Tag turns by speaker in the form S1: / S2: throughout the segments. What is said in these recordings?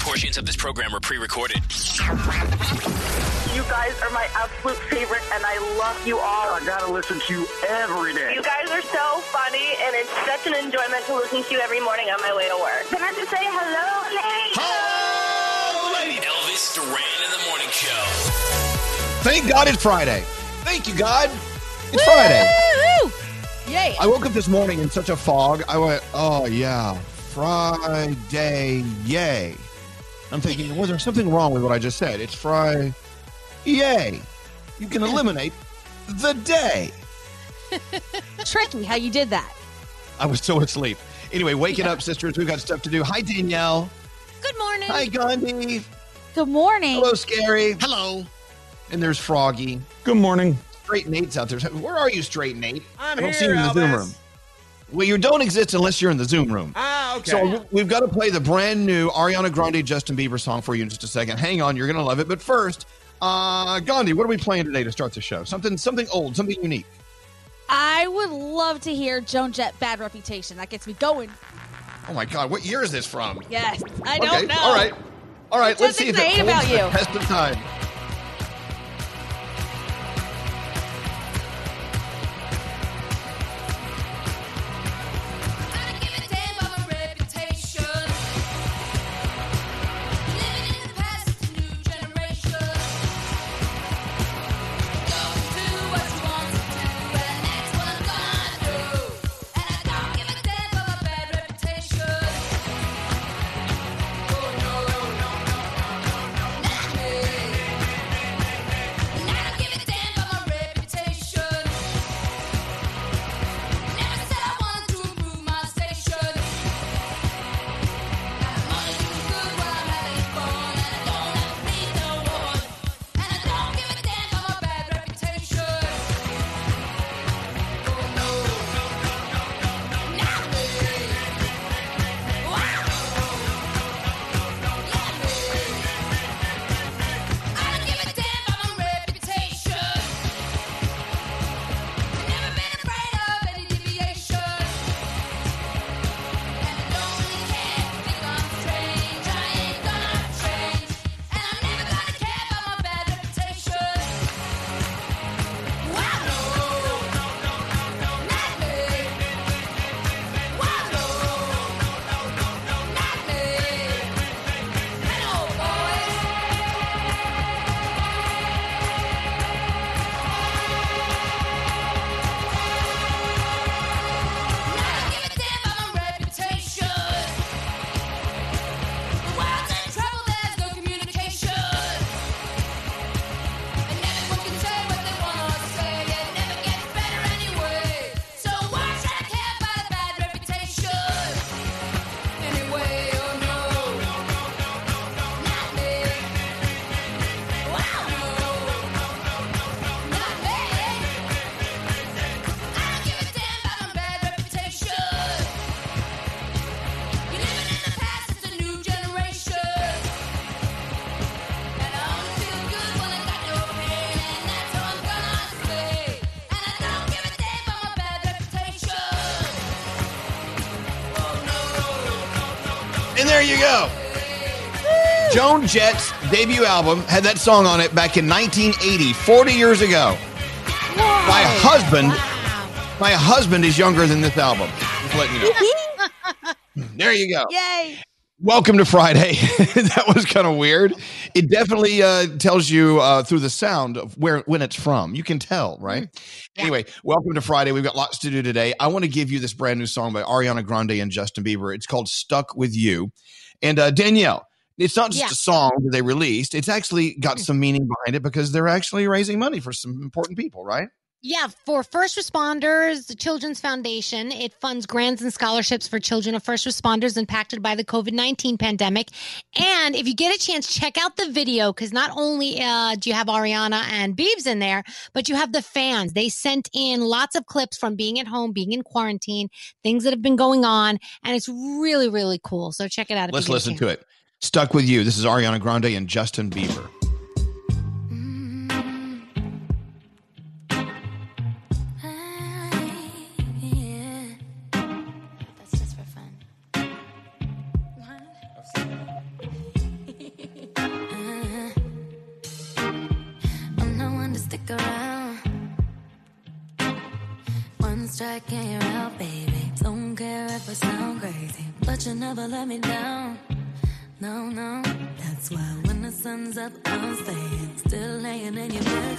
S1: Portions of this program are pre-recorded.
S2: You guys are my absolute favorite, and I love you all.
S3: I gotta listen to you every day.
S2: You guys are so funny, and it's such an enjoyment to listen to you every morning on my way to work. Can I just say hello, lady?
S1: Hello, lady. Elvis Duran in the morning show.
S4: Thank God it's Friday. Thank you, God. It's Friday.
S5: Woo! Yay.
S4: I woke up this morning in such a fog. I went, oh, yeah, Friday, yay. I'm thinking, was there something wrong with what I just said? It's Fry. yay. You can eliminate the day.
S5: Tricky how you did that.
S4: I was so asleep. Anyway, waking up, sisters. We've got stuff to do. Hi, Danielle.
S5: Good morning.
S4: Hi, Gandhi.
S5: Good morning.
S4: Hello, Scary.
S1: Hello.
S4: And there's Froggy.
S6: Good morning.
S4: Straight Nate's out there. Where are you, Straight Nate?
S6: I'm
S4: I don't
S6: here,
S4: see you in the Zoom room. Well, you don't exist unless you're in the Zoom room.
S6: Ah, okay.
S4: So we've got to play the brand new Ariana Grande Justin Bieber song for you in just a second. Hang on, you're gonna love it. But first, uh, Gandhi, what are we playing today to start the show? Something, something old, something unique.
S5: I would love to hear Joan Jett Bad Reputation. That gets me going.
S4: Oh my God, what year is this from?
S5: Yes. I don't
S4: okay,
S5: know.
S4: all right, all right. Let's see if it holds
S5: about
S4: the
S5: you.
S4: test of time. Joan Jett's debut album had that song on it back in 1980, 40 years ago. My husband, my husband is younger than this album. Just letting you know. there you go.
S5: Yay.
S4: Welcome to Friday. that was kind of weird. It definitely uh, tells you uh, through the sound of where when it's from. You can tell, right? Anyway, welcome to Friday. We've got lots to do today. I want to give you this brand new song by Ariana Grande and Justin Bieber. It's called "Stuck with You," and uh, Danielle. It's not just
S6: Yeah.
S4: a song that they released. It's actually got some meaning behind it because they're actually raising money for some important people, right?
S6: Yeah, for first responders, the Children's Foundation, it funds grants and scholarships for children of first responders impacted by the COVID 19 pandemic. And if you get a chance, check out the video because not only uh, do you have Ariana and Biebs in there, but you have the fans. They sent in lots of clips from being at home, being in quarantine, things that have been going on. And it's really, really cool. So check it out. If
S4: Let's listen to it. Stuck with You. This is Ariana Grande and Justin Bieber.
S7: Strike and you're out, baby. Don't care if I sound crazy, but you never let me down. No, no, that's why when the sun's up, I'm staying. Still laying in your bed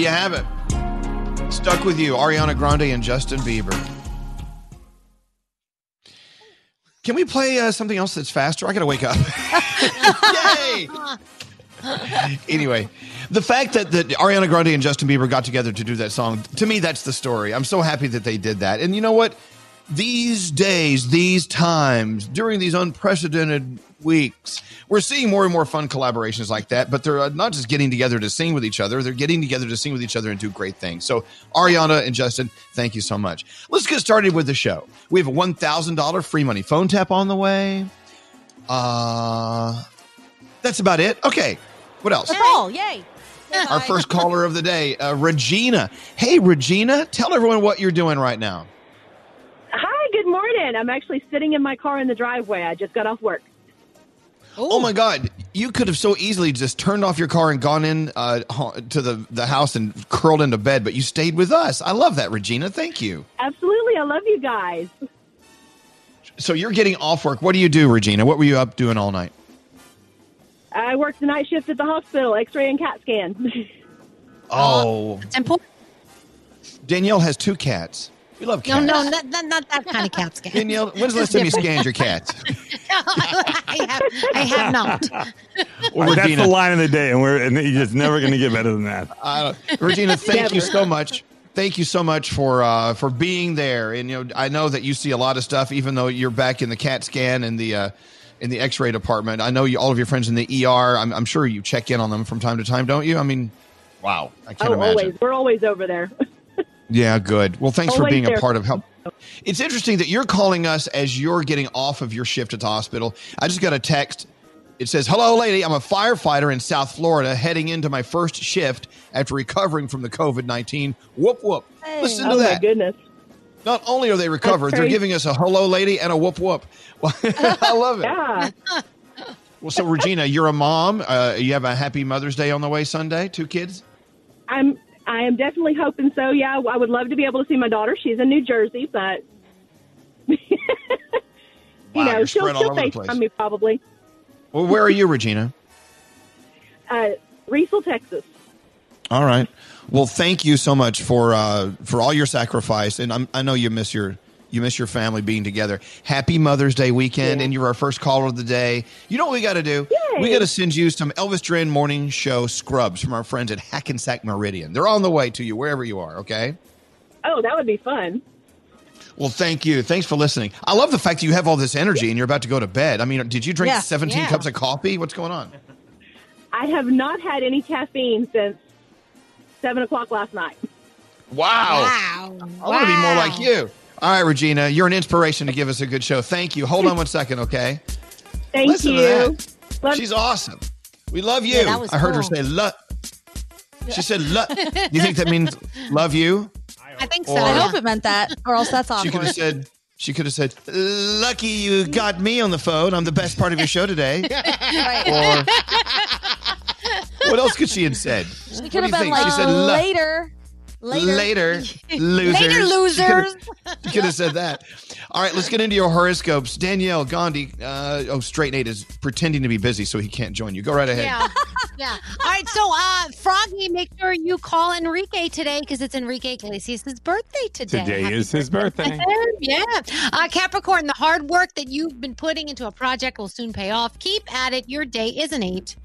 S8: You
S4: have it. Stuck with you, Ariana Grande and Justin Bieber. Can we play uh, something else that's faster? I got to wake up. Yay! anyway, the fact that, that Ariana Grande and Justin Bieber got together to do that song, to me, that's the story. I'm so happy that they did that. And you know what? These days, these times, during these unprecedented weeks, we're seeing more and more fun collaborations like that. But they're uh, not just getting together to sing with each other, they're getting together to sing with each other and do great things. So, Ariana and Justin, thank you so much. Let's get started with the show. We have a $1,000 free money phone tap on the way. Uh, that's about it. Okay. What else?
S5: That's all. Yay.
S4: Our first caller of the day, uh, Regina. Hey, Regina, tell everyone what you're doing right now.
S9: Hi, good morning. I'm actually sitting in my car in the driveway. I just got off work.
S4: Oh my God! You could have so easily just turned off your car and gone in uh, to the the house and curled into bed, but you stayed with us. I love that, Regina. Thank you.
S9: Absolutely. I love you guys.
S4: So you're getting off work. What do you do, Regina? What were you up doing all night?
S9: I worked the night shift at the hospital, x ray and CAT scan.
S4: Oh,
S6: It's important.
S4: Danielle has two cats. We love
S6: No,
S4: cats.
S6: no, not, not, not that kind of cat scan.
S4: Danielle, when's the last time you scanned your cats?
S6: I have, I have not.
S10: Well, that's
S4: Regina.
S10: the line of the day, and we're and you're just never going to get better than that.
S4: Uh, Regina, thank you so much. Thank you so much for uh, for being there. And you know, I know that you see a lot of stuff, even though you're back in the CAT scan and the uh, in the X-ray department. I know you, all of your friends in the ER. I'm, I'm sure you check in on them from time to time, don't you? I mean, wow, I can't
S9: oh,
S4: imagine.
S9: always. We're always over there.
S4: Yeah, good. Well, thanks for being a part of help. It's interesting that you're calling us as you're getting off of your shift at the hospital. I just got a text. It says, Hello, lady. I'm a firefighter in South Florida heading into my first shift after recovering from the COVID 19. Whoop, whoop. Listen to
S9: oh, my
S4: that.
S9: goodness.
S4: Not only are they recovered, they're giving us a hello, lady, and a whoop, whoop. Well, I love it.
S9: Yeah.
S4: Well, so, Regina, you're a mom. Uh, you have a happy Mother's Day on the way Sunday. Two kids?
S9: I'm. I am definitely hoping so. Yeah, I would love to be able to see my daughter. She's in New Jersey, but you
S4: Wow,
S9: know she'll she'll
S4: over the place.
S9: FaceTime me probably.
S4: Well, where are you, Regina?
S9: Uh, Riesel, Texas.
S4: All right. Well, thank you so much for uh, for all your sacrifice, and I'm, I know you miss your you miss your family being together. Happy Mother's Day weekend,
S9: Yeah.
S4: and you're our first caller of the day. You know what we got to do?
S9: Yay.
S4: We got to send you some Elvis Duran Morning Show scrubs from our friends at Hackensack Meridian. They're on the way to you wherever you are. Okay.
S9: Oh, that would be fun.
S4: Well, thank you. Thanks for listening. I love the fact that you have all this energy and you're about to go to bed. I mean, did you drink
S5: Yeah.
S4: 17
S6: Yeah.
S4: cups of coffee? What's going on?
S9: I have not had any caffeine since seven o'clock last night.
S4: Wow.
S6: Wow.
S4: I want to be more like you. All right, Regina, you're an inspiration to give us a good show. Thank you. Hold on one second, okay?
S9: Thank
S4: Listen
S9: you. Love-
S4: She's awesome. We love you.
S6: Yeah, that was
S4: I heard her say "love." She said "love." You think that means love you?
S6: I think so.
S4: Or-
S5: I hope it meant that, or else that's
S4: She could have said. She could have said, "Lucky you got me on the phone. I'm the best part of your show today."
S5: Right.
S4: Or what else could she have said?
S5: She could have been
S4: think?
S5: like
S4: She said, "Lu-
S5: later, later,
S4: Later, losers.
S6: Later,
S4: She could have-
S6: losers.
S4: You could have said that. All right, let's get into your horoscopes. Danielle Gandhi. Uh, oh, Straight Nate is pretending to be busy, so he can't join you. Go right ahead.
S6: Yeah. Yeah. All right. So, uh, Froggy, make sure you call Enrique today because it's Enrique Iglesias' birthday today.
S10: Today
S6: Happy
S10: is his birthday.
S6: Yeah. Uh, Capricorn, the hard work that you've been putting into a project will soon pay off. Keep at it. Your day is an eight.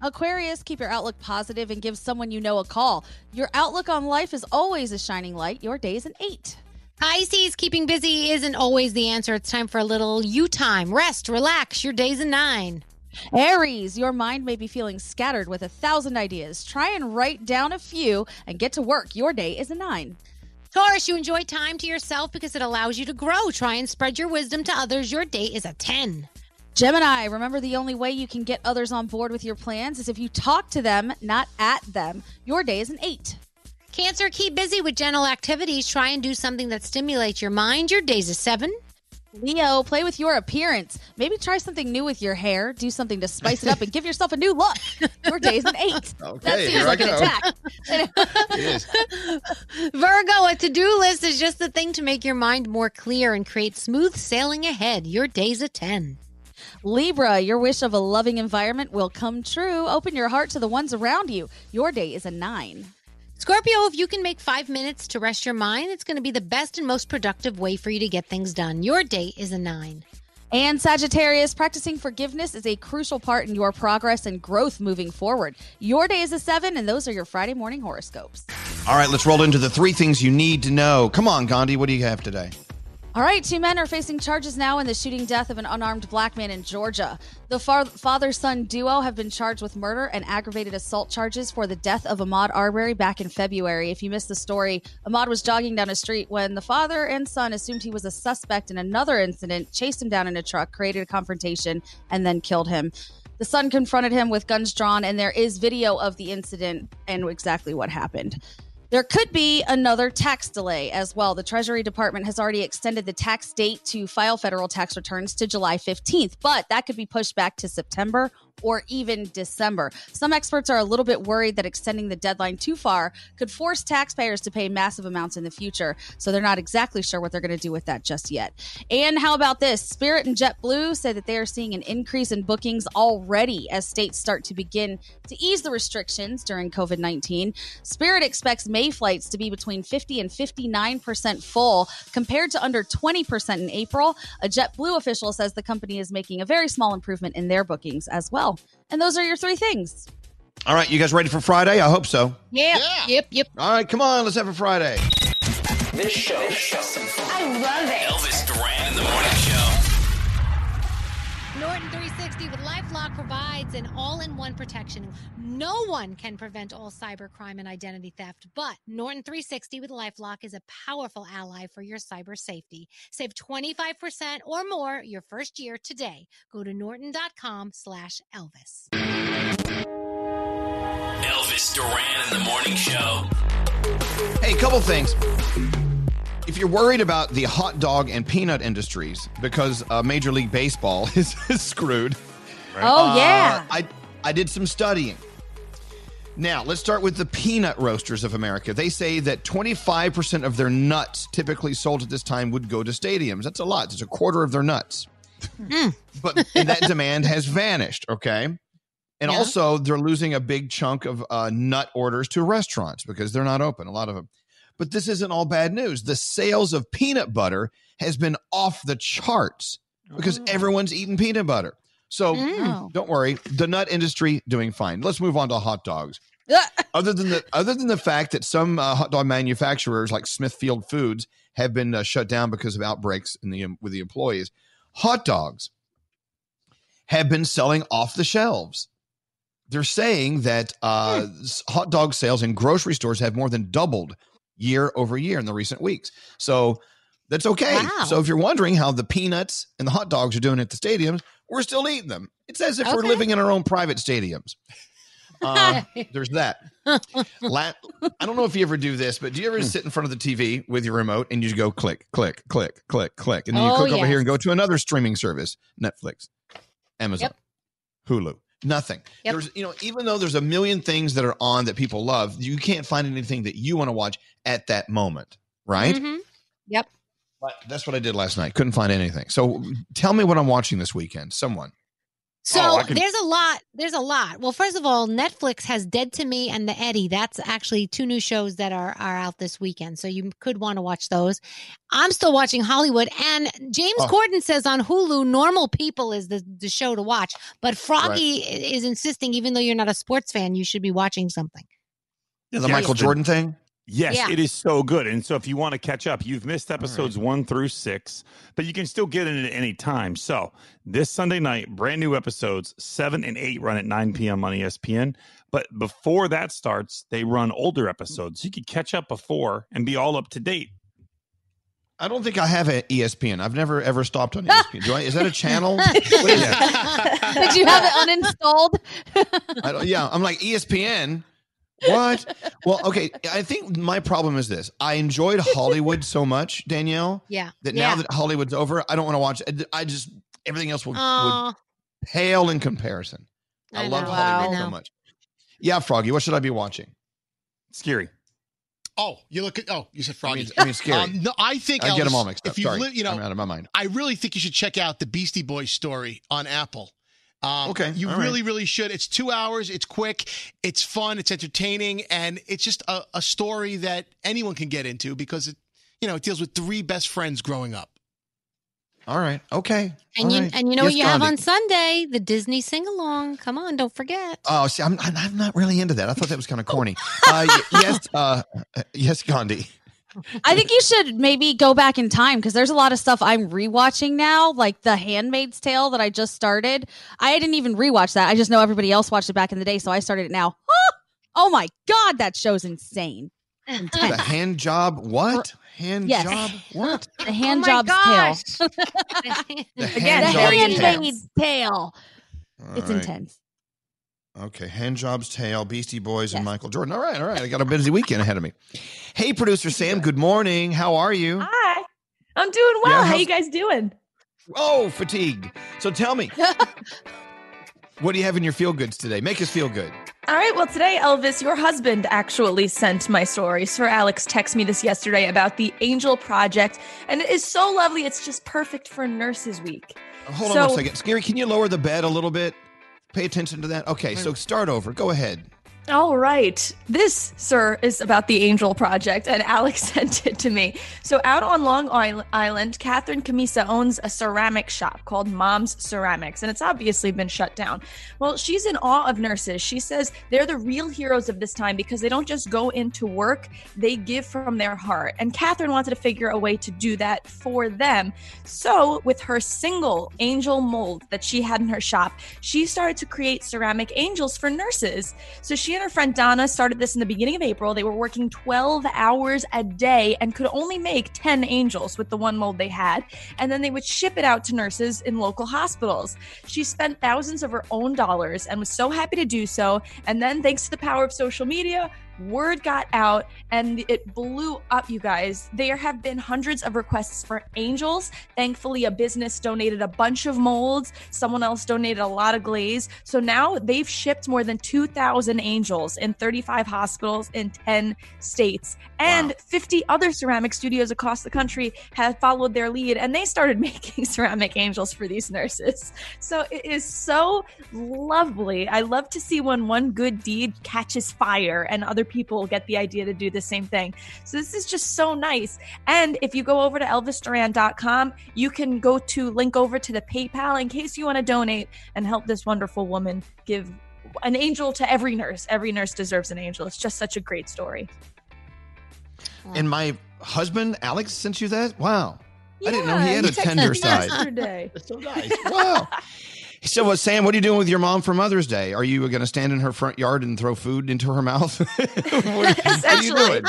S5: Aquarius, keep your outlook positive and give someone you know a call. Your outlook on life is always a shining light. Your day is an eight.
S6: Pisces, keeping busy isn't always the answer. It's time for a little you time. Rest, relax. Your day's a nine.
S5: Aries, your mind may be feeling scattered with a thousand ideas. Try and write down a few and get to work. Your day is a nine.
S6: Taurus, you enjoy time to yourself because it allows you to grow. Try and spread your wisdom to others. Your day is a 10.
S5: Gemini, remember the only way you can get others on board with your plans is if you talk to them, not at them. Your day is an eight.
S6: Cancer, keep busy with gentle activities. Try and do something that stimulates your mind. Your day's a 7.
S5: Leo, play with your appearance. Maybe try something new with your hair. Do something to spice it up and give yourself a new look. Your day's an eight.
S4: Okay,
S5: that seems
S4: here I
S5: like an attack.
S6: Virgo, a to do list is just the thing to make your mind more clear and create smooth sailing ahead. Your day's a 10.
S5: Libra, your wish of a loving environment will come true. Open your heart to the ones around you. Your day is a nine.
S6: Scorpio, if you can make five minutes to rest your mind, it's going to be the best and most productive way for you to get things done. Your day is a 9.
S5: And Sagittarius, practicing forgiveness is a crucial part in your progress and growth moving forward. Your day is a seven, and those are your Friday morning horoscopes.
S4: All right, let's roll into the three things you need to know. Come on, Gandhi, what do you have today?
S5: All right, two men are facing charges now in the shooting death of an unarmed black man in Georgia. The father son duo have been charged with murder and aggravated assault charges for the death of Ahmaud Arbery back in February. If you missed the story, Ahmaud was jogging down a street when the father and son assumed he was a suspect in another incident, chased him down in a truck, created a confrontation, and then killed him. The son confronted him with guns drawn, and there is video of the incident and exactly what happened. There could be another tax delay as well. The Treasury Department has already extended the tax date to file federal tax returns to July 15th, but that could be pushed back to September or even December. Some experts are a little bit worried that extending the deadline too far could force taxpayers to pay massive amounts in the future. So they're not exactly sure what they're going to do with that just yet. And how about this? Spirit and JetBlue say that they are seeing an increase in bookings already as states start to begin to ease the restrictions during COVID 19. Spirit expects May flights to be between 50 and 59% full compared to under 20% in April. A JetBlue official says the company is making a very small improvement in their bookings as well. And those are your three things.
S4: All right, you guys ready for Friday? I hope so.
S6: Yep. Yep. Yep.
S4: All right, come on, let's have a Friday.
S1: This show.
S2: I love it.
S1: Elvis Duran in the morning show.
S6: Norton 360 with LifeLock provides an all-in-one protection. No one can prevent all cybercrime and identity theft, but Norton 360 with LifeLock is a powerful ally for your cyber safety. Save 25% or more your first year today. Go to norton.com slash Elvis.
S1: Elvis Duran in the morning show.
S4: Hey, couple things. If you're worried about the hot dog and peanut industries because uh, Major League Baseball is, is screwed,
S5: Oh,
S4: uh,
S5: yeah.
S4: I I did some studying. Now let's start with the peanut roasters of America. They say that 25 percent of their nuts typically sold at this time would go to stadiums. That's a lot. It's a quarter of their nuts. but that demand has vanished. Okay. And
S11: Yeah.
S4: also, they're losing a big chunk of uh, nut orders to restaurants because they're not open. A lot of them. But this isn't all bad news. The sales of peanut butter has been off the charts because everyone's eating peanut butter. So
S5: Mm.
S4: don't worry, the nut industry doing fine. Let's move on to hot dogs. other than the other than the fact that some uh, hot dog manufacturers like Smithfield Foods have been uh, shut down because of outbreaks in the with the employees, hot dogs have been selling off the shelves. They're saying that uh, s- hot dog sales in grocery stores have more than doubled year over year in the recent weeks. So that's okay.
S11: Wow.
S4: So if you're wondering how the peanuts and the hot dogs are doing at the stadiums, we're still eating them. It's as if we're living in our own private stadiums. Um, there's that. La- I don't know if you ever do this, but do you ever sit in front of the TV with your remote and you just go click, click, click, click, click, and then you
S11: Oh,
S4: click over here and go to another streaming service, Netflix, Amazon, Hulu, nothing.
S11: Yep.
S4: There's, you know, even though there's a million things that are on that people love, you can't find anything that you want to watch at that moment, right?
S6: Mhm. Yep.
S4: But that's what I did last night. Couldn't find anything. So tell me what I'm watching this weekend. Someone.
S6: So
S4: Oh, can-
S6: there's a lot. There's a lot. Well, first of all, Netflix has Dead to Me and The Eddy. That's actually two new shows that are are out this weekend. So you could want to watch those. I'm still watching Hollywood, and James
S4: Oh.
S6: Corden says on Hulu, "Normal People" is the the show to watch. But Froggy is insisting, even though you're not a sports fan, you should be watching something.
S4: Yeah, the
S10: Yes,
S4: Michael
S10: the-
S4: Jordan thing.
S10: Yes,
S6: Yeah.
S10: it is so good. And so if you want to catch up, you've missed episodes one through six, but you can still get in at any time. So this Sunday night, brand new episodes, seven and eight run at 9 p.m. on ESPN. But before that starts, they run older episodes. You could catch up before and be all up to date.
S4: I don't think I have an ESPN. I've never ever stopped on ESPN. Do I? Is that a channel? What is that?
S5: Did you have it uninstalled?
S4: I don't, yeah, I'm like ESPN. What? Well, okay. I think my problem is this. I enjoyed Hollywood so much, Danielle,
S6: Yeah.
S4: that
S6: yeah.
S4: now that Hollywood's over, I don't want to watch. I just everything else will, would pale in comparison. I,
S6: I
S4: love Hollywood
S6: I
S4: so much. Yeah, Froggy. What should I be watching?
S10: Scary.
S12: Oh, you look at. Oh, you said Froggy.
S4: I mean- I mean scary.
S12: Um, no, I think
S4: I get 'em
S12: Elvis,
S4: all mixed up.
S12: If you
S4: Sorry.
S12: li- you know,
S4: I'm out of my mind.
S12: I really think you should check out the Beastie Boys story on Apple. Um,
S4: Okay,
S12: you
S4: all right.
S12: really, really should. It's two hours. It's quick. It's fun. It's entertaining, and it's just a, a story that anyone can get into because it, you know, it deals with three best friends growing up.
S4: All right. Okay.
S6: And
S4: All
S6: you
S4: right.
S6: and you know
S4: Yes,
S6: what you have on Sunday? The Disney sing along. Come on, don't forget.
S4: Oh, see, I'm, I'm I'm not really into that. I thought that was kind of corny. Uh, yes, uh, yes, Gandhi.
S5: I think you should maybe go back in time because there's a lot of stuff I'm rewatching now, like The Handmaid's Tale that I just started. I didn't even rewatch that. I just know everybody else watched it back in the day, so I started it now. Oh my god, that show's insane.
S4: The hand job. What? Hand
S5: Yes.
S4: job. What?
S5: The hand oh
S6: my
S5: job's
S6: gosh.
S5: tale.
S4: The
S5: Again,
S4: hand
S5: the
S4: job's
S5: handmaid's tale.
S4: All
S5: It's
S4: right.
S5: intense.
S4: Okay, hand jobs, tail, Beastie Boys, and Michael Jordan. All right, all right. I got a busy weekend ahead of me. Hey, producer Sam. Good morning. How are you?
S11: Hi. I'm doing well.
S4: Yeah,
S11: How you guys doing?
S4: Oh, fatigued. So tell me, what do you have in your feel goods today? Make us feel good.
S11: All right. Well, today, Elvis, your husband actually sent my story. Sir Alex texted me this yesterday about the Angel Project, and it is so lovely. It's just perfect for Nurses Week.
S4: Hold
S11: So-
S4: on one second. Scary, can you lower the bed a little bit? Pay attention to that. Okay, so start over. Go ahead.
S11: All right. This, sir, is about the Angel Project, and Alex sent it to me. So, out on Long Island, Catherine Camisa owns a ceramic shop called Mom's Ceramics, and it's obviously been shut down. Well, she's in awe of nurses. She says they're the real heroes of this time because they don't just go into work, they give from their heart. And Catherine wanted to figure a way to do that for them. So, with her single angel mold that she had in her shop, she started to create ceramic angels for nurses. So, she and her friend Donna started this in the beginning of April. They were working 12 hours a day and could only make 10 angels with the one mold they had. And then they would ship it out to nurses in local hospitals. She spent thousands of her own dollars and was so happy to do so. And then, thanks to the power of social media, word got out and it blew up, you guys. There have been hundreds of requests for angels. Thankfully, a business donated a bunch of molds, someone else donated a lot of glaze. So now they've shipped more than 2,000 angels in 35 hospitals in 10 states. And 50 other ceramic studios across the country have followed their lead and they started making ceramic angels for these nurses. So it is so lovely. I love to see when one good deed catches fire and other people get the idea to do the same thing. So this is just so nice. And if you go over to elvisduran.com, you can go to link over to the PayPal in case you want to donate and help this wonderful woman give an angel to every nurse. Every nurse deserves an angel. It's just such a great story.
S4: And my husband, Alex, sent you that? Wow. I didn't know he
S11: Yeah,
S4: had a tender side.
S11: Yesterday.
S4: so nice. Wow. So, uh, Sam, what are you doing with your mom for Mother's Day? Are you going to stand in her front yard and throw food into her mouth? what, are, you
S11: Essentially.
S4: doing?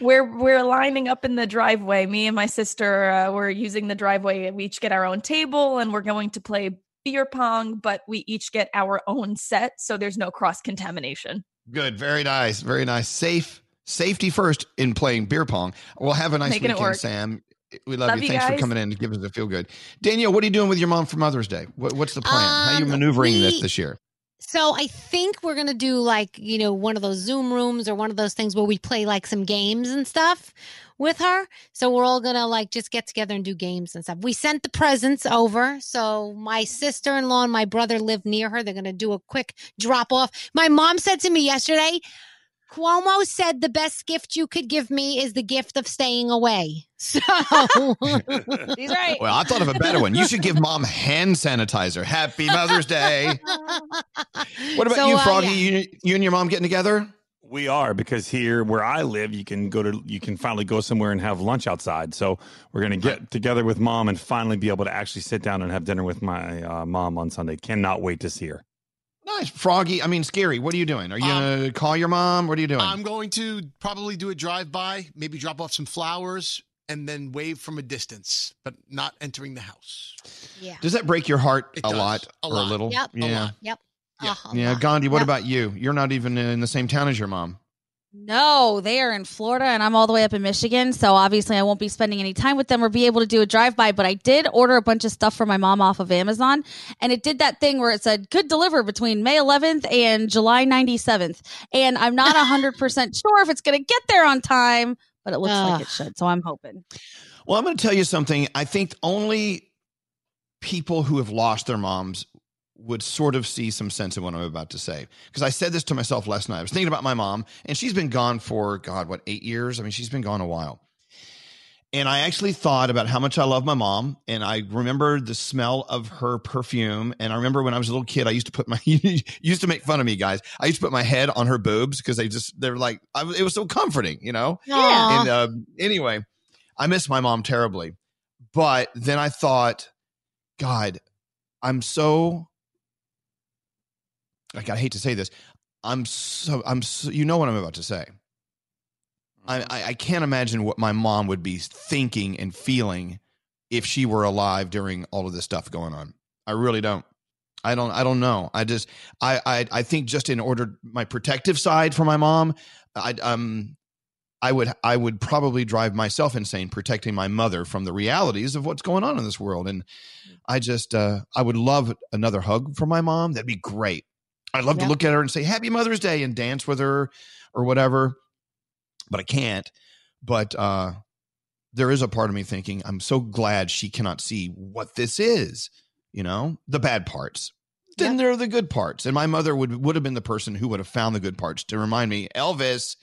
S11: We're we're lining up in the driveway. Me and my sister, uh, we're using the driveway. We each get our own table, and we're going to play beer pong. But we each get our own set, so there's no cross contamination.
S4: Good. Very nice. Very nice. Safe. Safety first in playing beer pong. We'll have a nice
S11: Making
S4: weekend. Sam. We love,
S11: Love
S4: you.
S11: you
S4: Thanks for coming in to give us a feel good. Danielle, what are you doing with your mom for Mother's Day? What, what's the plan? How are you
S6: Um,
S4: maneuvering this this year?
S6: So I think we're gonna do like you know one of those Zoom rooms or one of those things where we play like some games and stuff with her. So we're all gonna like just get together and do games and stuff. We sent the presents over. So my sister in law and my brother live near her. They're gonna do a quick drop off. My mom said to me yesterday. Cuomo said the best gift you could give me is the gift of staying away. So
S11: he's right.
S4: Well, I thought of a better one. You should give mom hand sanitizer. Happy Mother's Day. What about
S6: So,
S4: you,
S6: uh,
S4: Froggy?
S6: yeah.
S4: You, you and your mom getting together?
S10: We are because here where I live, you can go to you can finally go somewhere and have lunch outside. So we're gonna get together with mom and finally be able to actually sit down and have dinner with my uh, mom on Sunday. Cannot wait to see her.
S4: Nice. Froggy, I mean, Scary, what are you doing? Are you going to call your mom? What are you doing?
S12: I'm going to probably do a drive by, maybe drop off some flowers, and then wave from a distance, but not entering the house.
S6: Yeah.
S4: Does that break your heart
S12: It
S4: a
S12: does.
S4: lot
S12: A
S4: or a little?
S6: Yep.
S4: Yeah.
S6: Yep. Uh-huh.
S4: Yeah. Gandhi, what
S5: Yep.
S4: about you? You're not even in the same town as your mom.
S5: No, they are in Florida and I'm all the way up in Michigan. So obviously I won't be spending any time with them or be able to do a drive by. But I did order a bunch of stuff for my mom off of Amazon. And it did that thing where it said could deliver between May 11th and July 97th. And I'm not 100% sure if it's going to get there on time, but it looks like it should. So I'm hoping.
S4: Well, I'm going to tell you something. I think only people who have lost their moms would sort of see some sense in what I'm about to say. Because I said this to myself last night. I was thinking about my mom, and she's been gone for, God, what, eight years? I mean, she's been gone a while. And I actually thought about how much I love my mom. And I remember the smell of her perfume. And I remember when I was a little kid, I used to put my, used to make fun of me, guys. I used to put my head on her boobs because they just, they're like, I, it was so comforting, you know?
S6: Aw.
S4: And uh, anyway, I miss my mom terribly. But then I thought, God, I'm so, like, I hate to say this. I'm so, I'm so, you know what I'm about to say. I, I, I can't imagine what my mom would be thinking and feeling if she were alive during all of this stuff going on. I really don't. I don't. I don't know. I just. I. I. I think just in order my protective side for my mom, I. Um. I would. I would probably drive myself insane protecting my mother from the realities of what's going on in this world. And I just. Uh. I would love another hug from my mom. That'd be great. I'd love to look at her and say Happy Mother's Day and dance with her or whatever but I can't. But uh, there is a part of me thinking, I'm so glad she cannot see what this is, you know, the bad parts. Then there are the good parts. And my mother would, would have been the person who would have found the good parts to remind me, Elvis,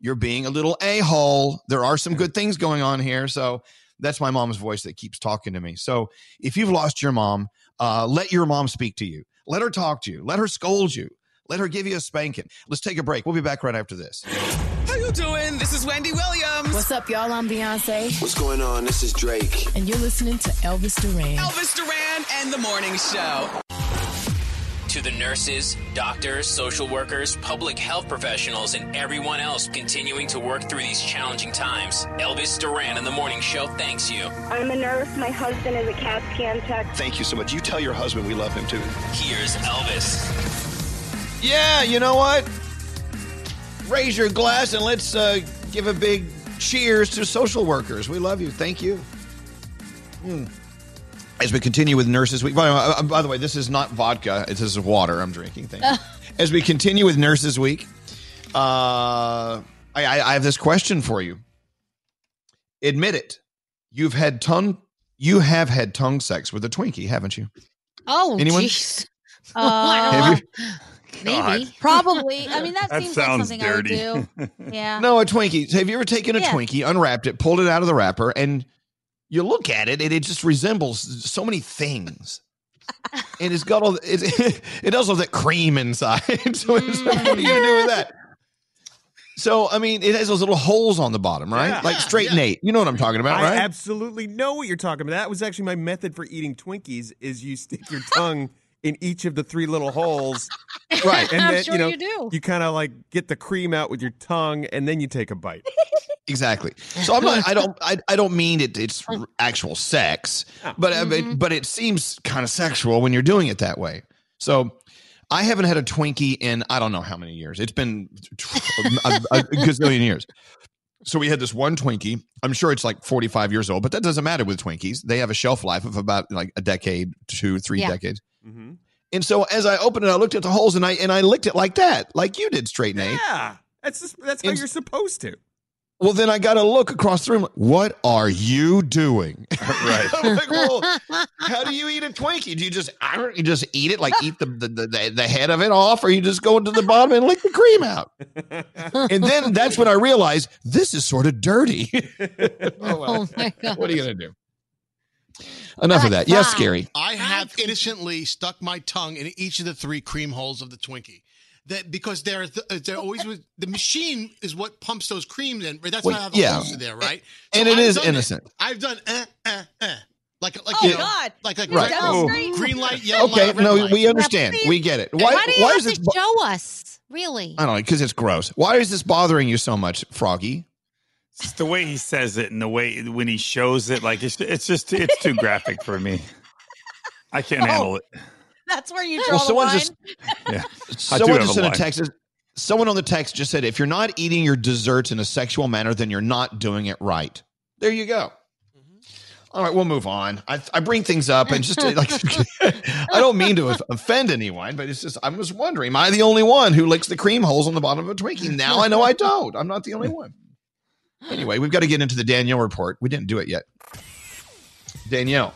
S4: you're being a little a hole. There are some good things going on here. So that's my mom's voice that keeps talking to me. So if you've lost your mom, uh, let your mom speak to you. Let her talk to you. Let her scold you. Let her give you a spanking. Let's take a break. We'll be back right after this.
S13: How you doing? This is Wendy Williams.
S14: What's up, y'all? I'm Beyonce.
S13: What's going on? This is Drake.
S14: And you're listening to Elvis Duran.
S13: Elvis Duran and the Morning Show.
S1: To the nurses, doctors, social workers, public health professionals, and everyone else continuing to work through these challenging times, Elvis Duran and the Morning Show thanks you.
S2: I'm a nurse. My husband is a CAT scan tech.
S15: Thank you so much. You tell your husband we love him too.
S1: Here's Elvis.
S4: Yeah, you know what? Raise your glass and let's uh, give a big cheers to social workers. We love you. Thank you. Hmm. As we continue with Nurses Week, by, uh, by the way, this is not vodka. This is water I'm drinking. Thank you. As we continue with Nurses Week, uh, I, I, I have this question for you. Admit it. You've had tongue. You have had tongue sex with a Twinkie, haven't you?
S6: Oh,
S4: Anyone?
S6: jeez.
S4: Have you?
S6: Maybe.
S5: Probably. I mean, that,
S4: That
S5: seems like something
S4: dirty.
S5: I would do. Yeah.
S4: No, a Twinkie. Have you ever taken a
S5: Yeah.
S4: Twinkie, unwrapped it, pulled it out of the wrapper, and you look at it, and it just resembles so many things. and it's got all it, it does all that cream inside. so it's like, what are you gonna do with that? So I mean, it has those little holes on the bottom, right?
S16: Yeah.
S4: Like straight Nate. You know what I'm talking about,
S16: I
S4: right?
S16: absolutely know what you're talking about. That was actually my method for eating Twinkies is you stick your tongue in each of the three little holes.
S4: Right.
S16: And
S6: I'm
S16: then,
S6: sure
S16: you know,
S6: you do.
S16: you kind of like get the cream out with your tongue and then you take a bite.
S4: Exactly. So I'm not. I don't. I, I don't mean it. It's actual sex, but uh,
S6: Mm-hmm.
S4: but, but it seems kind of sexual when you're doing it that way. So I haven't had a Twinkie in I don't know how many years. It's been a, a gazillion years. So we had this one Twinkie. I'm sure it's like 45 years old, but that doesn't matter with Twinkies. They have a shelf life of about like a decade, two, three
S6: Yeah.
S4: decades.
S16: Mm-hmm.
S4: And so as I opened it, I looked at the holes and I and I licked it like that, like you did, straight Nate.
S16: Yeah, that's just, that's how
S4: And-
S16: you're supposed to.
S4: Well, then I got to look across the room. What are you doing?
S10: Right.
S4: I'm like, well, how do you eat a Twinkie? Do you just I don't, you just eat it like eat the, the the the head of it off, or you just go into the bottom and lick the cream out? and then that's when I realized this is sort of dirty. oh, well.
S6: Oh my god.
S4: What are you gonna do? Enough of that. Yes, scary.
S12: I have innocently stuck my tongue in each of the three cream holes of the Twinkie. That because they're th- they're always with the machine is what pumps those creams in. Right? That's
S4: Well,
S12: why I have the
S4: yeah.
S12: holes there, right?
S4: And it
S12: I've
S4: is
S12: done
S4: innocent.
S12: I've done uh uh uh like like
S5: Oh,
S12: you know,
S5: God.
S12: like like
S5: You're
S12: red-
S5: demonstrating.
S12: green light, yellow
S4: Okay,
S12: light, red
S4: no,
S12: light.
S4: we understand. We get it. Why?
S6: Why, do you
S4: why
S6: have
S4: is
S6: to
S4: this? bo-
S6: show us? Really?
S4: I don't know because it's gross. Why is this bothering you so much, Froggy?
S10: It's the way he says it and the way when he shows it, like it's it's just it's too graphic for me. I can't
S5: Oh.
S10: handle it.
S5: That's where you draw
S4: Well,
S5: the
S4: someone
S5: line.
S4: just
S10: Yeah, I
S4: someone just
S10: a
S4: sent a
S10: line.
S4: text. Someone on the text just said, "If you're not eating your desserts in a sexual manner, then you're not doing it right." There you go. Mm-hmm. All right, we'll move on. I, I bring things up and just like I don't mean to offend anyone, but it's just I was wondering, am I the only one who licks the cream holes on the bottom of a Twinkie? Now I know I don't. I'm not the only one. Anyway, we've got to get into the Danielle report. We didn't do it yet. Danielle,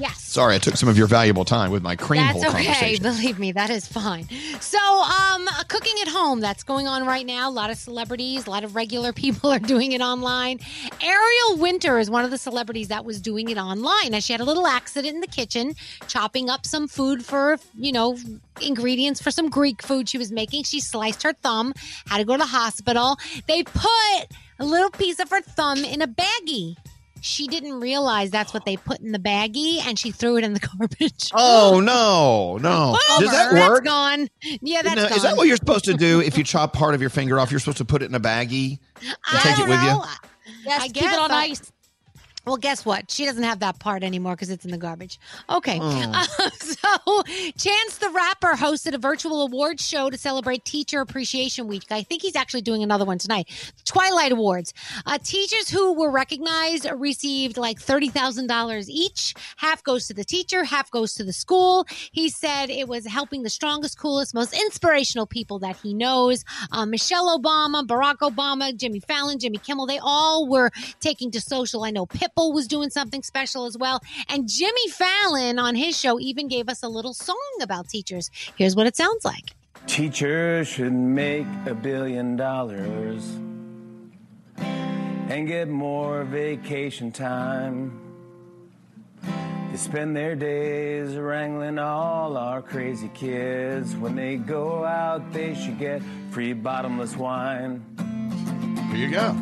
S6: Yes.
S4: Sorry, I took some of your valuable time with my cream
S6: That's
S4: hole
S6: okay. Believe me, that is fine. So, um, cooking at home, that's going on right now. A lot of celebrities, a lot of regular people are doing it online. Ariel Winter is one of the celebrities that was doing it online. Now, she had a little accident in the kitchen, chopping up some food for, you know, ingredients for some Greek food she was making. She sliced her thumb, had to go to the hospital. They put a little piece of her thumb in a baggie. She didn't realize that's what they put in the baggie, and she threw it in the garbage.
S4: Oh no, no!
S6: Bummer.
S4: Does that
S6: That's
S4: work?
S6: gone. Yeah, that's
S4: No,
S6: gone.
S4: is that what you're supposed to do if you chop part of your finger off? You're supposed to put it in a baggie and take it with you.
S6: Yes,
S5: I
S6: keep
S5: guess,
S6: it on
S5: but-
S6: ice. Well, guess what? She doesn't have that part anymore because it's in the garbage. Okay. Uh, so, Chance the Rapper hosted a virtual awards show to celebrate Teacher Appreciation Week. I think he's actually doing another one tonight. Twilight Awards. Uh, teachers who were recognized received like $30,000 each. Half goes to the teacher, half goes to the school. He said it was helping the strongest, coolest, most inspirational people that he knows. Uh, Michelle Obama, Barack Obama, Jimmy Fallon, Jimmy Kimmel, they all were taking to social. I know Pitbull was doing something special as well. And Jimmy Fallon on his show even gave us a little song about teachers. Here's what it sounds like.
S17: Teachers should make a billion dollars and get more vacation time. They spend their days wrangling all our crazy kids. When they go out, they should get free bottomless wine.
S4: Here you go.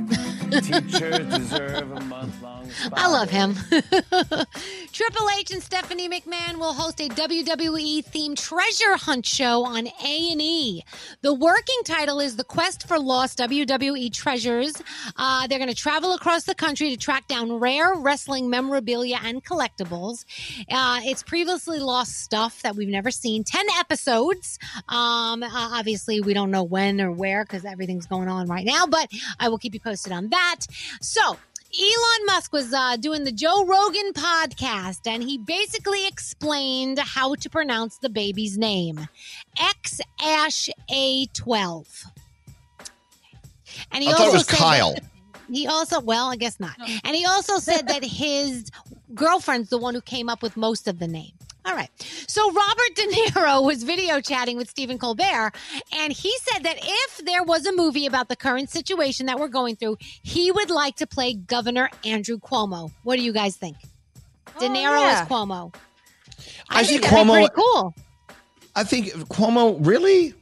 S17: Teachers deserve a month long.
S6: I love him. Triple H and Stephanie McMahon will host a WWE themed treasure hunt show on A&E. The working title is The Quest for Lost WWE Treasures. Uh, they're going to travel across the country to track down rare wrestling memorabilia and collectibles. Uh, it's previously lost stuff that we've never seen. 10 episodes. Um, uh, obviously, we don't know when or where because everything's going on right now, but I will keep you posted on that. So, Elon Musk was uh, doing the Joe Rogan podcast, and he basically explained how to pronounce the baby's name X Ash A 12. And he
S4: I thought it
S6: also
S4: was
S6: said
S4: Kyle.
S6: that- he also, well, I guess not. And he also said that his girlfriend's the one who came up with most of the name. All right. So Robert De Niro was video chatting with Stephen Colbert, and he said that if there was a movie about the current situation that we're going through, he would like to play Governor Andrew Cuomo. What do you guys think? De
S5: Oh,
S6: Niro
S5: yeah.
S6: as Cuomo.
S4: I,
S6: think
S4: see Cuomo.
S6: pretty cool.
S4: I think Cuomo really.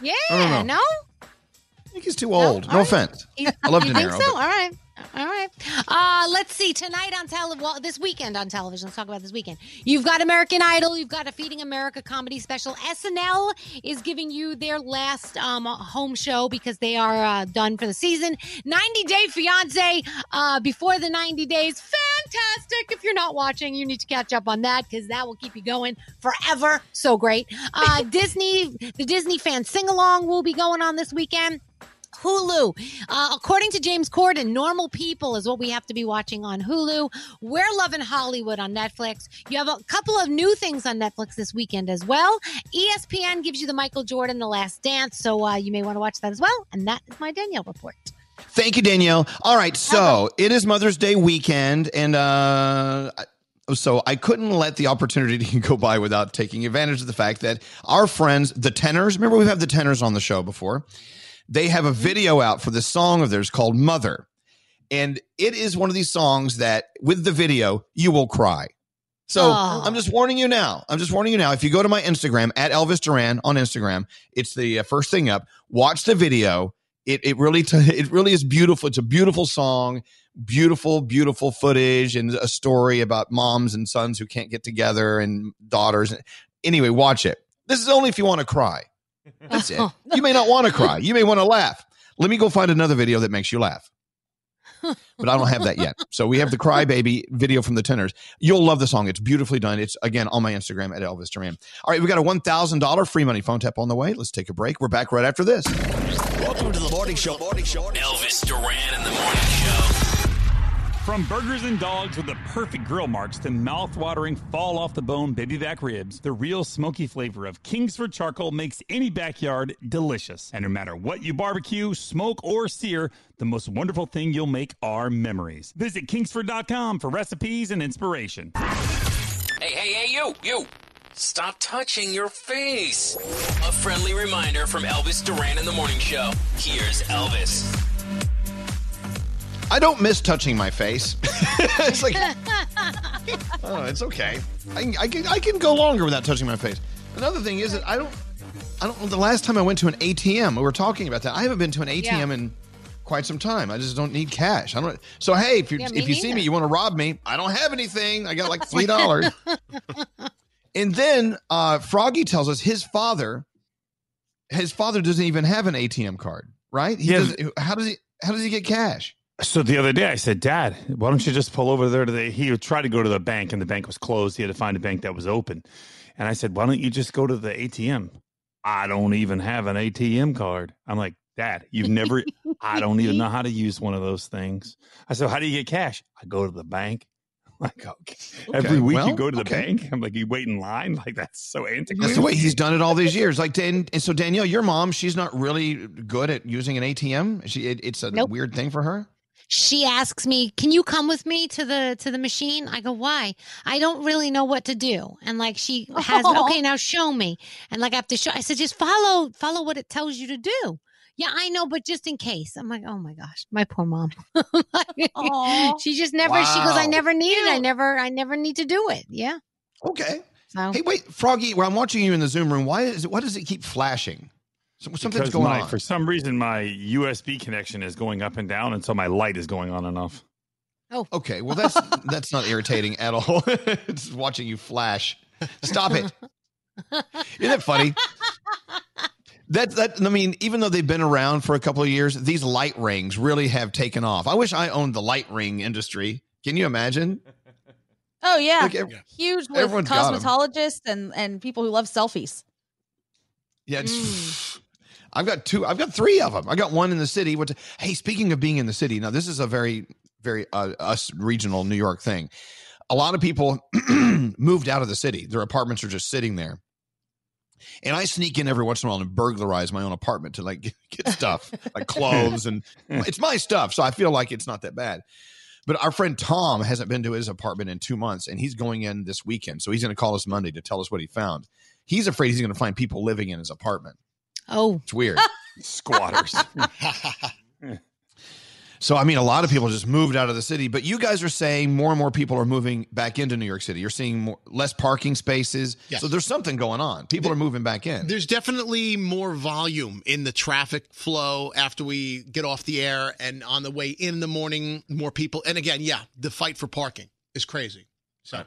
S6: Yeah.
S4: I don't know.
S6: No.
S4: I think he's too old. No, offense. I love
S6: you
S4: De
S6: think
S4: Niro.
S6: so?
S4: but-
S6: All right. All right. Uh, let's see. Tonight on television, well, this weekend on television, let's talk about this weekend. You've got American Idol. You've got a Feeding America comedy special. SNL is giving you their last um, home show because they are uh, done for the season. 90 Day Fiance uh, before the 90 days. Fantastic. If you're not watching, you need to catch up on that because that will keep you going forever. So great. Uh, Disney, the Disney fan sing along will be going on this weekend. Hulu. Uh, according to James Corden, Normal People is what we have to be watching on Hulu. We're loving Hollywood on Netflix. You have a couple of new things on Netflix this weekend as well. ESPN gives you the Michael Jordan The Last Dance, so uh, you may want to watch that as well. And that is my Danielle report.
S4: Thank you, Danielle. All right, so it is Mother's Day weekend, and uh, so I couldn't let the opportunity go by without taking advantage of the fact that our friends, the Tenors, remember we've had the Tenors on the show before. They have a video out for this song of theirs called Mother, and it is one of these songs that, with the video, you will cry. So
S18: Oh.
S4: I'm just warning you now. I'm just warning you now. If you go to my Instagram at Elvis Duran on Instagram, it's the uh, first thing up. Watch the video. It it really t- it really is beautiful. It's a beautiful song, beautiful beautiful footage, and a story about moms and sons who can't get together and daughters. Anyway, watch it. This is only if you want to cry. That's it. You may not want to cry. You may want to laugh. Let me go find another video that makes you laugh. But I don't have that yet. So we have the Cry Baby video from the Tenors. You'll love the song. It's beautifully done. It's again on my Instagram at Elvis Duran. All right, we got a one thousand dollar free money phone tap on the way. Let's take a break. We're back right after this.
S1: Welcome to the morning show. Morning show. Elvis Duran in the morning show.
S10: From burgers and dogs with the perfect grill marks to mouth-watering fall off the bone baby back ribs, the real smoky flavor of Kingsford charcoal makes any backyard delicious. And no matter what you barbecue, smoke, or sear, the most wonderful thing you'll make are memories. Visit kingsford.com for recipes and inspiration.
S1: Hey, hey, hey, you, you! Stop touching your face. A friendly reminder from Elvis Duran in the Morning Show. Here's Elvis.
S4: I don't miss touching my face. it's like, oh, it's okay. I can, I can I can go longer without touching my face. Another thing is that I don't I don't the last time I went to an ATM. We were talking about that. I haven't been to an ATM
S6: Yeah.
S4: in quite some time. I just don't need cash. I don't. So hey, if you
S6: Yeah, me
S4: if you see me, you want to rob me? I don't have anything. I got like three dollars. and then uh, Froggy tells us his father, his father doesn't even have an ATM card, right? He
S10: Yeah.
S4: doesn't, how does he how does he get cash?
S10: So the other day I said, Dad, why don't you just pull over there to the he would try to go to the bank and the bank was closed. He had to find a bank that was open. And I said, Why don't you just go to the ATM? I don't even have an ATM card. I'm like, Dad, you've never I don't even know how to use one of those things. I said, How do you get cash? I go to the bank. I'm like, okay. Every week
S4: well,
S10: you go to the
S4: okay.
S10: bank. I'm like, you wait in line? Like that's so antiquated.
S4: That's the way he's done it all these years. Like, Dan, and so Danielle, your mom, she's not really good at using an ATM. She, it, it's a
S6: Nope.
S4: weird thing for her.
S6: She asks me, "Can you come with me to the to the machine?" I go, "Why?" I don't really know what to do. And like she has,
S5: Aw.
S6: okay, now show me. And like I have to show. I said, "Just follow follow what it tells you to do." Yeah, I know, but just in case. I'm like, "Oh my gosh, my poor mom."
S5: Aw.
S6: she just never. She goes, "I never need it. I never. I never need to do it." Yeah.
S4: Okay.
S6: So
S4: Hey, wait, Froggy, when I'm watching you in the Zoom room, why is it, why does it keep flashing? So, something's
S10: Because
S4: going
S10: my-
S4: on.
S10: For some reason, my USB connection is going up and down, and so my light is going on and off.
S4: Oh, okay, well that's that's not irritating at all. it's watching you flash. Stop it. Isn't that funny? That that I mean, even though they've been around for a couple of years, these light rings really have taken off. I wish I owned the light ring industry. Can you imagine?
S5: Oh yeah,
S4: Like, ev-
S5: huge with
S4: everyone's got 'em.
S5: cosmetologists and and people who love selfies.
S4: Yeah, it's, mm. I've got two. I've got three of them. I got one in the city. Which, hey, speaking of being in the city, now this is a very, very uh, us regional New York thing. A lot of people moved out of the city. Their apartments are just sitting there, and I sneak in every once in a while and burglarize my own apartment to like get stuff like clothes and it's my stuff. So I feel like it's not that bad. But our friend Tom hasn't been to his apartment in two months, and he's going in this weekend. So he's going to call us Monday to tell us what he found. He's afraid he's going to find people living in his apartment.
S6: Oh,
S4: It's weird.
S10: Squatters.
S4: so, I mean, a lot of people just moved out of the city, but you guys are saying more and more people are moving back into New York City. You're seeing more, less parking spaces.
S12: Yes.
S4: So there's something going on. People are moving back in.
S12: There's definitely more volume in the traffic flow after we get off the air and on the way in the morning, more people. And again, yeah, the fight for parking is crazy. So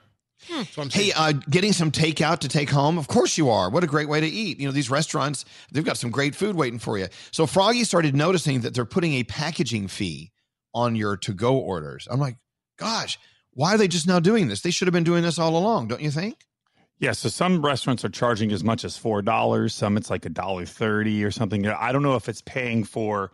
S12: that's what
S4: Hey, uh, getting some takeout to take home? Of course you are. What a great way to eat. You know, these restaurants, they've got some great food waiting for you. So Froggy started noticing that they're putting a packaging fee on your to go orders. I'm like, gosh, why are they just now doing this? They should have been doing this all along, don't you think?
S10: Yeah, so some restaurants are charging as much as four dollars. Some it's like a dollar thirty or something. I don't know if it's paying for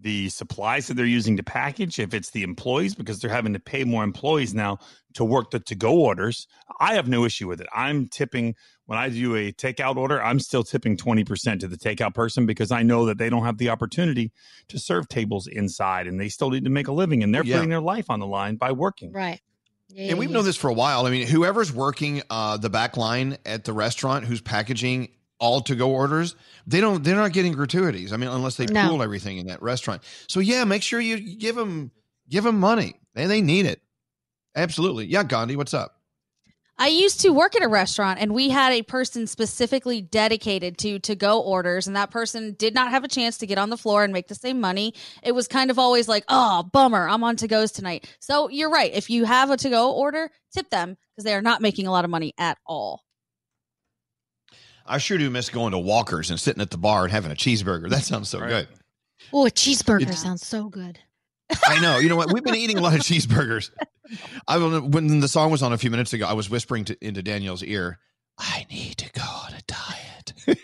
S10: the supplies that they're using to package, if it's the employees because they're having to pay more employees now to work the to go orders. I have no issue with it. I'm tipping when I do a takeout order. I'm still tipping twenty percent to the takeout person because I know that they don't have the opportunity to serve tables inside, and they still need to make a living, and they're
S4: Yeah.
S10: putting their life on the line by working.
S6: right. Yeah,
S4: and we've
S6: yeah.
S4: known this for a while. I mean, whoever's working uh, the back line at the restaurant who's packaging all to go orders, they don't they're not getting gratuities. I mean, unless they
S6: No.
S4: pool everything in that restaurant. So yeah, make sure you give them give them money. They they need it. Absolutely. Yeah, Gandhi, what's up?
S5: I used to work at a restaurant and we had a person specifically dedicated to to go orders and that person did not have a chance to get on the floor and make the same money. It was kind of always like, "Oh, bummer, I'm on to goes tonight." So, you're right. If you have a to go order, tip them because they are not making a lot of money at all.
S4: I sure do miss going to Walker's and sitting at the bar and having a cheeseburger. That sounds so good.
S6: Oh, a cheeseburger
S4: It's-
S6: sounds so good.
S4: I know. You know what? We've been eating a lot of cheeseburgers. I don't- when the song was on a few minutes ago, I was whispering to, into Danielle's ear, "I need to go on a diet,"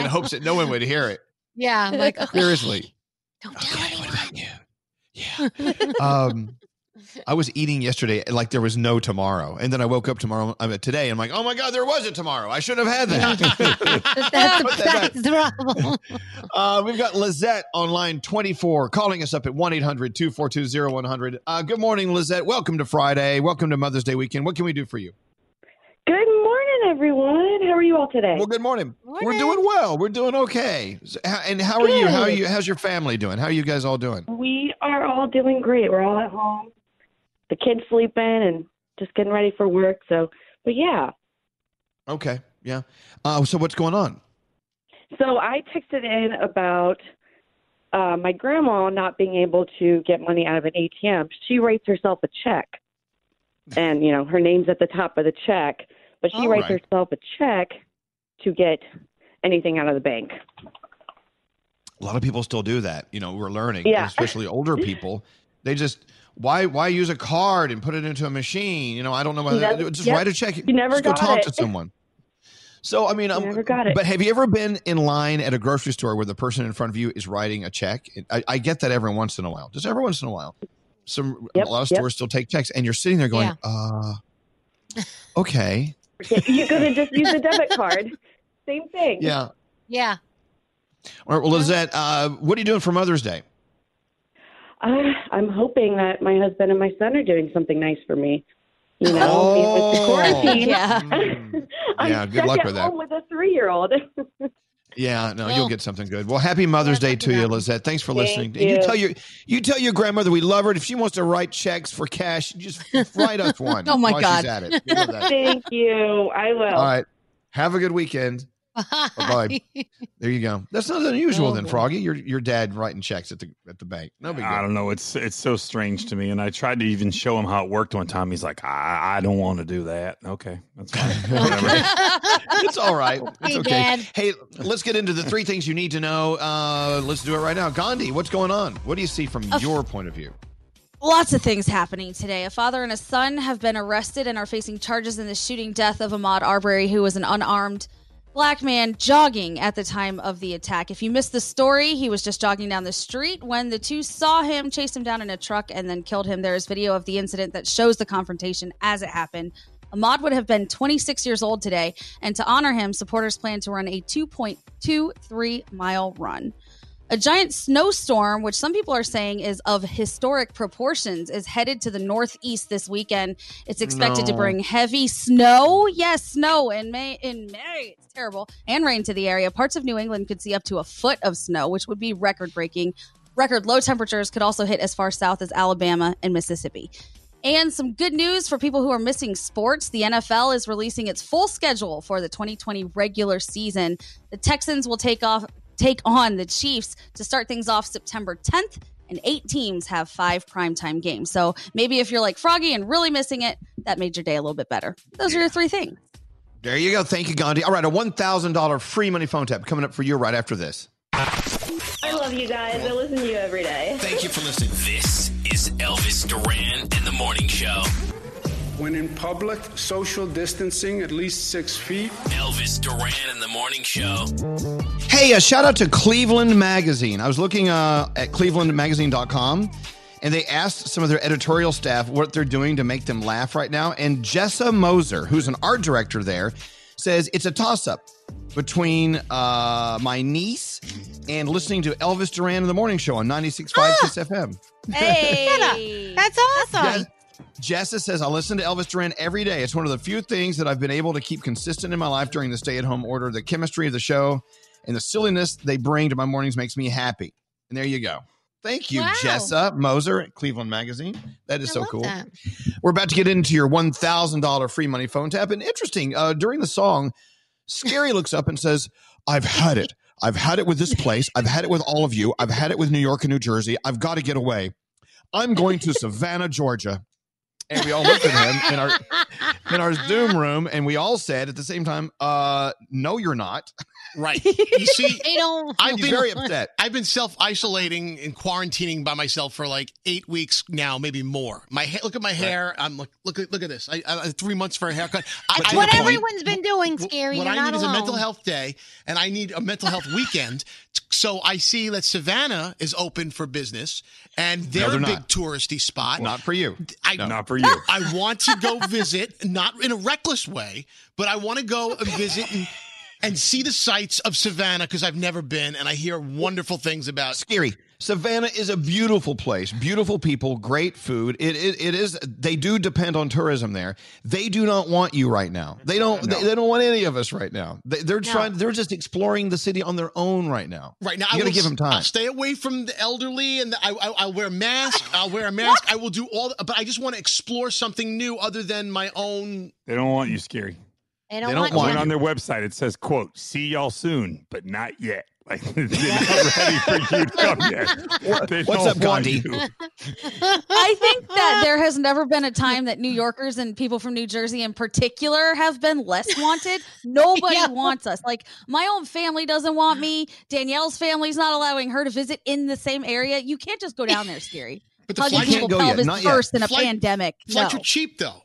S4: in hopes that no one would hear it.
S6: Yeah, I'm like, okay,
S4: Seriously.
S6: don't tell anyone. Yeah.
S4: Um, I was eating yesterday like there was no tomorrow, and then I woke up tomorrow. I mean, today. I'm like, oh my god, there was a tomorrow. I shouldn't have had that.
S6: That's,
S4: Put that
S6: the problem.
S4: Uh, we've got Lizette on line 24 calling us up at 1 800 242 0100. Uh, Good morning, Lizette. Welcome to Friday. Welcome to Mother's Day weekend. What can we do for you?
S18: Good morning, everyone. How are you all today?
S4: Well, good morning. We're doing well. We're doing okay. And how are you? How are you? How's your family doing? How are you guys all doing?
S18: We are all doing great. We're all at home. The kids sleeping and just getting ready for work. So, but yeah.
S4: Okay. Yeah. Uh, so what's going on?
S18: So I texted in about uh, my grandma not being able to get money out of an ATM. She writes herself a check, and you know her name's at the top of the check, but she
S4: All
S18: writes
S4: right.
S18: herself a check to get anything out of the bank.
S4: A lot of people still do that. You know, we're learning,
S18: Yeah.
S4: especially older people. They just why why use a card and put it into a machine? You know, I don't know. Whether,
S18: Never-
S4: just
S18: yep.
S4: write a check.
S18: You never
S4: just go
S18: got
S4: talk
S18: it.
S4: to someone. So I mean, um,
S18: never got it.
S4: but have you ever been in line at a grocery store where the person in front of you is writing a check? I, I get that every once in a while, just every once in a while. Some
S18: Yep,
S4: a lot of
S18: yep.
S4: stores still take checks, and you're sitting there going, "Uh, okay,
S18: you could have just used a debit card. Same thing.
S4: yeah."
S6: Yeah.
S4: All right, well, Lizette, uh, what are you doing for Mother's Day?
S18: Uh, I'm hoping that my husband and my son are doing something nice for me. You know, I mean, with the
S4: Oh.
S18: quarantine.
S5: Yeah.
S18: I'm
S4: Yeah, good
S18: stuck
S4: luck with that.
S18: home with a three-year-old.
S4: Yeah, no,
S18: Well-
S4: you'll get something good. Well, happy Mother's Day to you, Lizette. Thanks for
S18: Thank
S4: listening. And you
S18: you.
S4: tell your you tell your grandmother we love her. If she wants to write checks for cash, just write us one.
S18: Oh, my
S4: while
S18: God.
S4: she's at it. Give her that.
S18: Thank you. I will.
S4: All right. Have a good weekend. Bye. There you go. That's not unusual then, Froggy. Your your dad writing checks at the at the bank. No big deal.
S10: I don't know. It's it's so strange to me, and I tried to even show him how it worked one time. He's like, I, I don't want to do that. Okay, that's fine.
S4: It's all right. It's
S10: Hey,
S4: okay.
S10: Dad.
S4: Hey, let's get into the three things you need to know. Uh, let's do it right now. Gandhi, what's going on? What do you see from
S5: Of-
S4: your point of view?
S5: Lots of things happening today. A father and a son have been arrested and are facing charges in the shooting death of Ahmaud Arbery, who was an unarmed black man jogging at the time of the attack. If you missed the story, he was just jogging down the street when the two saw him, chased him down in a truck, and then killed him. There is video of the incident that shows the confrontation as it happened. Ahmaud would have been 26 years old today, and to honor him, supporters plan to run a 2.23 mile run. A giant snowstorm, which some people are saying is of historic proportions, is headed to the northeast this weekend. It's expected to bring heavy snow, yes, snow in May. In May, it's terrible, and rain to the area. Parts of New England could see up to a foot of snow, which would be record breaking. Record low temperatures could also hit as far south as Alabama and Mississippi. And some good news for people who are missing sports. The NFL is releasing its full schedule for the 2020 regular season. The Texans will take off take on the Chiefs to start things off September 10th, and eight teams have five primetime games. So maybe if you're like Froggy and really missing it, that made your day a little bit better. Those are your three things.
S4: There you go. Thank you, Gandhi. All right, a $1,000 free money phone tap coming up for you right after this.
S2: I love you guys. I listen to you every day.
S4: Thank you for listening.
S1: This is Elvis Duran and the Morning Show.
S19: When in public, social distancing at least six feet.
S1: Elvis Duran in the Morning Show.
S4: Hey, a shout out to Cleveland Magazine. I was looking uh, at clevelandmagazine.com and they asked some of their editorial staff what they're doing to make them laugh right now. And Jessa Moser, who's an art director there, says it's a toss up between uh, my niece and listening to Elvis Duran in the morning show on 96.5 Kiss FM.
S5: Hey,
S6: that's awesome.
S4: Jessa says, I listen to Elvis Duran every day. It's one of the few things that I've been able to keep consistent in my life during the stay at home order. The chemistry of the show and the silliness they bring to my mornings makes me happy. And there you go. Thank you,
S6: Wow.
S4: Jessa Moser at Cleveland Magazine. That is
S6: I
S4: so cool.
S6: that.
S4: We're about to get into your $1,000 free money phone tap. And interesting, uh, during the song, Scary looks up and says, I've had it. I've had it with this place. I've had it with all of you. I've had it with New York and New Jersey. I've got to get away. I'm going to Savannah, Georgia. And we all looked at him in our in our Zoom room, and we all said at the same time, uh, no, you're not.
S12: Right. You see,
S6: They don't.
S12: I've been
S4: very upset.
S12: I've been self isolating and quarantining by myself for like eight weeks now, maybe more. My ha- look at my hair. I'm like, look at look at this. I, I uh, three months for a haircut. I,
S6: It's
S12: I-
S6: what
S12: I-
S6: everyone's been doing, Scary.
S12: What
S6: You're
S12: I
S6: not
S12: need is a mental health day, and I need a mental health weekend. So I see that Savannah is open for business, and they're,
S4: they're
S12: a big
S4: not.
S12: touristy spot.
S4: Not for you.
S12: I,
S10: Not for you.
S12: I want to go visit, not in a reckless way, but I want to go visit and and see the sights of Savannah because I've never been, and I hear wonderful things about.
S4: Scary. Savannah is a beautiful place, beautiful people, great food. It, it it is. They do depend on tourism there. They do not want you right now. They don't. They, they don't want any of us right now. They, they're
S12: No.
S4: trying. They're just exploring the city on their own right now.
S12: Right now,
S4: you
S12: I
S4: got to give them time.
S12: I'll stay away from the elderly, and the, I, I, I'll wear a mask. I'll wear a mask. I will do all, but I just want to explore something new other than my own.
S10: They don't want you scary.
S6: They
S10: They
S6: don't,
S10: don't
S6: want,
S10: want on their website. It says, "quote See y'all soon, but not yet." Like they're not ready for you to come yet. They
S4: What's up, Gandhi?
S5: I think that there has never been a time that New Yorkers and people from New Jersey in particular have been less wanted. Nobody wants us. Like my own family doesn't want me. Danielle's family's not allowing her to visit in the same area. You can't just go down there, scary.
S12: But the
S5: Hugging
S12: flights-
S5: people
S4: Can't go yet, not yet.
S5: first in a
S12: Flight-
S5: pandemic.
S12: Flights
S5: no.
S12: are cheap though.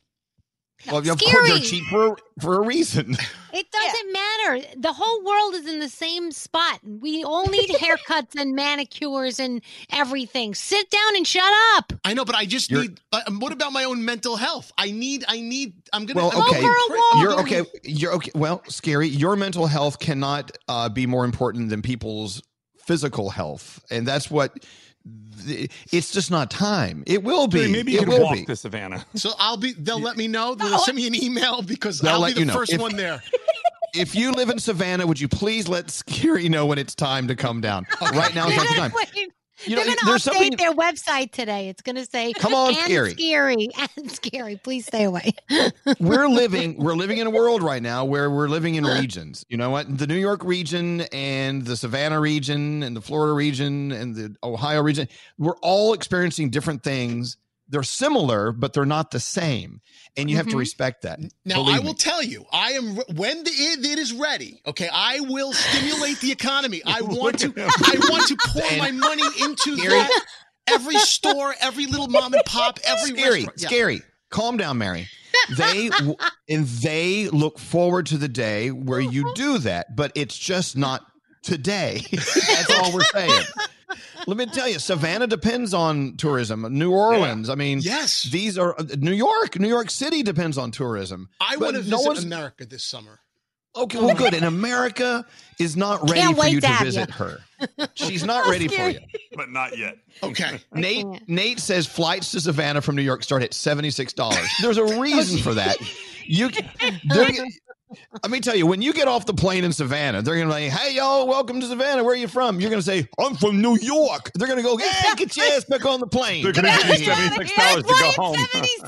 S4: Well, of course they're cheap for for a reason.
S6: It doesn't matter. The whole world is in the same spot. We all need haircuts and manicures and everything. Sit down and shut up.
S12: I know, but I just
S4: You're-
S12: need. Uh, what about my own mental health? I need. I need. I'm gonna.
S4: Well,
S12: I'm
S4: okay,
S12: going cra-
S4: you're okay. You're okay. Well, scary. Your mental health cannot uh, be more important than people's physical health, and that's what. Th- It's just not time. It will be.
S10: Maybe- Maybe you
S4: it
S10: can
S4: will
S10: walk
S4: be.
S10: to Savannah.
S12: So I'll be. They'll let me know. They'll send me an email because
S4: They'll
S12: I'll
S4: let
S12: be the
S4: you know.
S12: first
S4: If-
S12: one there.
S4: If you live in Savannah, would you please let Scary know when it's time to come down? Right now is not the time.
S6: Wait,
S4: You know,
S6: They're going to update
S4: something-
S6: their website today. It's going to say,
S4: Come on,
S6: and
S4: Scary."
S6: scary, and scary. Please stay away.
S4: we're living we're living in a world right now where we're living in regions. You know what? The New York region and the Savannah region and the Florida region and the Ohio region, we're all experiencing different things. They're similar, but they're not the same. And you have to
S12: Mhm.
S4: respect that.
S12: Now
S4: Believe
S12: I
S4: me.
S12: will tell you, I am when the, it, it is ready. Okay, I will stimulate the economy. I want to. I want to pour my money into that. Every store, every little mom and pop, every
S4: scary,
S12: restaurant. Yeah.
S4: scary. Calm down, Mary. They and they look forward to the day where you do that, but it's just not today. That's all we're saying. Let me tell you, Savannah depends on tourism. New Orleans, I mean,
S12: yes,
S4: these are uh, New York. New York City depends on tourism.
S12: I
S4: But
S12: want to
S4: no
S12: visit
S4: one's-
S12: America this summer.
S4: Okay, well, good. And America is not ready
S12: Can't
S4: for
S12: wait
S4: you
S12: to
S4: to visit
S12: you.
S4: her. She's not ready for you.
S10: but not yet.
S12: Okay.
S4: Nate Nate says flights to Savannah from New York start at seventy six dollars. There's a reason for that. You, they're- let me tell you, when you get off the plane in Savannah, they're gonna be like, "Hey, y'all, welcome to Savannah. Where are you from?" You're gonna say, "I'm from New York." They're gonna go, "Hey, get your ass back on the plane."
S10: They're gonna give you seventy six dollars to go home.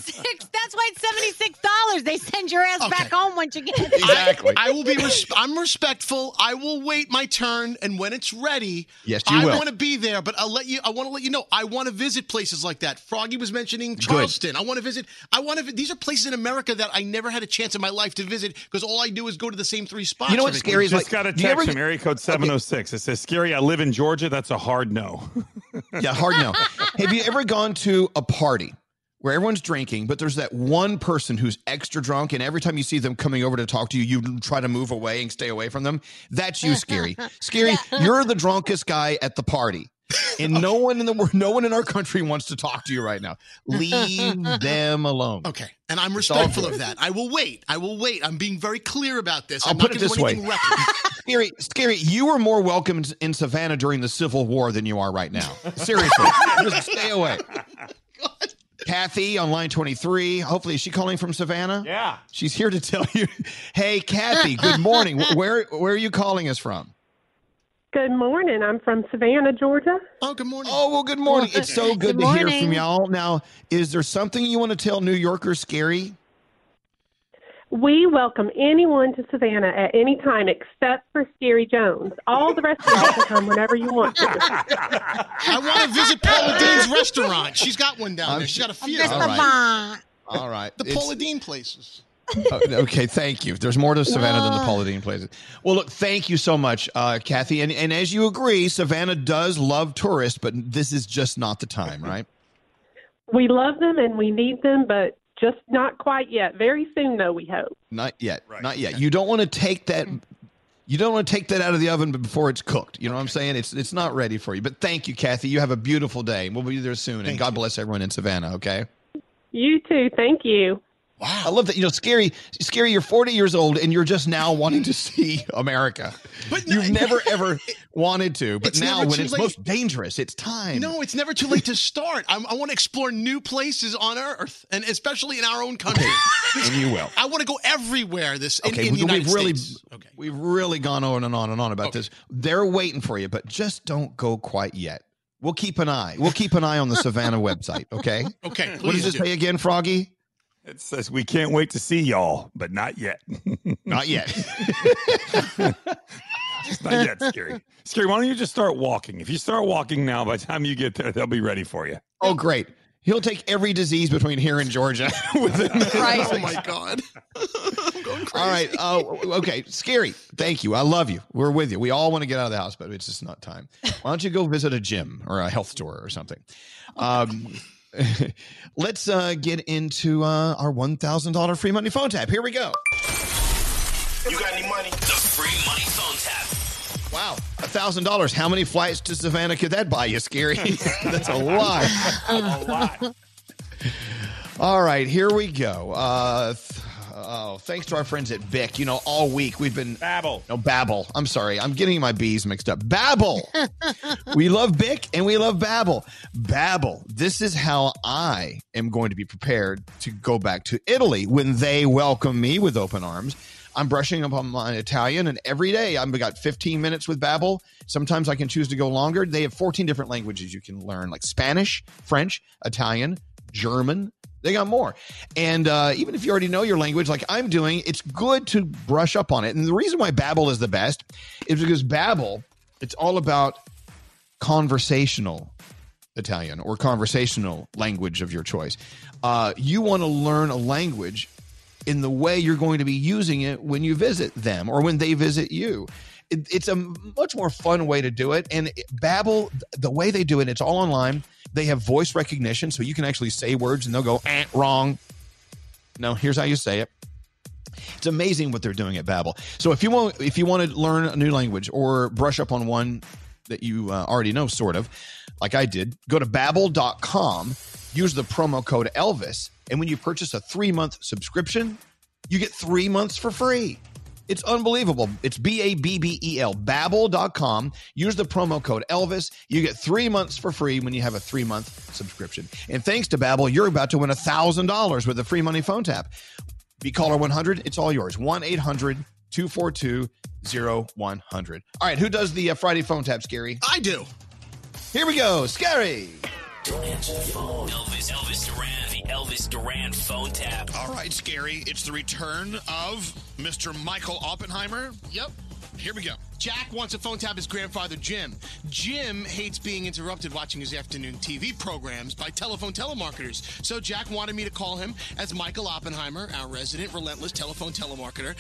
S6: Six. That's why it's seventy six dollars. They send your ass back home once you get there.
S4: Exactly.
S12: I will be. Res- I'm respectful. I will wait my turn, and when it's ready,
S4: Yes, you
S12: I want to be there. But I'll let you. I want to let you know. I want to visit places like that. Froggy was mentioning Charleston. I want to visit. I want to. These are places in America that I never had a chance in my life to visit because all I do is go to the same three spots.
S4: You know
S12: what's
S4: scary
S12: week.
S4: is
S10: Just got a
S4: do you ever
S10: text
S4: get-
S10: from area code 706. It says, Scary, I live in Georgia. That's a hard no.
S4: Yeah, hard no. Have you ever gone to a party where everyone's drinking, but there's that one person who's extra drunk, and every time you see them coming over to talk to you, you try to move away and stay away from them? That's you, Scary. Scary, you're the drunkest guy at the party. And no one in the world, no one in our country wants to talk to you right now. Leave them alone.
S12: Okay, and I'm
S4: It's
S12: respectful of that. I will wait. I will wait. I'm being very clear about this.
S4: I'll
S12: I'm
S4: put
S12: not
S4: it
S12: gonna
S4: this
S12: do
S4: way.
S12: anything reckless.
S4: Scary, scary. You were more welcome in Savannah during the Civil War than you are right now. Seriously, just stay away. Kathy on line 23. Hopefully, is she calling from Savannah?
S10: Yeah.
S4: She's here to tell you. Hey, Kathy, good morning. Where where are you calling us from?
S9: Good morning. I'm from Savannah, Georgia.
S12: Oh, good morning.
S4: Oh, well, good morning. It's so good,
S9: Good
S4: to hear from y'all. Now, is there something you want to tell New Yorkers, Scary?
S9: We welcome anyone to Savannah at any time except for Scary Jones. All the rest of you can come whenever you want to.
S12: I want to visit Paula Deen's restaurant. She's got one down there. She's got a few.
S4: All right. All right.
S12: The
S4: It's-
S12: Paula Deen places.
S4: Oh, okay, thank you. There's more to Savannah than the Paula Deen places. Well, look, thank you so much, uh, Kathy. And, and as you agree, Savannah does love tourists, but this is just not the time, right?
S9: We love them and we need them, but just not quite yet. Very soon, though, we hope.
S4: Not yet. Not yet. You don't want to take that. You don't want to take that out of the oven before it's cooked. You know what I'm saying? It's it's not ready for you. But thank you, Kathy. You have a beautiful day. We'll be there soon. and God bless everyone in Savannah. Okay.
S9: You too. Thank you.
S4: Wow. I love that. You know, scary, scary. You're 40 years old and you're just now wanting to see America. But you've never ever wanted to, but now when it's
S12: late.
S4: most dangerous, it's time.
S12: No, it's never too late to start. I'm, I want to explore new places on Earth, and especially in our own country.
S4: and you will.
S12: I want to go everywhere. This in,
S4: Okay,
S12: in the
S4: we-
S12: United
S4: we've really,
S12: States.
S4: we've really gone on and on and on about this. They're waiting for you, but just don't go quite yet. We'll keep an eye. We'll keep an eye on the Savannah website. Okay.
S12: Okay.
S4: What does it
S10: do.
S4: say again, Froggy?
S10: It says we can't wait to see y'all, but not yet.
S4: Not yet.
S10: Just not yet, Scary. Scary, why don't you just start walking? If you start walking now, by the time you get there, they'll be ready for you.
S4: Oh, great. He'll take every disease between here and Georgia. within
S10: Right.
S12: Oh my God.
S4: All right. Uh, okay. Scary. Thank you. I love you. We're with you. We all want to get out of the house, but it's just not time. Why don't you go visit a gym or a health store or something? Um, let's uh, get into uh, our $1,000 free money phone tap. Here we go.
S1: You got any money? The free money phone tap.
S4: Wow. $1,000. How many flights to Savannah could that buy you, Scary? That's a lot.
S10: a lot.
S4: All right, here we go. Uh, th- oh, thanks to our friends at Bic. You know, all week we've been
S10: Babble.
S4: No, Babbel. I'm sorry, I'm getting my bees mixed up. Babbel. we love Bic and we love Babbel. Babbel. This is how I am going to be prepared to go back to Italy when they welcome me with open arms. I'm brushing up on my Italian, and every day I've got 15 minutes with Babbel. Sometimes I can choose to go longer. They have 14 different languages you can learn, like Spanish, French, Italian, German. They got more. And uh, even if you already know your language, like I'm doing, it's good to brush up on it. And the reason why Babbel is the best is because Babbel, it's all about conversational Italian or conversational language of your choice. Uh, you want to learn a language in the way you're going to be using it when you visit them or when they visit you. It, it's a much more fun way to do it. And Babbel, the way they do it, it's all online. They have voice recognition, so you can actually say words and they'll go eh, wrong. No, here's how you say it. It's amazing what they're doing at Babbel. So if you want, if you want to learn a new language or brush up on one that you uh, already know, sort of, like I did, go to Babbel.com, use the promo code Elvis, and when you purchase a three month subscription, you get three months for free. It's unbelievable. It's B A B B E L, babbel.com. Use the promo code Elvis. You get three months for free when you have a three month subscription. And thanks to Babbel, you're about to win $1,000 with a free money phone tap. Be caller 100. It's all yours. 1 800 242 0100. All right, who does the uh, Friday phone tap, Scary?
S12: I do.
S4: Here we go. Scary.
S1: Don't answer the phone. Elvis, Elvis Duran, the Elvis Duran phone tap.
S12: All right, Scary. It's the return of Mr. Michael Oppenheimer. Yep. Here we go. Jack wants to phone tap his grandfather, Jim. Jim hates being interrupted watching his afternoon TV programs by telephone telemarketers. So Jack wanted me to call him as Michael Oppenheimer, our resident relentless telephone telemarketer.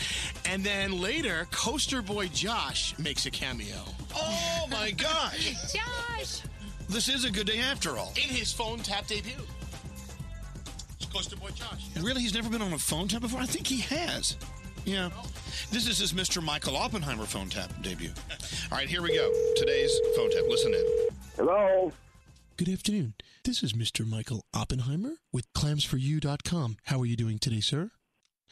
S12: And then later, coaster boy Josh makes a cameo.
S4: Oh my gosh.
S6: Josh.
S4: This is a good day after all.
S12: In his phone tap debut. It's coaster boy Josh.
S4: Really? He's never been on a phone tap before? I think he has. Yeah. This is his Mr. Michael Oppenheimer phone tap debut. All right, here we go. Today's phone tap. Listen in.
S3: Hello.
S20: Good afternoon. This is Mr. Michael Oppenheimer with clamsforyou.com. How are you doing today, sir?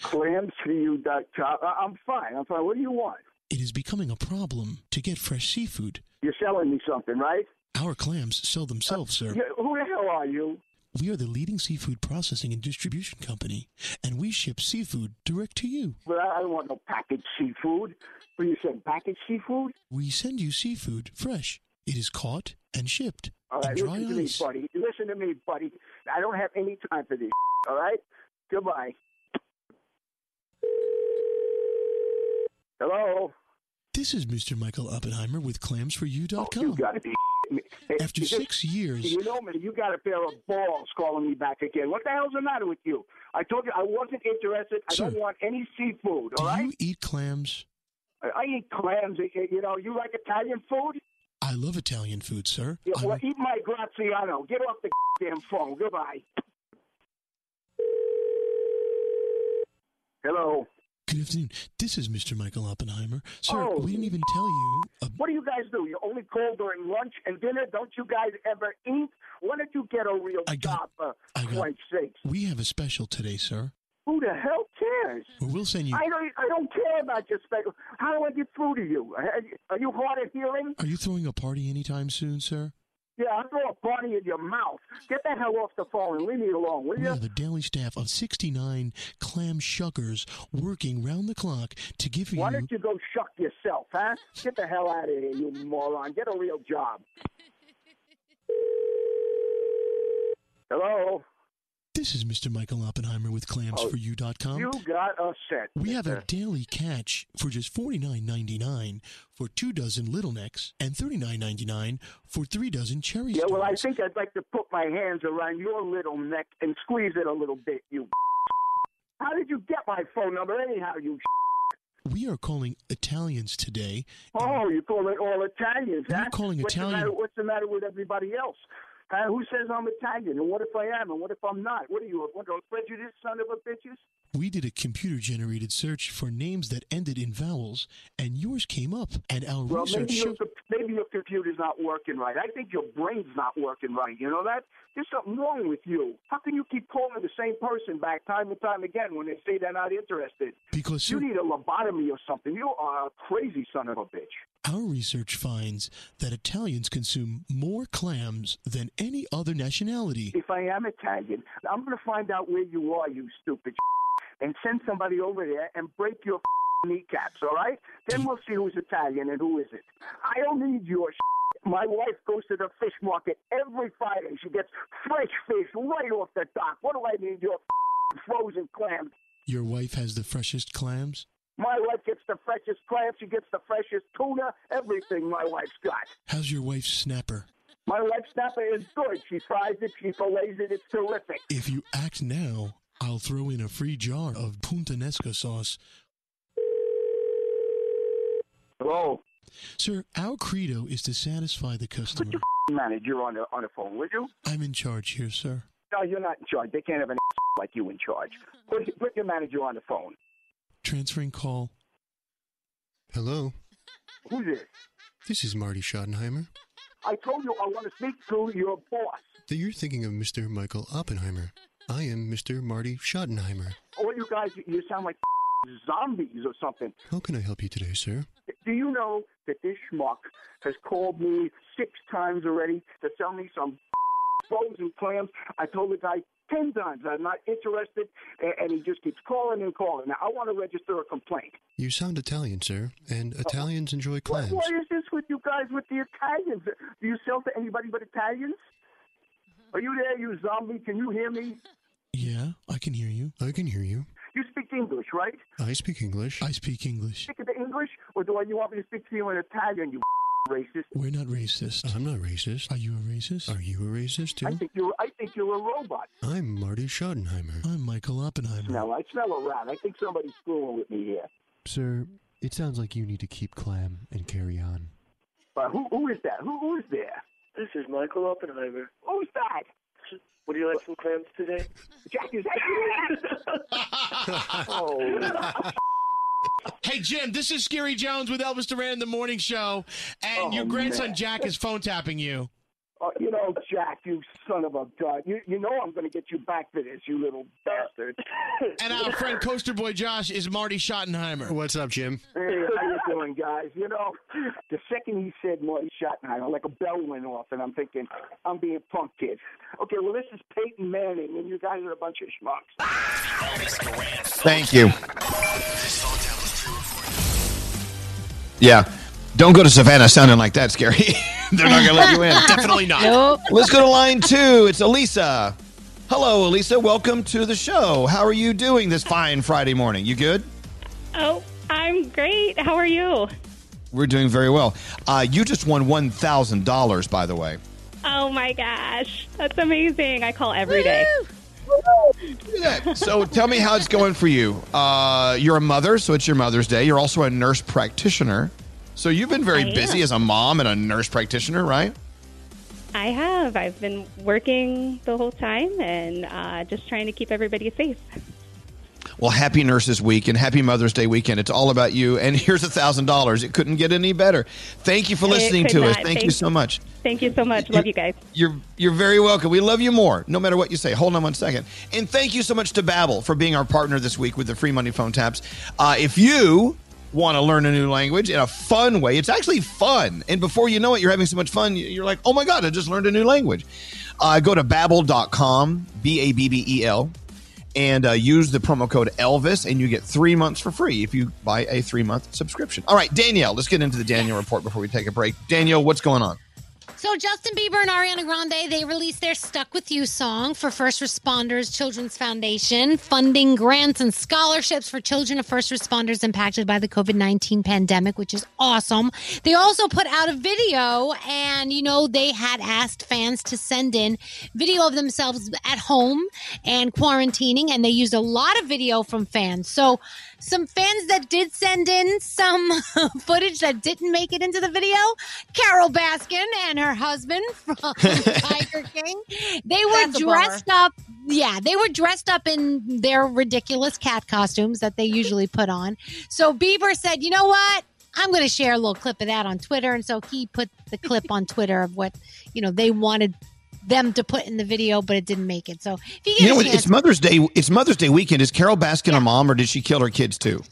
S3: Clamsforyou.com. I- I'm fine. I'm fine. What do you want?
S20: It is becoming a problem to get fresh seafood.
S3: You're selling me something, right?
S20: Our clams sell themselves, sir.
S3: Who the hell are you?
S20: We are the leading seafood processing and distribution company, and we ship seafood direct to you.
S3: But I don't want no packaged seafood. What you said, packaged seafood?
S20: We send you seafood fresh. It is caught and shipped
S3: All right, listen to me, buddy. Listen to me, buddy. I don't have any time for this. All right? Goodbye. Hello?
S20: This is Mr. Michael Oppenheimer with clamsforyou.com.
S3: Oh, You gotta be
S20: After
S3: this-
S20: six years-
S3: You know me. You got a pair of balls calling me back again. What the hell's the matter with you? I told you I wasn't interested. I
S20: Sir,
S3: don't want any seafood,
S20: Do
S3: all right?
S20: you eat clams?
S3: I, I eat clams. You you know, you like Italian food?
S20: I love Italian food, sir.
S3: Yeah, well, eat my Graziano. Get off the damn phone. Goodbye. Hello.
S20: Good afternoon. This is Mr. Michael Oppenheimer. Sir,
S3: Oh.
S20: we didn't even tell you.
S3: Uh, what do you guys do? You only call during lunch and dinner? Don't you guys ever eat? Why don't you get a real I got, job, for Christ's sakes?
S20: We have a special today, sir.
S3: Who the hell cares?
S21: Well, we'll send you.
S3: I don't. I don't care about your special. How do I get through to you- Are you hard of hearing?
S21: Are you throwing a party anytime soon, sir?
S3: Yeah, I'll throw a party in your mouth. Get the hell off the phone and leave me alone, will you?
S21: are the daily staff of 69 clam shuckers working round the clock to give you.
S3: Why don't you go shuck yourself, huh? Get the hell out of here, you moron. Get a real job. Hello.
S21: This is Mr. Michael Oppenheimer with ClamsForYou.com.
S3: Oh, You got a set.
S21: We have a daily catch for just $49.99 for two dozen little necks and $39.99 for three dozen cherry
S3: Yeah, well, I think I'd like to put my hands around your little neck and squeeze it a little bit, you. How did you get my phone number anyhow, you?
S21: We are calling Italians today.
S3: Oh, you call it all Italians,
S21: We're
S3: huh?
S21: calling
S3: what's
S21: Italian-
S3: The matter, what's the matter with everybody else? Uh, who says I'm Italian? And what if I am? And what if I'm not? What are you, a bunch of prejudiced son of a bitches?
S21: We did a computer generated search for names that ended in vowels, and yours came up. And our
S3: Well,
S21: research
S3: maybe your, maybe your computer's not working right. I think your brain's not working right. You know that? There's something wrong with you. How can you keep calling the same person back time and time again when they say they're not interested?
S21: Because,
S3: you need a lobotomy or something. You are a crazy son of a bitch.
S21: Our research finds that Italians consume more clams than any other nationality.
S3: If I am Italian, I'm going to find out where you are, you stupid and send somebody over there and break your kneecaps, all right? Then we'll see who's Italian and who isn't. I don't need your My wife goes to the fish market every Friday. She gets fresh fish right off the dock. What do I need your frozen clams?
S21: Your wife has the freshest clams?
S3: My wife gets the freshest clams. She gets the freshest tuna. Everything my wife's got.
S21: How's your wife's snapper?
S3: My wife's snapper is good. She fries it. She fillets it. It's terrific.
S21: If you act now, I'll throw in a free jar of Puttanesca sauce.
S3: Hello?
S21: Sir, our credo is to satisfy the customer.
S3: Put your Manager on the on the phone, would you?
S21: I'm in charge here, sir.
S3: No, you're not in charge. They can't have an like you in charge. Put, put your manager on the phone.
S21: Transferring call.
S22: Hello,
S3: Who's this?
S22: this is Marty Schottenheimer.
S3: I told you I want to speak to your boss.
S22: That you're thinking of Mr. Michael Oppenheimer. I am Mr. Marty Schottenheimer.
S3: All you guys, you sound like zombies or something.
S22: How can I help you today, sir?
S3: Do you know that this schmuck has called me six times already to sell me some frozen clams? I told the guy ten times I'm not interested, and he just keeps calling and calling. Now I want to register a complaint.
S22: You sound Italian, sir, and Italians enjoy
S3: What,
S22: clams.
S3: what is this with you guys with the Italians? Do you sell to anybody but Italians? Mm-hmm. Are you there, you zombie? Can you hear me?
S21: Yeah, I can hear you.
S22: I can hear you.
S3: You speak English, right?
S22: I speak English.
S21: I speak English.
S3: Speak the English, or do you want me to speak to you in Italian, you racist?
S21: We're not racist.
S22: I'm not racist.
S21: Are you a racist?
S22: Are you a racist too?
S3: I think you're. I think you're a robot.
S22: I'm Marty Schottenheimer.
S21: I'm Michael Oppenheimer.
S3: Smell. I smell a rat. I think somebody's screwing with me here.
S22: Sir, it sounds like you need to keep clam and carry on.
S3: But who? Who is that? Who? Who is there?
S19: This is Michael Oppenheimer.
S3: Who's that?
S19: Would you like some clams today?
S3: Jack is that? oh.
S4: Hey Jim, this is Scary Jones with Elvis Duran in the morning show, and
S3: Oh,
S4: your grandson
S3: man.
S4: Jack is phone tapping you.
S3: You Jack, you son of a gun. You, you know I'm going to get you back for this, you little bastard.
S4: And our friend Coaster Boy Josh is Marty Schottenheimer.
S22: What's up, Jim?
S3: Hey, how you doing, guys? You know, the second he said Marty Schottenheimer, like a bell went off, and I'm thinking, I'm being punked, kid. Okay, well, this is Peyton Manning, and you guys are a bunch of schmucks.
S4: Thank you. Yeah. Don't go to Savannah sounding like that, Scary. They're not going to let you in. Definitely not.
S6: Nope.
S4: Let's go to line two. It's Elisa. Hello, Elisa. Welcome to the show. How are you doing this fine Friday morning? You good?
S23: Oh, I'm great. How are you?
S4: We're doing very well. Uh, you just won $1,000, by the way.
S23: Oh my gosh, that's amazing. I call every day.
S4: So tell me how it's going for you. Uh, you're a mother, so it's your Mother's Day. You're also a nurse practitioner. So you've been very
S23: I am.
S4: busy as a mom and a nurse practitioner, right?
S23: I have. I've been working the whole time and uh, just trying to keep everybody safe.
S4: Well, happy Nurses Week and happy Mother's Day weekend. It's all about you. And here's a thousand dollars. It couldn't get any better. Thank you for listening to us.
S23: not.
S4: Thank, you so much.
S23: Thank you so much. Love you guys.
S4: You're you're very welcome. We love you more, no matter what you say. Hold on one second. And thank you so much to Babbel for being our partner this week with the free money phone taps. Uh, if you want to learn a new language in a fun way, it's actually fun. And before you know it, you're having so much fun, you're like, oh my God, I just learned a new language. Uh, go to babbel.com, B A B B E L, and uh, use the promo code Elvis, and you get three months for free if you buy a three month subscription. All right, Danielle, let's get into the Danielle report before we take a break. Danielle, what's going on?
S6: So Justin Bieber and Ariana Grande, they released their Stuck With You song for First Responders Children's Foundation, funding grants and scholarships for children of first responders impacted by the COVID-19 pandemic, which is awesome. They also put out a video and, you know, they had asked fans to send in video of themselves at home and quarantining, and they used a lot of video from fans. So some fans that did send in some footage that didn't make it into the video. Carole Baskin and her husband from Tiger King. They were
S5: That's
S6: dressed up. Yeah, they were dressed up in their ridiculous cat costumes that they usually put on. So Bieber said, "You know what? I'm going to share a little clip of that on Twitter." And so he put the clip on Twitter of what you know they wanted them to put in the video, but it didn't make it. So if you
S4: You know
S6: chance,
S4: It's Mother's Day. It's Mother's Day weekend. Is Carole Baskin a mom, or did she kill her kids too?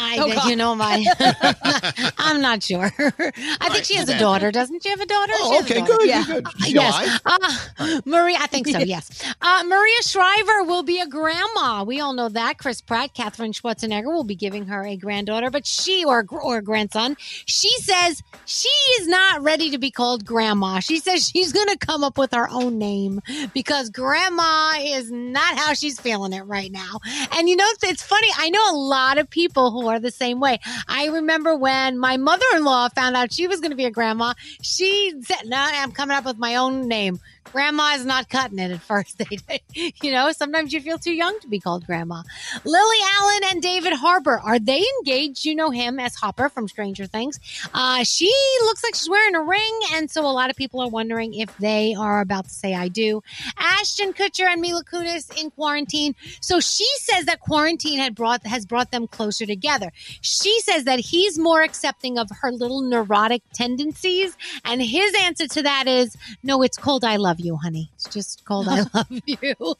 S6: I,
S5: Oh,
S6: you know, my, I'm not sure. I think she has a daughter, doesn't she have a daughter?
S4: Oh, okay,
S6: daughter.
S4: good,
S6: Yeah.
S4: good.
S6: Yes. Uh, Maria, I think so. Yes. Uh, Maria Shriver will be a grandma. We all know that. Chris Pratt, Catherine Schwarzenegger will be giving her a granddaughter, but she or or grandson. She says she is not ready to be called grandma. She says she's going to come up with her own name because grandma is not how she's feeling it right now. And you know, it's- it's funny. I know a lot of people who are the same way. I remember when my mother in law found out she was going to be a grandma, she said, No, I'm coming up with my own name. Grandma is not cutting it at first. They, you know, sometimes you feel too young to be called grandma. Lily Allen and David Harbour, are they engaged? You know him as Hopper from Stranger Things. Uh, she looks like she's wearing a ring, and so a lot of people are wondering if they are about to say I do. Ashton Kutcher and Mila Kunis in quarantine. So she says that quarantine had brought has brought them closer together. She says that he's more accepting of her little neurotic tendencies, and his answer to that is no. It's cold. I love you, honey. It's just called I love you.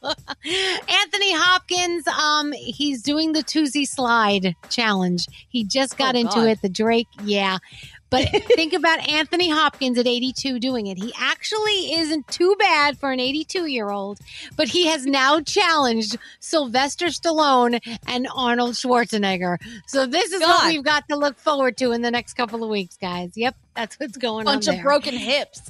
S6: Anthony Hopkins, um, he's doing the Toosie Slide challenge. He just got
S5: Oh,
S6: into
S5: God.
S6: it. The Drake, yeah. But think about Anthony Hopkins at 82 doing it. He actually isn't too bad for an 82 year old, but he has now challenged Sylvester Stallone and Arnold Schwarzenegger. So this is what we've got to look forward to in the next couple of weeks, guys. Yep, that's what's going
S5: Bunch
S6: on.
S5: Bunch
S6: of
S5: broken hips.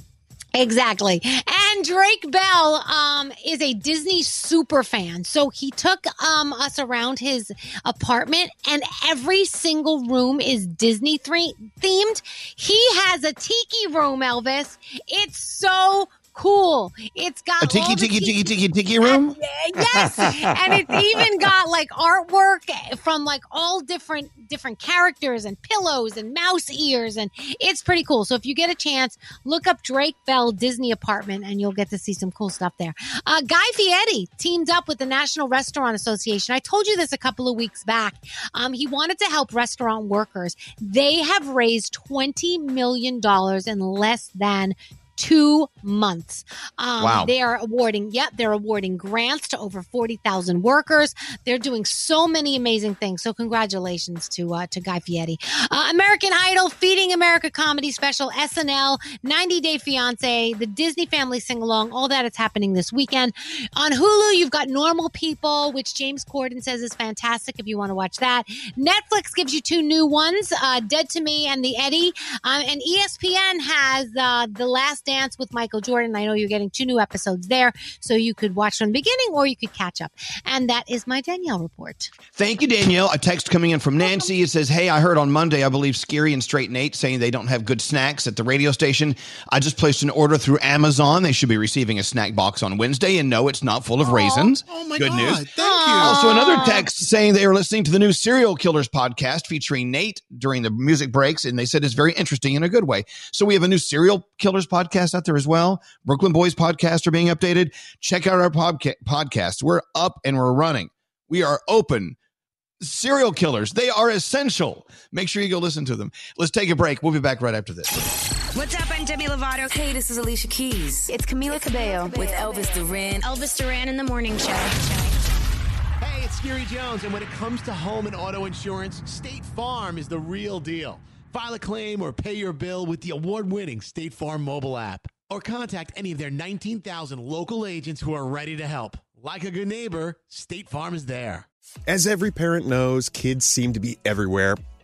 S6: Exactly. And Drake Bell um, is a Disney super fan. So he took um, us around his apartment, and every single room is Disney thre- themed. He has a tiki room, Elvis. It's so cool. It's got
S4: A tiki, tiki, tiki, tiki, tiki room?
S6: yes. And it's even got like artwork from like all different different characters and pillows and mouse ears and it's pretty cool. So if you get a chance look up drake bell disney apartment and you'll get to see some cool stuff there. Uh, guy fieri teamed up with the national restaurant association. I told you this a couple of weeks back. Um, he wanted to help restaurant workers. They have raised 20 million dollars in less than two months. Um,
S4: Wow.
S6: They are awarding, yep, they're awarding grants to over 40,000 workers. They're doing so many amazing things. So congratulations to, uh, to Guy Fieri. Uh, American Idol, Feeding America comedy special, SNL, 90 Day Fiance, the Disney Family Sing Along, all that is happening this weekend. On Hulu, you've got Normal People, which James Corden says is fantastic if you want to watch that. Netflix gives you two new ones, uh, Dead to Me and The Eddy. Um, and ESPN has uh, The Last Dance with Michael Jordan. I know you're getting two new episodes there, so you could watch from the beginning or you could catch up. And that is my Danielle report.
S4: Thank you, Danielle. A text coming in from Nancy. It says, Hey, I heard on Monday, I believe Scary and Straight Nate saying they don't have good snacks at the radio station. I just placed an order through Amazon. They should be receiving a snack box on Wednesday. And no, it's not full of raisins.
S12: Oh my
S4: good
S12: God.
S4: news.
S12: Thank you.
S4: Also, another text saying they are listening to the new Serial Killers podcast featuring Nate during the music breaks. And they said it's very interesting in a good way. So we have a new Serial Killers podcast out there as well. Brooklyn Boys podcast are being updated. Check out our podca- podcast. We're up and we're running. We are open serial killers. They are essential. Make sure you go listen to them. Let's take a break. We'll be back right after this.
S24: What's up? I'm Demi Lovato. Hey, this is Alicia Keys. It's Camila Cabello with Elvis Duran.
S6: Elvis Duran in the morning show.
S25: Hey, it's Scary Jones, and when it comes to home and auto insurance, State Farm is the real deal. File a claim or pay your bill with the award winning State Farm mobile app. Or contact any of their 19,000 local agents who are ready to help. Like a good neighbor, State Farm is there.
S16: As every parent knows, kids seem to be everywhere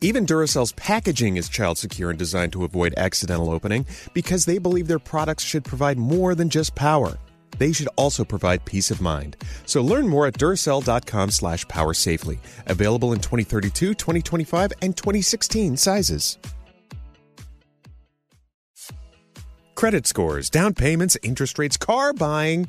S16: Even Duracell's packaging is child secure and designed to avoid accidental opening because they believe their products should provide more than just power. They should also provide peace of mind. So learn more at Duracell.com slash power safely. Available in 2032, 2025, and 2016 sizes. Credit scores, down payments, interest rates, car buying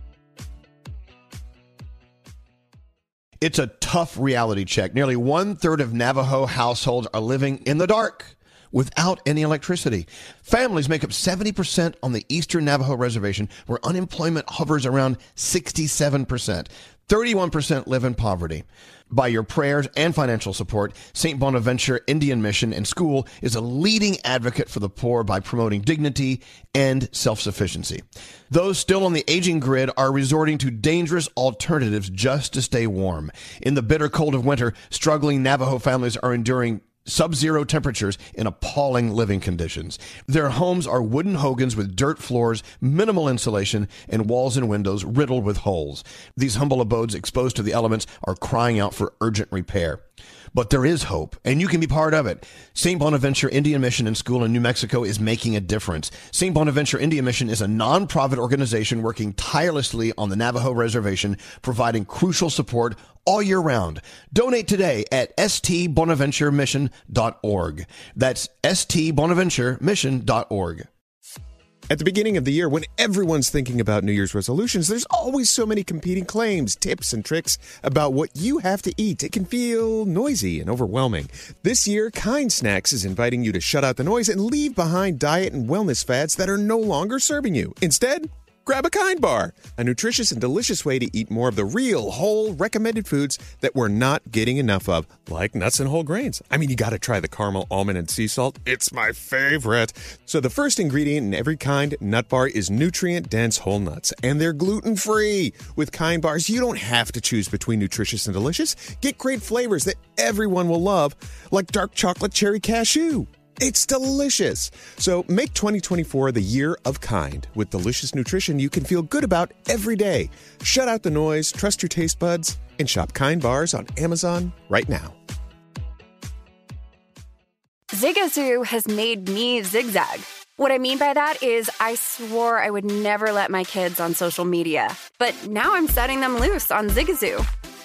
S4: It's a tough reality check. Nearly one third of Navajo households are living in the dark without any electricity. Families make up 70% on the Eastern Navajo Reservation, where unemployment hovers around 67%. 31% live in poverty. By your prayers and financial support, St. Bonaventure Indian Mission and School is a leading advocate for the poor by promoting dignity and self-sufficiency. Those still on the aging grid are resorting to dangerous alternatives just to stay warm. In the bitter cold of winter, struggling Navajo families are enduring sub-zero temperatures in appalling living conditions. Their homes are wooden hogans with dirt floors, minimal insulation, and walls and windows riddled with holes. These humble abodes exposed to the elements are crying out for urgent repair. But there is hope, and you can be part of it. St. Bonaventure Indian Mission and School in New Mexico is making a difference. St. Bonaventure Indian Mission is a non-profit organization working tirelessly on the Navajo Reservation, providing crucial support all year round. Donate today at stbonaventuremission.org. That's stbonaventuremission.org.
S16: At the beginning of the year, when everyone's thinking about New Year's resolutions, there's always so many competing claims, tips, and tricks about what you have to eat. It can feel noisy and overwhelming. This year, Kind Snacks is inviting you to shut out the noise and leave behind diet and wellness fads that are no longer serving you. Instead, grab a Kind Bar, a nutritious and delicious way to eat more of the real, whole, recommended foods that we're not getting enough of, like nuts and whole grains. I mean, you gotta try the caramel, almond, and sea salt. It's my favorite. So, the first ingredient in every Kind nut bar is nutrient dense whole nuts, and they're gluten free. With Kind bars, you don't have to choose between nutritious and delicious. Get great flavors that everyone will love, like dark chocolate cherry cashew. It's delicious. So make 2024 the year of kind with delicious nutrition you can feel good about every day. Shut out the noise, trust your taste buds, and shop Kind Bars on Amazon right now.
S26: Zigazoo has made me zigzag. What I mean by that is, I swore I would never let my kids on social media, but now I'm setting them loose on Zigazoo.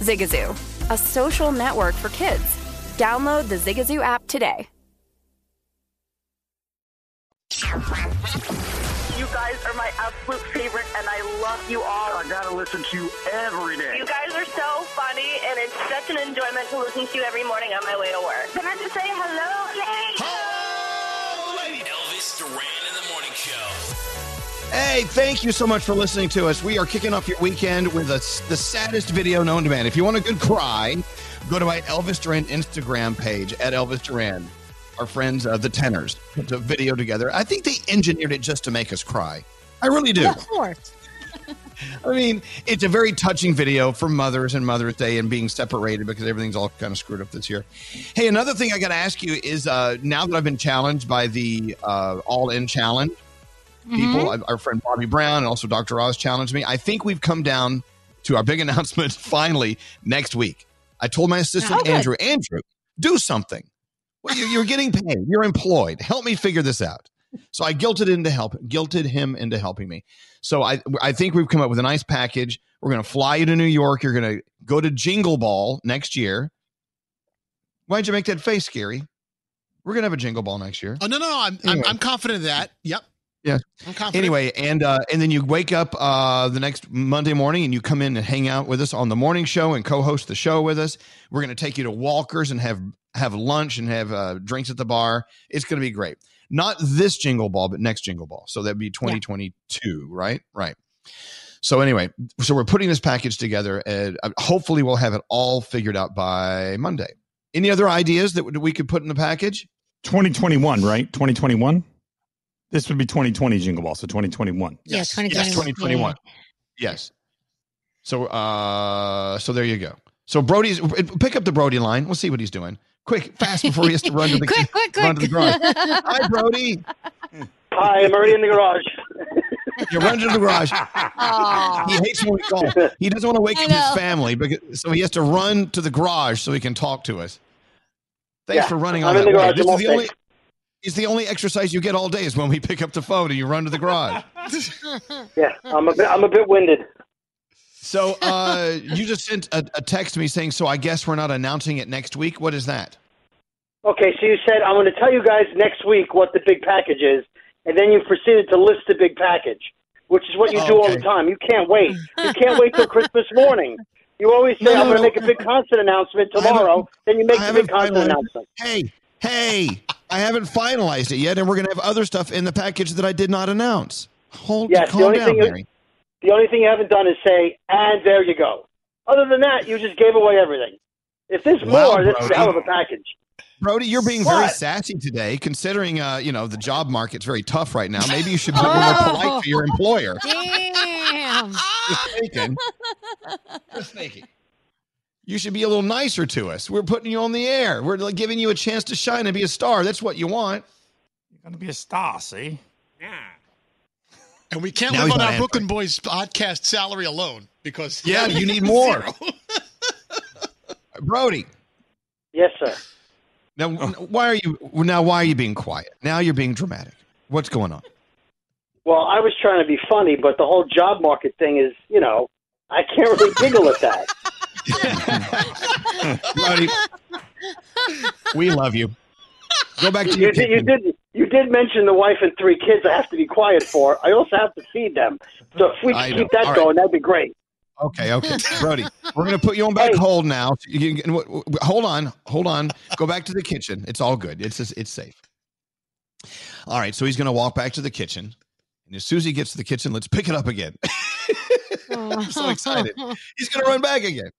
S26: Zigazoo, a social network for kids. Download the Zigazoo app today.
S2: You guys are my absolute favorite, and I
S3: love you all. I gotta listen to you every day.
S2: You guys are so funny, and it's such an enjoyment to listen to you every morning on my way to work. Can I just say hello, Nate?
S1: Elvis Duran in the morning show.
S4: Hey, thank you so much for listening to us. We are kicking off your weekend with a, the saddest video known to man. If you want a good cry, go to my Elvis Duran Instagram page at Elvis Duran. Our friends, uh, the Tenors, put a video together. I think they engineered it just to make us cry. I really do.
S6: Of course.
S4: I mean, it's a very touching video for mothers and Mother's Day and being separated because everything's all kind of screwed up this year. Hey, another thing I got to ask you is uh, now that I've been challenged by the uh, All In Challenge, people,
S6: Mm-hmm.
S4: our friend Bobby Brown and also Dr. Oz challenged me. I think we've come down to our big announcement finally next week. I told my assistant,
S6: Oh.
S4: Andrew, Andrew, do something. Well, you- you're getting paid. You're employed. Help me figure this out. So I guilted into help, guilted him into helping me. So I, I think we've come up with a nice package. We're going to fly you to New York. You're going to go to Jingle Ball next year. Why'd you make that face, Gary? We're going to have a Jingle Ball next year.
S12: Oh no, no, no. I'm, I'm, I'm confident of that. Yep.
S4: Yeah.
S12: I'm.
S4: Anyway, and uh, and then you wake up uh, the next Monday morning and you come in and hang out with us on the morning show and co-host the show with us. We're going to take you to Walker's and have have lunch and have uh, drinks at the bar. It's going to be great. Not this Jingle Ball, but next Jingle Ball. So that'd be 2022, right? Right. So anyway, so we're putting this package together, and uh, hopefully we'll have it all figured out by Monday. Any other ideas that we could put in the package?
S10: 2021, right? 2021. This would be 2020 Jingle Ball, so 2021.
S6: Yeah, 2021.
S4: Yes, 2021. Yes. So uh so there you go. So Brody's pick up the Brody line. We'll see what he's doing. Quick, fast before he has to run to the
S6: Quick, quick,
S4: run to the garage. Hi Brody.
S27: Hi, I'm already in the garage.
S4: You're running to the garage. He hates when we call. He doesn't want to wake
S5: I
S4: up his family, because, so he has to run to the garage so he can talk to us. Thanks
S27: Yeah,
S4: for running
S27: I'm
S4: on
S27: in
S4: that
S27: the
S4: way.
S27: garage.
S4: This
S27: I'm
S4: is the only.
S27: fixed.
S4: It's the only exercise you get all day is when we pick up the phone and you run to the garage.
S27: Yeah, I'm a bit, I'm a bit winded.
S4: So uh, you just sent a, a text to me saying, "So I guess we're not announcing it next week." What is that?
S27: Okay, so you said I'm going to tell you guys next week what the big package is, and then you proceeded to list the big package, which is what you do all the time. You can't wait. You can't wait till Christmas morning. You always say
S4: No, no,
S27: I'm going to
S4: no.
S27: make a big concert announcement tomorrow, then you make the big
S4: haven't
S27: concert announcement.
S4: Hey, hey! I haven't finalized it yet, and we're going to have other stuff in the package that I did not announce. Hold,
S27: Yes, the
S4: calm
S27: only
S4: down,
S27: thing you-
S4: Mary.
S27: The only thing you haven't done is say, and there you go. Other than that, you just gave away everything. If there's
S4: Wow,
S27: more, this is a hell of a package.
S4: Brody, you're being very sassy today, considering uh, you know the job market's very tough right now. Maybe you should be a little more polite to your employer.
S6: Damn.
S4: Just thinking. Just thinking. You should be a little nicer to us. We're putting you on the air. We're like, giving you a chance to shine and be a star. That's what you want.
S10: You're going to be a star, see? Yeah.
S12: And we can't
S4: Now
S12: live on our. Brooklyn Boys podcast salary alone because
S4: Yeah, you need more. Brody.
S27: Yes, sir.
S4: Now, why are you now? Why are you being quiet? Now you're being dramatic. What's going on?
S27: Well, I was trying to be funny, but the whole job market thing is, you know, I can't really giggle at that.
S4: Brody, we love you. Go back to
S27: You
S4: your
S27: did, you
S4: kitchen.
S27: did you did mention the wife and three kids I have to be quiet for. I also have to feed them. So if we could keep that
S4: All right.
S27: going, that'd be great.
S4: Okay, okay, Brody, we're gonna put you on back hold now. You can, w- w- hold on, hold on. Go back to the kitchen. It's all good. It's just, it's safe. All right, so he's gonna walk back to the kitchen, and as soon as he gets to the kitchen, let's pick it up again. I'm so excited. He's gonna run back again.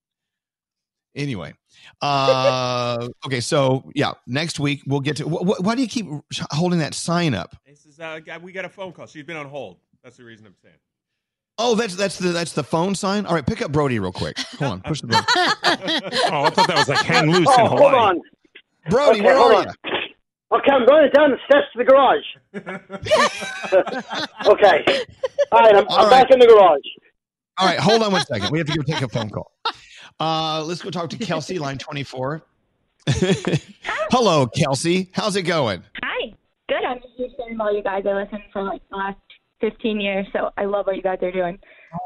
S4: Anyway, uh, okay, so yeah, next week we'll get to. Wh- wh- why do you keep holding that sign up?
S28: This is uh, we got a phone call. She's been on hold. That's the reason I'm saying.
S4: Oh, that's that's the that's the phone sign. All right, pick up Brody real quick. Hold on, push the button.
S10: Oh, I thought that was like hang loose
S27: oh,
S10: in
S27: hold on.
S4: Brody,
S27: Okay,
S4: where
S27: hold
S4: are
S27: on.
S4: you?
S27: Okay, I'm going down the steps to the garage. okay. All right, I'm,
S4: All
S27: I'm
S4: right.
S27: back in the garage.
S4: All right, hold on one second. We have to go take a phone call. Uh, let's go talk to Kelsey, line 24. Hello, Kelsey. How's it going?
S29: Hi. Good. I'm just listening to all you guys. I listened for like the last 15 years, so I love what you guys are doing.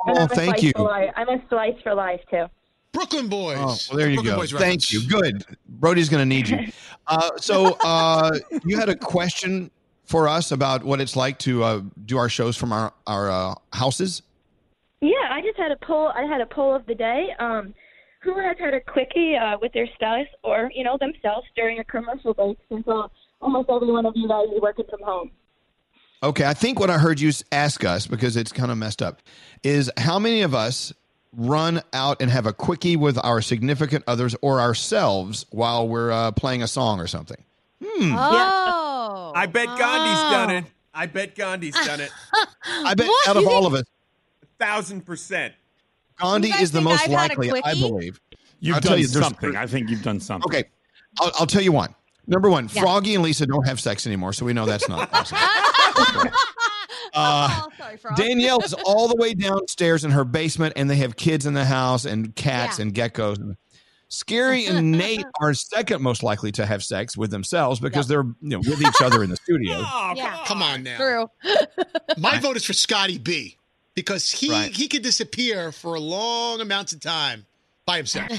S29: And
S4: Oh,
S29: I'm a
S4: thank
S29: Slice
S4: you.
S29: For life. I'm a slice for life too.
S12: Brooklyn Boys.
S4: Oh, well, there you
S12: Brooklyn
S4: go.
S12: Boys
S4: Thank you. Good. Brody's going to need you. Uh, so, uh, you had a question for us about what it's like to uh, do our shows from our our uh, houses.
S29: Yeah, I just had a poll. I had a poll of the day. Um, who has had a quickie uh, with their spouse or you know themselves during a commercial break? Since uh, almost every one of you guys is working from home.
S4: Okay, I think what I heard you ask us because it's kind of messed up is how many of us run out and have a quickie with our significant others or ourselves while we're uh, playing a song or something. Hmm.
S5: Oh.
S30: I bet Gandhi's done it. I bet Gandhi's done it.
S4: I bet out of all of us,
S30: thousand percent.
S4: Gandhi is the most likely, I believe.
S10: You've
S4: I'll tell
S10: done
S4: you,
S10: something. I think you've done something.
S4: Okay, I'll, I'll tell you one. Number one,
S10: Yeah.
S4: Froggy and Lisa don't have sex anymore, so we know that's not possible. Uh, Danielle is all the way downstairs in her basement, and they have kids in the house and cats and geckos. Scary and Nate are second most likely to have sex with themselves because they're you know with each other in the studio.
S12: yeah. Come on now.
S5: True.
S12: My vote is for Scotty B because he
S4: Right.
S12: he could disappear for long amounts of time by himself.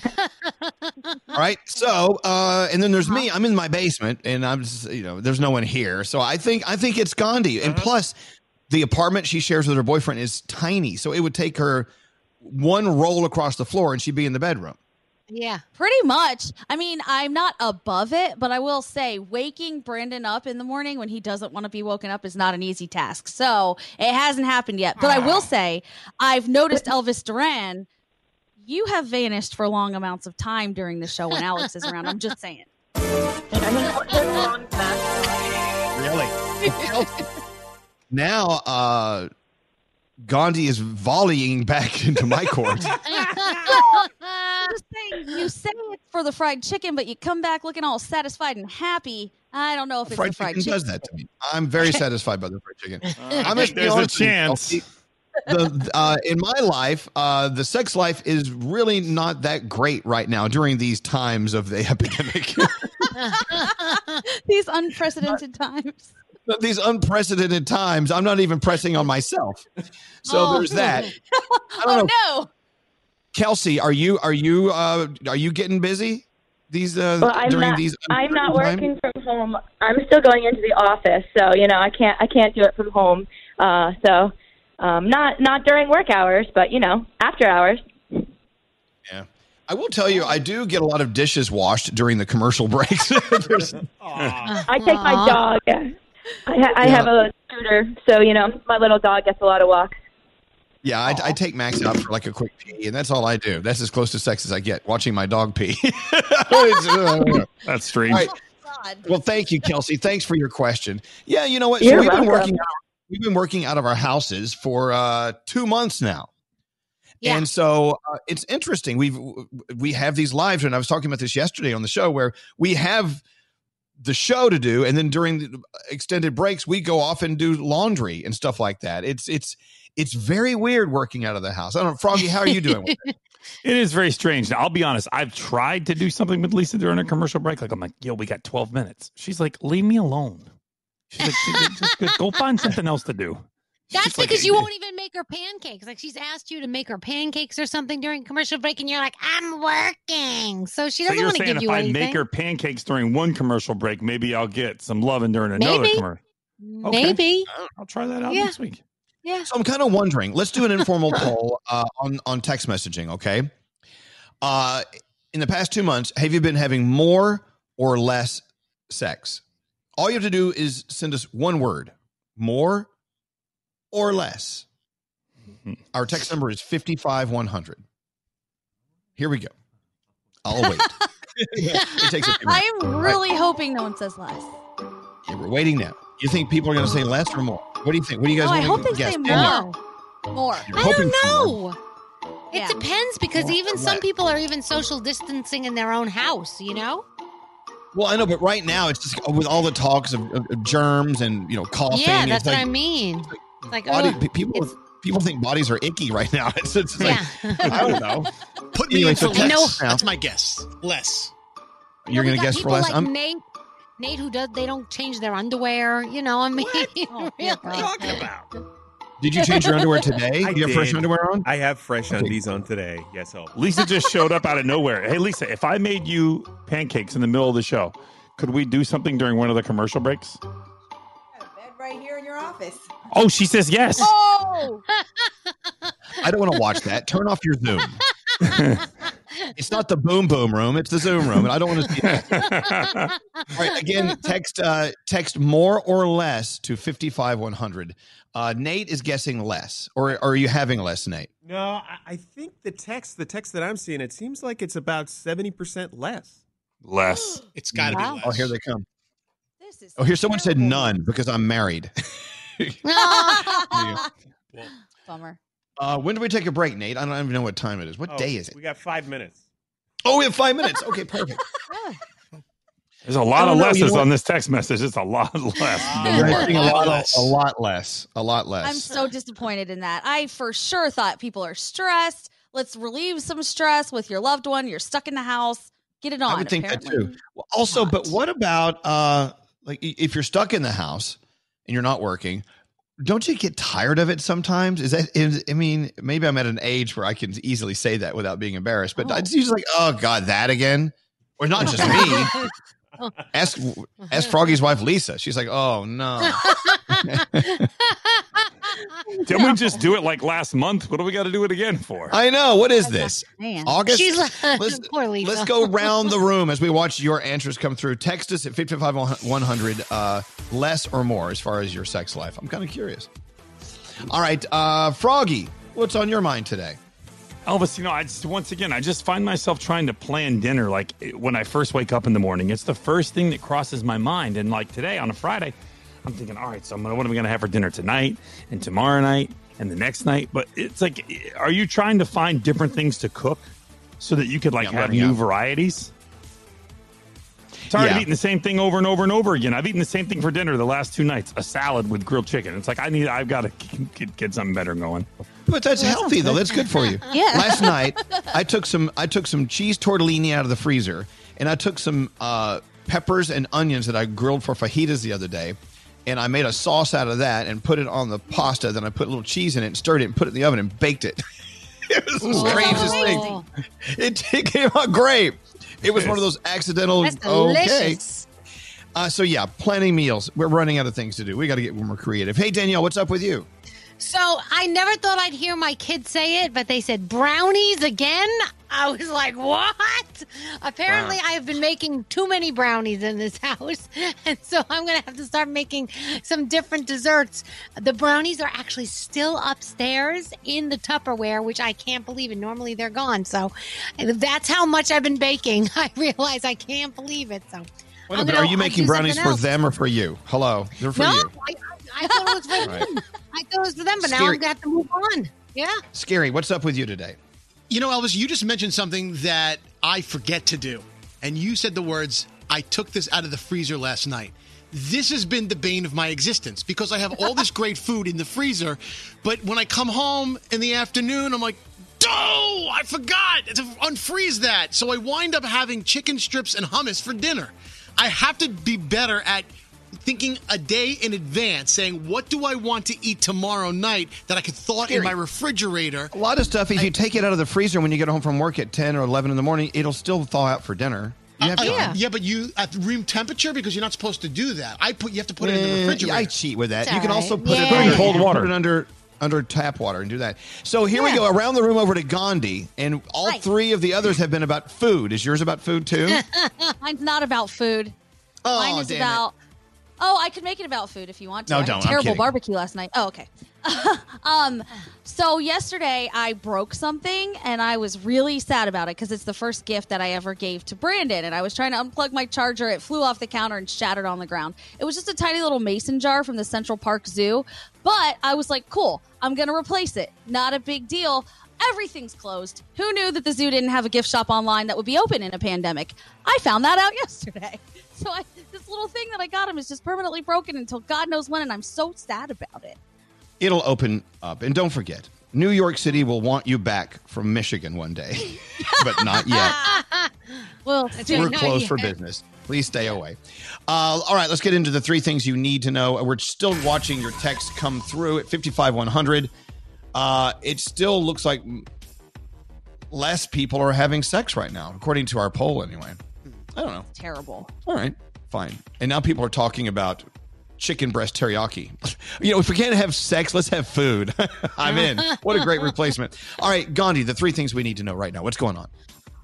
S4: All right. So, uh, and then there's me. I'm in my basement, and I'm just, you know, there's no one here. So I think I think it's Gandhi. And plus, the apartment she shares with her boyfriend is tiny, so it would take her one roll across the floor, and she'd be in the bedroom.
S6: Yeah.
S5: Pretty much. I mean, I'm not above it, but I will say waking Brandon up in the morning when he doesn't want to be woken up is not an easy task. So it hasn't happened yet. But I will say, I've noticed Elvis Duran, you have vanished for long amounts of time during the show when Alex is around. I'm just saying.
S4: Really? now, uh, Gandhi is volleying back into my court.
S5: Just saying, you say it's for the fried chicken, but you come back looking all satisfied and happy. I don't know if it's
S4: fried
S5: the fried
S4: chicken
S5: chicken.
S4: does that to me. I'm very satisfied by the fried chicken. I'm gonna
S10: there's a
S4: honest with
S10: chance.
S4: The, uh, in my life, uh, the sex life is really not that great right now during these times of the epidemic.
S5: These unprecedented times.
S4: These unprecedented times, I'm not even pressing on myself. So
S5: Oh.
S4: there's that. I
S5: oh
S4: don't know.
S5: no.
S4: Kelsey, are you are you uh, are you getting busy these uh,
S29: Well, I'm
S4: during
S29: not.
S4: these?
S29: I'm not
S4: uncertain
S29: working from home. I'm still going into the office, so you know I can't. I can't do it from home. Uh, so um, not not during work hours, but you know after hours.
S4: Yeah. I will tell you, I do get a lot of dishes washed during the commercial breaks.
S29: I take my dog. I, ha- I have a scooter, so you know my little dog gets a lot of walks.
S4: yeah, I, I take Max out for like a quick pee, and that's all I do. That's as close to sex as I get, watching my dog pee. It's, uh,
S10: That's strange.
S4: All right. Well, thank you, Kelsey. Thanks for your question. Yeah, you know what?
S29: You're
S4: we've been working. Out, we've been working out of our houses for uh, two months now. And so uh, it's interesting. We've we have these lives, and I was talking about this yesterday on the show, where we have the show to do, and then during the extended breaks, we go off and do laundry and stuff like that. It's it's it's very weird working out of the house. I don't know, Froggy. How are you doing? it?
S10: It is very strange. Now, I'll be honest. I've tried to do something with Lisa during a commercial break. Like I'm like, yo, we got 12 minutes. She's like, leave me alone. She's like, just go- go find something else to do.
S6: That's
S10: like-
S6: because you won't even make her pancakes. Like she's asked you to make her pancakes or something during commercial break, and you're like, "I'm working," so she doesn't
S10: you're
S6: want to
S10: saying
S6: give
S10: if
S6: you
S10: I
S6: anything.
S10: make her pancakes during one commercial break, maybe I'll get some loving during another
S6: Maybe.
S10: commercial. Okay.
S6: Maybe.
S10: I'll try that out
S6: Yeah.
S10: next week.
S6: Yeah.
S4: So I'm kind of wondering. Let's do an informal poll uh, on on text messaging. Okay. Uh, in the past two months, have you been having more or less sex? All you have to do is send us one word: more or less. Our text number is fifty five one hundred. Here we go. I'll wait. it takes a few.
S5: I'm really hoping no one says less.
S4: Okay, we're waiting now. You think people are going to say less or more? What do you think? What do you guys
S5: Oh, I
S4: want
S5: hope
S4: to
S5: they
S4: guess?
S5: say
S4: Danielle?
S5: more. More.
S4: You're
S6: I don't know. It depends because
S4: More
S6: even some
S4: less?
S6: people are even social distancing in their own house. You know.
S4: Well, I know, but right now it's just with all the talks of, of, of germs and you know coughing.
S6: yeah,
S4: it's
S6: that's what
S4: like
S6: I mean. It's like,
S4: body,
S6: ugh.
S4: pe- people people think bodies are icky right now. It's, it's like
S6: Yeah.
S4: I don't know.
S12: Put me
S4: Anyway,
S12: in for
S4: text
S12: less.
S4: now.
S12: That's my guess. Less.
S4: You're
S6: We
S4: going to guess for less.
S6: Like
S4: I'm,
S6: Nate, Nate, who does they don't change their underwear. You know, I mean, really. What talking about?
S4: Did you change your underwear today?
S30: I
S4: you have fresh underwear on?
S30: I have fresh undies on today. Yes, oh.
S10: Lisa just showed up out of nowhere. Hey, Lisa, if I made you pancakes in the middle of the show, could we do something during one of the commercial breaks?
S31: Office.
S10: Oh, she says yes.
S5: Oh,
S4: I don't want to watch that. Turn off your Zoom. it's not the boom boom room. It's the Zoom room, and I don't want to see that. All right, again, text uh, text more or less to fifty five one hundred. Uh, Nate is guessing less, or, or are you having less, Nate?
S16: No, I, I think the text, the text that I'm seeing, it seems like it's about seventy percent less.
S10: Less.
S12: It's got to
S5: Wow.
S12: be less.
S4: Oh, here they come.
S5: This is
S4: Oh, here someone said none because I'm married.
S5: Bummer.
S4: Uh, when do we take a break, Nate? I don't even know what time it is. What
S30: Oh,
S4: day is it?
S30: We got five minutes.
S4: Oh, we have five minutes. Okay, perfect.
S10: There's a lot of
S4: know, you know
S10: on this text message. It's a lot less.
S4: We're a lot,
S12: less.
S4: a lot less. A lot less.
S5: I'm so disappointed in that. I for sure thought people are stressed. Let's relieve some stress with your loved one. You're stuck in the house. Get it on.
S4: I would think that too. Well, also, but what about uh like if you're stuck in the house and you're not working? Don't you get tired of it sometimes? Is that? Is, I mean, maybe I'm at an age where I can easily say that without being embarrassed. But oh. it's usually like, oh god, that again, or not just me. ask ask Froggy's wife Lisa. She's like, oh no.
S10: Didn't we just do it like last month? What do we got to do it again for?
S4: I know. What is this?
S6: Man.
S4: August.
S6: She's like,
S4: let's,
S6: poor Lisa.
S4: let's go round the room as we watch your answers come through. Text us at 55 100, uh, less or more as far as your sex life. I'm kind of curious. All right, uh, Froggy, what's on your mind today?
S10: Elvis, you know, I just once again, I just find myself trying to plan dinner. Like eh, when I first wake up in the morning, it's the first thing that crosses my mind. And like today on a Friday, I'm thinking, all right, so I'm gonna, what am I going to have for dinner tonight and tomorrow night and the next night? But it's like, eh, are you trying to find different things to cook so that you could like
S4: Yeah,
S10: have new varieties? Tired of
S4: Yeah.
S10: eating the same thing over and over and over again. I've eaten the same thing for dinner the last two nights: a salad with grilled chicken. It's like I need, I've got to get, get something better going.
S4: But that's healthy though. That's good for you.
S5: Yeah.
S4: Last night, I took some I took some cheese tortellini out of the freezer, and I took some uh, peppers and onions that I grilled for fajitas the other day, and I made a sauce out of that and put it on the pasta. Then I put a little cheese in it, and stirred it, and put it in the oven and baked it. it was the
S6: Oh,
S4: strangest thing. It, it came out great. It was one of those accidental.
S6: That's
S4: Okay.
S6: delicious.
S4: Uh, so yeah, planning meals. We're running out of things to do. We got to get more creative. Hey Danielle, what's up with you?
S6: So I never thought I'd hear my kids say it, but they said brownies again. I was like, what? Apparently, I have been making too many brownies in this house. And so I'm going to have to start making some different desserts. The brownies are actually still upstairs in the Tupperware, which I can't believe And Normally they're gone. So that's how much I've been baking. I realize I can't believe it. So.
S4: Wait a minute, are you making brownies for them or for you? Hello, they're for
S6: no,
S4: you.
S6: I, I thought it was for
S4: Right.
S6: them. I thought it was for them, but now
S4: Scary.
S6: I'm going to have to move on. Yeah.
S4: Scary. What's up with you today?
S12: You know, Elvis, you just mentioned something that I forget to do. And you said the words, I took this out of the freezer last night. This has been the bane of my existence because I have all this great food in the freezer. But when I come home in the afternoon, I'm like, oh, I forgot to unfreeze that. So I wind up having chicken strips and hummus for dinner. I have to be better at thinking a day in advance, saying, what do I want to eat tomorrow night that I could thaw in my refrigerator?
S4: A lot of stuff. If you take it out of the freezer when you get home from work at ten or eleven in the morning, it'll still thaw out for dinner. You have
S12: Uh,
S4: time.
S12: yeah, but you at room temperature because you're not supposed to do that. I put you have to put it in the
S4: Eh,
S12: refrigerator.
S4: I cheat with that.
S12: It's
S4: you can
S12: all
S4: also
S12: right.
S4: put it
S12: Yeah.
S4: under
S12: Cold water.
S4: Put it under under tap water and do that. So here we go around the room over to Gandhi, and all three of the others have been about food. Is yours about food too?
S5: Mine's not about food.
S4: Oh,
S5: Mine is
S4: damn it.
S5: Oh, I could make it about food if you want to.
S4: No,
S5: I
S4: don't.
S5: Terrible barbecue last night. Oh, okay. um, so yesterday I broke something and I was really sad about it because it's the first gift that I ever gave to Brandon. And I was trying to unplug my charger. It flew off the counter and shattered on the ground. It was just a tiny little mason jar from the Central Park Zoo. But I was like, cool, I'm going to replace it. Not a big deal. Everything's closed. Who knew that the zoo didn't have a gift shop online that would be open in a pandemic? I found that out yesterday. So I, this little thing that I got him is just permanently broken until God knows when, and I'm so sad about it.
S4: It'll open up, and don't forget, New York City will want you back from Michigan one day, but not yet.
S5: well,
S4: We're closed for business. Please stay away. Uh, all right, let's get into the three things you need to know. We're still watching your text come through at 55100. Uh, it still looks like less people are having sex right now, according to our poll, anyway. I don't know.
S5: Terrible.
S4: All right, fine. And now people are talking about chicken breast teriyaki. You know, if we can't have sex, let's have food. I'm in. What a great replacement. All right, Gandhi, the three things we need to know right now. What's going on?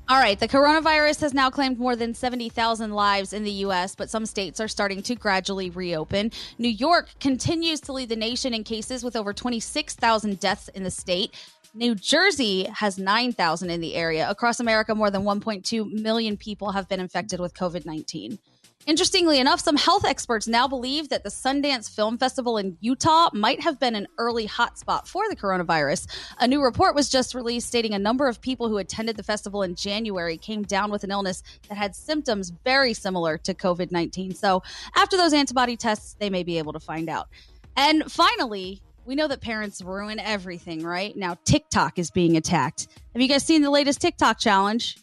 S5: All right, the coronavirus has now claimed more than 70,000 lives in the U.S., but some states are starting to gradually reopen. New York continues to lead the nation in cases with over 26,000 deaths in the state. New Jersey has 9,000 in the area. Across America, more than 1.2 million people have been infected with COVID 19. Interestingly enough, some health experts now believe that the Sundance Film Festival in Utah might have been an early hotspot for the coronavirus. A new report was just released stating a number of people who attended the festival in January came down with an illness that had symptoms very similar to COVID 19. So, after those antibody tests, they may be able to find out. And finally, we know that parents ruin everything, right? Now, TikTok is being attacked. Have you guys seen the latest TikTok challenge?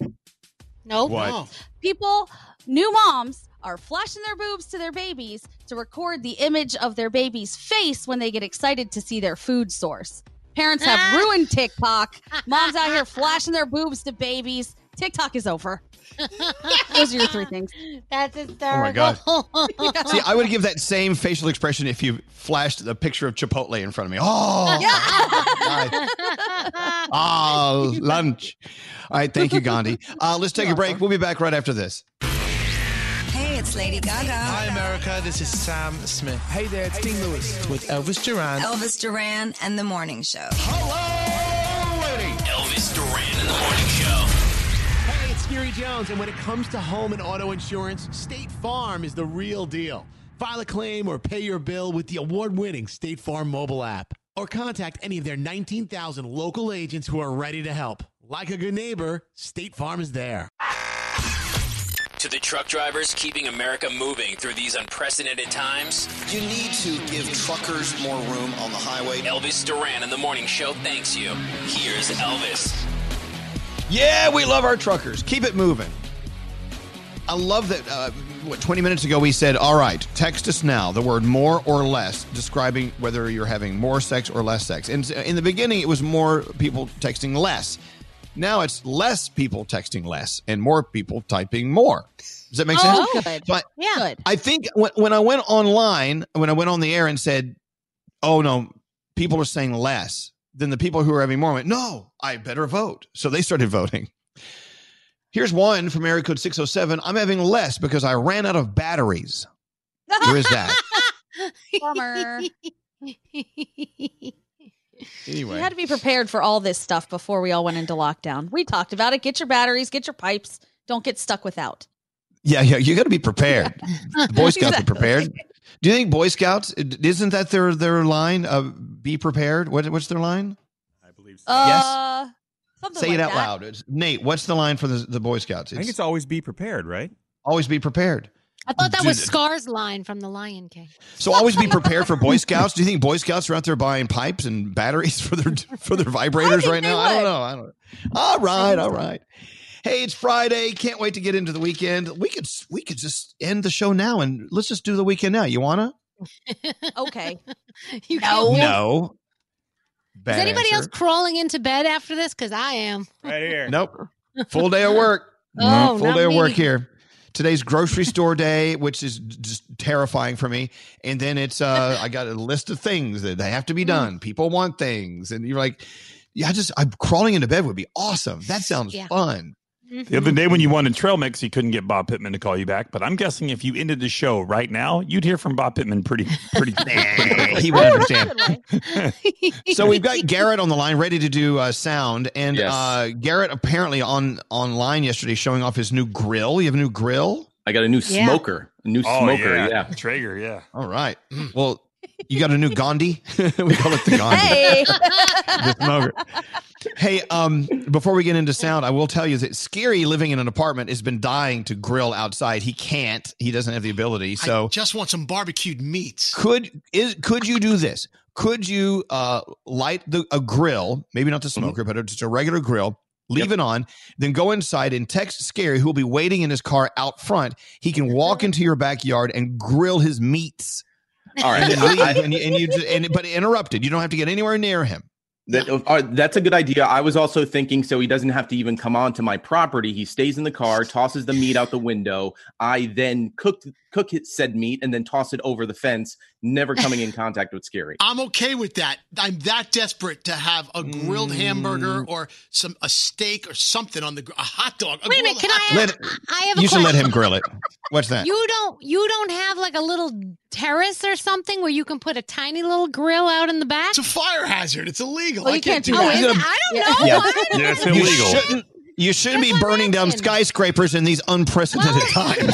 S6: Nope.
S4: What?
S5: People, new moms, are flashing their boobs to their babies to record the image of their baby's face when they get excited to see their food source. Parents have ruined TikTok. Moms out here flashing their boobs to babies. TikTok is over. Those are your three things.
S6: That's
S4: Oh my God. See, I would give that same facial expression if you flashed the picture of Chipotle in front of me. Oh, oh, lunch. All right, thank you, Gandhi. Uh, let's take a break. We'll be back right after this.
S31: Hey, it's Lady Gaga.
S32: Hi, America. This is Sam Smith. Hey there, it's Dean Lewis with Elvis Duran.
S31: Elvis Duran and the Morning Show. Hello!
S1: Elvis Duran and the morning show.
S25: Hey, it's Scary Jones, and when it comes to home and auto insurance, State Farm is the real deal. File a claim or pay your bill with the award winning State Farm mobile app. Or contact any of their 19,000 local agents who are ready to help. Like a good neighbor, State Farm is there.
S1: To the truck drivers keeping America moving through these unprecedented times,
S4: You need to give truckers more room on the highway.
S1: Elvis Duran in the morning show thanks you. Here's Elvis.
S4: Yeah, we love our truckers. Keep it moving. I love that. Uh, what, 20 minutes ago, we said, all right, text us now the word more or less, describing whether you're having more sex or less sex. And in the beginning, it was more people texting less. Now it's less people texting less and more people typing more. Does that make
S5: Oh,
S4: sense?
S5: good.
S4: But
S5: Yeah. Good.
S4: I think when, when I went online, when I went on the air and said, oh, no, people are saying less, then the people who are having more went, no, I better vote. So they started voting. Here's one from area code 607. I'm having less because I ran out of batteries. Where is that.
S5: Bummer.
S4: Anyway.
S5: You had to be prepared for all this stuff before we all went into lockdown. We talked about it. Get your batteries, get your pipes. Don't get stuck without.
S4: Yeah, yeah, you got to be prepared. The Boy Scouts
S5: Exactly.
S4: are prepared. Do you think Boy Scouts isn't that their their line of be prepared? What what's their line? I believe so.
S5: Uh, something
S4: Say
S5: like
S4: it out
S5: that.
S4: loud. It's, Nate, what's the line for the, the Boy Scouts?
S33: I think it's always be prepared, right?
S4: always be prepared.
S6: I thought that was Scar's line from The Lion King.
S4: So always be prepared for Boy Scouts. Do you think Boy Scouts are out there buying pipes and batteries for their for their vibrators right now? I don't know. I don't know. All right, all right. Hey, it's Friday. Can't wait to get into the weekend. We could we could just end the show now and let's just do the weekend now. You wanna?
S5: Okay.
S6: You
S5: No.
S6: can't-
S4: No.
S6: Is anybody
S4: answer.
S6: else crawling into bed after this? Because I am.
S30: Right here.
S4: Nope. Full day of work.
S6: Oh,
S4: full
S6: not
S4: day of work here. Today's grocery store day, which is just terrifying for me. And then it's uh I got a list of things that they have to be done. People want things. And you're like, yeah, I just I'm crawling into bed would be awesome. That sounds
S6: Yeah.
S4: fun.
S10: The other day when you won in trail mix, you couldn't get Bob Pittman to call you back. But I'm guessing if you ended the show right now, you'd hear from Bob Pittman pretty, pretty. pretty
S4: he would understand. so we've got Garrett on the line, ready to do uh, sound, and
S34: Yes.
S4: uh, Garrett apparently on online yesterday showing off his new grill. You have a new grill.
S34: I got a new
S4: Yeah.
S34: smoker. A new
S10: Oh,
S34: smoker,
S10: yeah.
S34: yeah.
S10: Traeger, yeah.
S4: All right. Well, you got a new Gandhi. we call it the Gandhi.
S5: Hey.
S4: the smoker. Hey, um, before we get into sound, I will tell you that Scary living in an apartment has been dying to grill outside. He can't. He doesn't have the ability.
S12: I
S4: So
S12: just want some barbecued meats.
S4: could is could you do this? Could you uh light the a grill, maybe not the smoker, but just a regular grill, leave it on, then go inside and text Scary, who will be waiting in his car out front. He can walk into your backyard and grill his meats.
S34: All right.
S4: And leave,
S34: I-
S4: and, you, and you just, and but interrupted. You don't have to get anywhere near him.
S35: That, uh, that's a good idea. I was also thinking so he doesn't have to even come onto my property. He stays in the car, tosses the meat out the window. I then cook cook it, said meat and then toss it over the fence, never coming in contact with Scary.
S12: I'm okay with that. I'm that desperate to have a grilled hamburger
S35: Mm.
S12: or some a steak or something on the a hot dog. A
S6: Wait a minute, can I?
S12: hot.
S4: Let-
S6: I have a
S4: you should let him grill it. What's that?
S6: You don't. You don't have like a little terrace or something where you can put a tiny little grill out in the back. It's
S12: a fire hazard. It's illegal.
S6: Well,
S4: I
S6: you
S4: can't
S6: can't
S4: do
S6: do
S4: that.
S6: Oh, is it?
S4: gotta-
S6: I don't know.
S4: Yeah.
S6: I
S10: Yeah, it's
S6: know.
S4: You
S10: illegal.
S4: shouldn't. You shouldn't be burning down skyscrapers in these unprecedented times.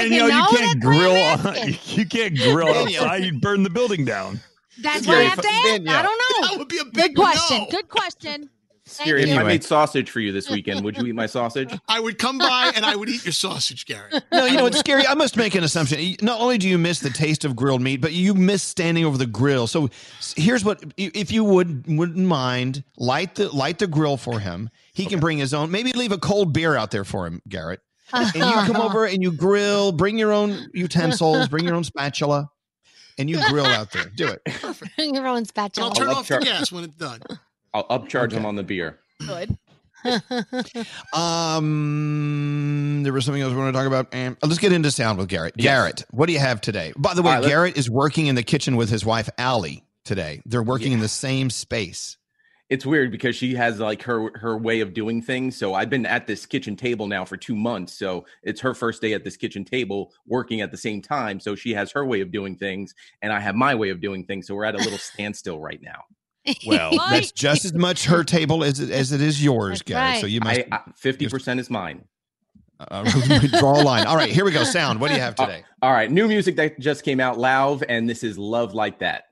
S6: I don't freaking
S10: Danielle,
S6: know.
S10: you can't
S6: That's why I'm
S10: grill.
S6: asking.
S10: You can't grill outside. You'd burn the building down.
S6: That's what I have to ask.
S4: Danielle.
S6: I don't know.
S12: That would be a
S5: Good
S12: big
S5: question.
S12: no.
S5: Good question.
S35: Scary, if I made sausage for you this weekend, would you eat my sausage?
S12: I would come by and I would eat your sausage, Gary.
S4: No, you know it's scary. I must make an assumption. Not only do you miss the taste of grilled meat, but you miss standing over the grill. So here's what: if you would wouldn't mind, light the light the grill for him. He can bring his own. Maybe leave a cold beer out there for him, Garrett. And you come over and you grill. Bring your own utensils. Bring your own spatula, and you grill out there. Do it.
S6: Bring your own
S12: And
S6: spatula.
S12: I'll turn
S35: I'll
S12: off the gas when it's done.
S35: I'll upcharge them on the beer.
S5: Good.
S4: Um, there was something else we want to talk about. Um, let's get into sound with Garrett.
S35: Yes.
S4: Garrett, what do you have today? By the way,
S35: All right, let's-
S4: Garrett is working in the kitchen with his wife Allie today. They're working in the same space.
S35: It's weird because she has like her her way of doing things. So I've been at this kitchen table now for two months. So it's her first day at this kitchen table working at the same time. So she has her way of doing things, and I have my way of doing things. So we're at a little standstill right now.
S4: Well, that's just as much her table as it, as it is yours,
S6: That's
S4: Garrett. So you must
S35: Fifty percent is mine.
S4: uh, draw a line. All right, here we go. Sound. What do you have today?
S35: All right, new music that just came out, Lauv, and this is "Love Like That."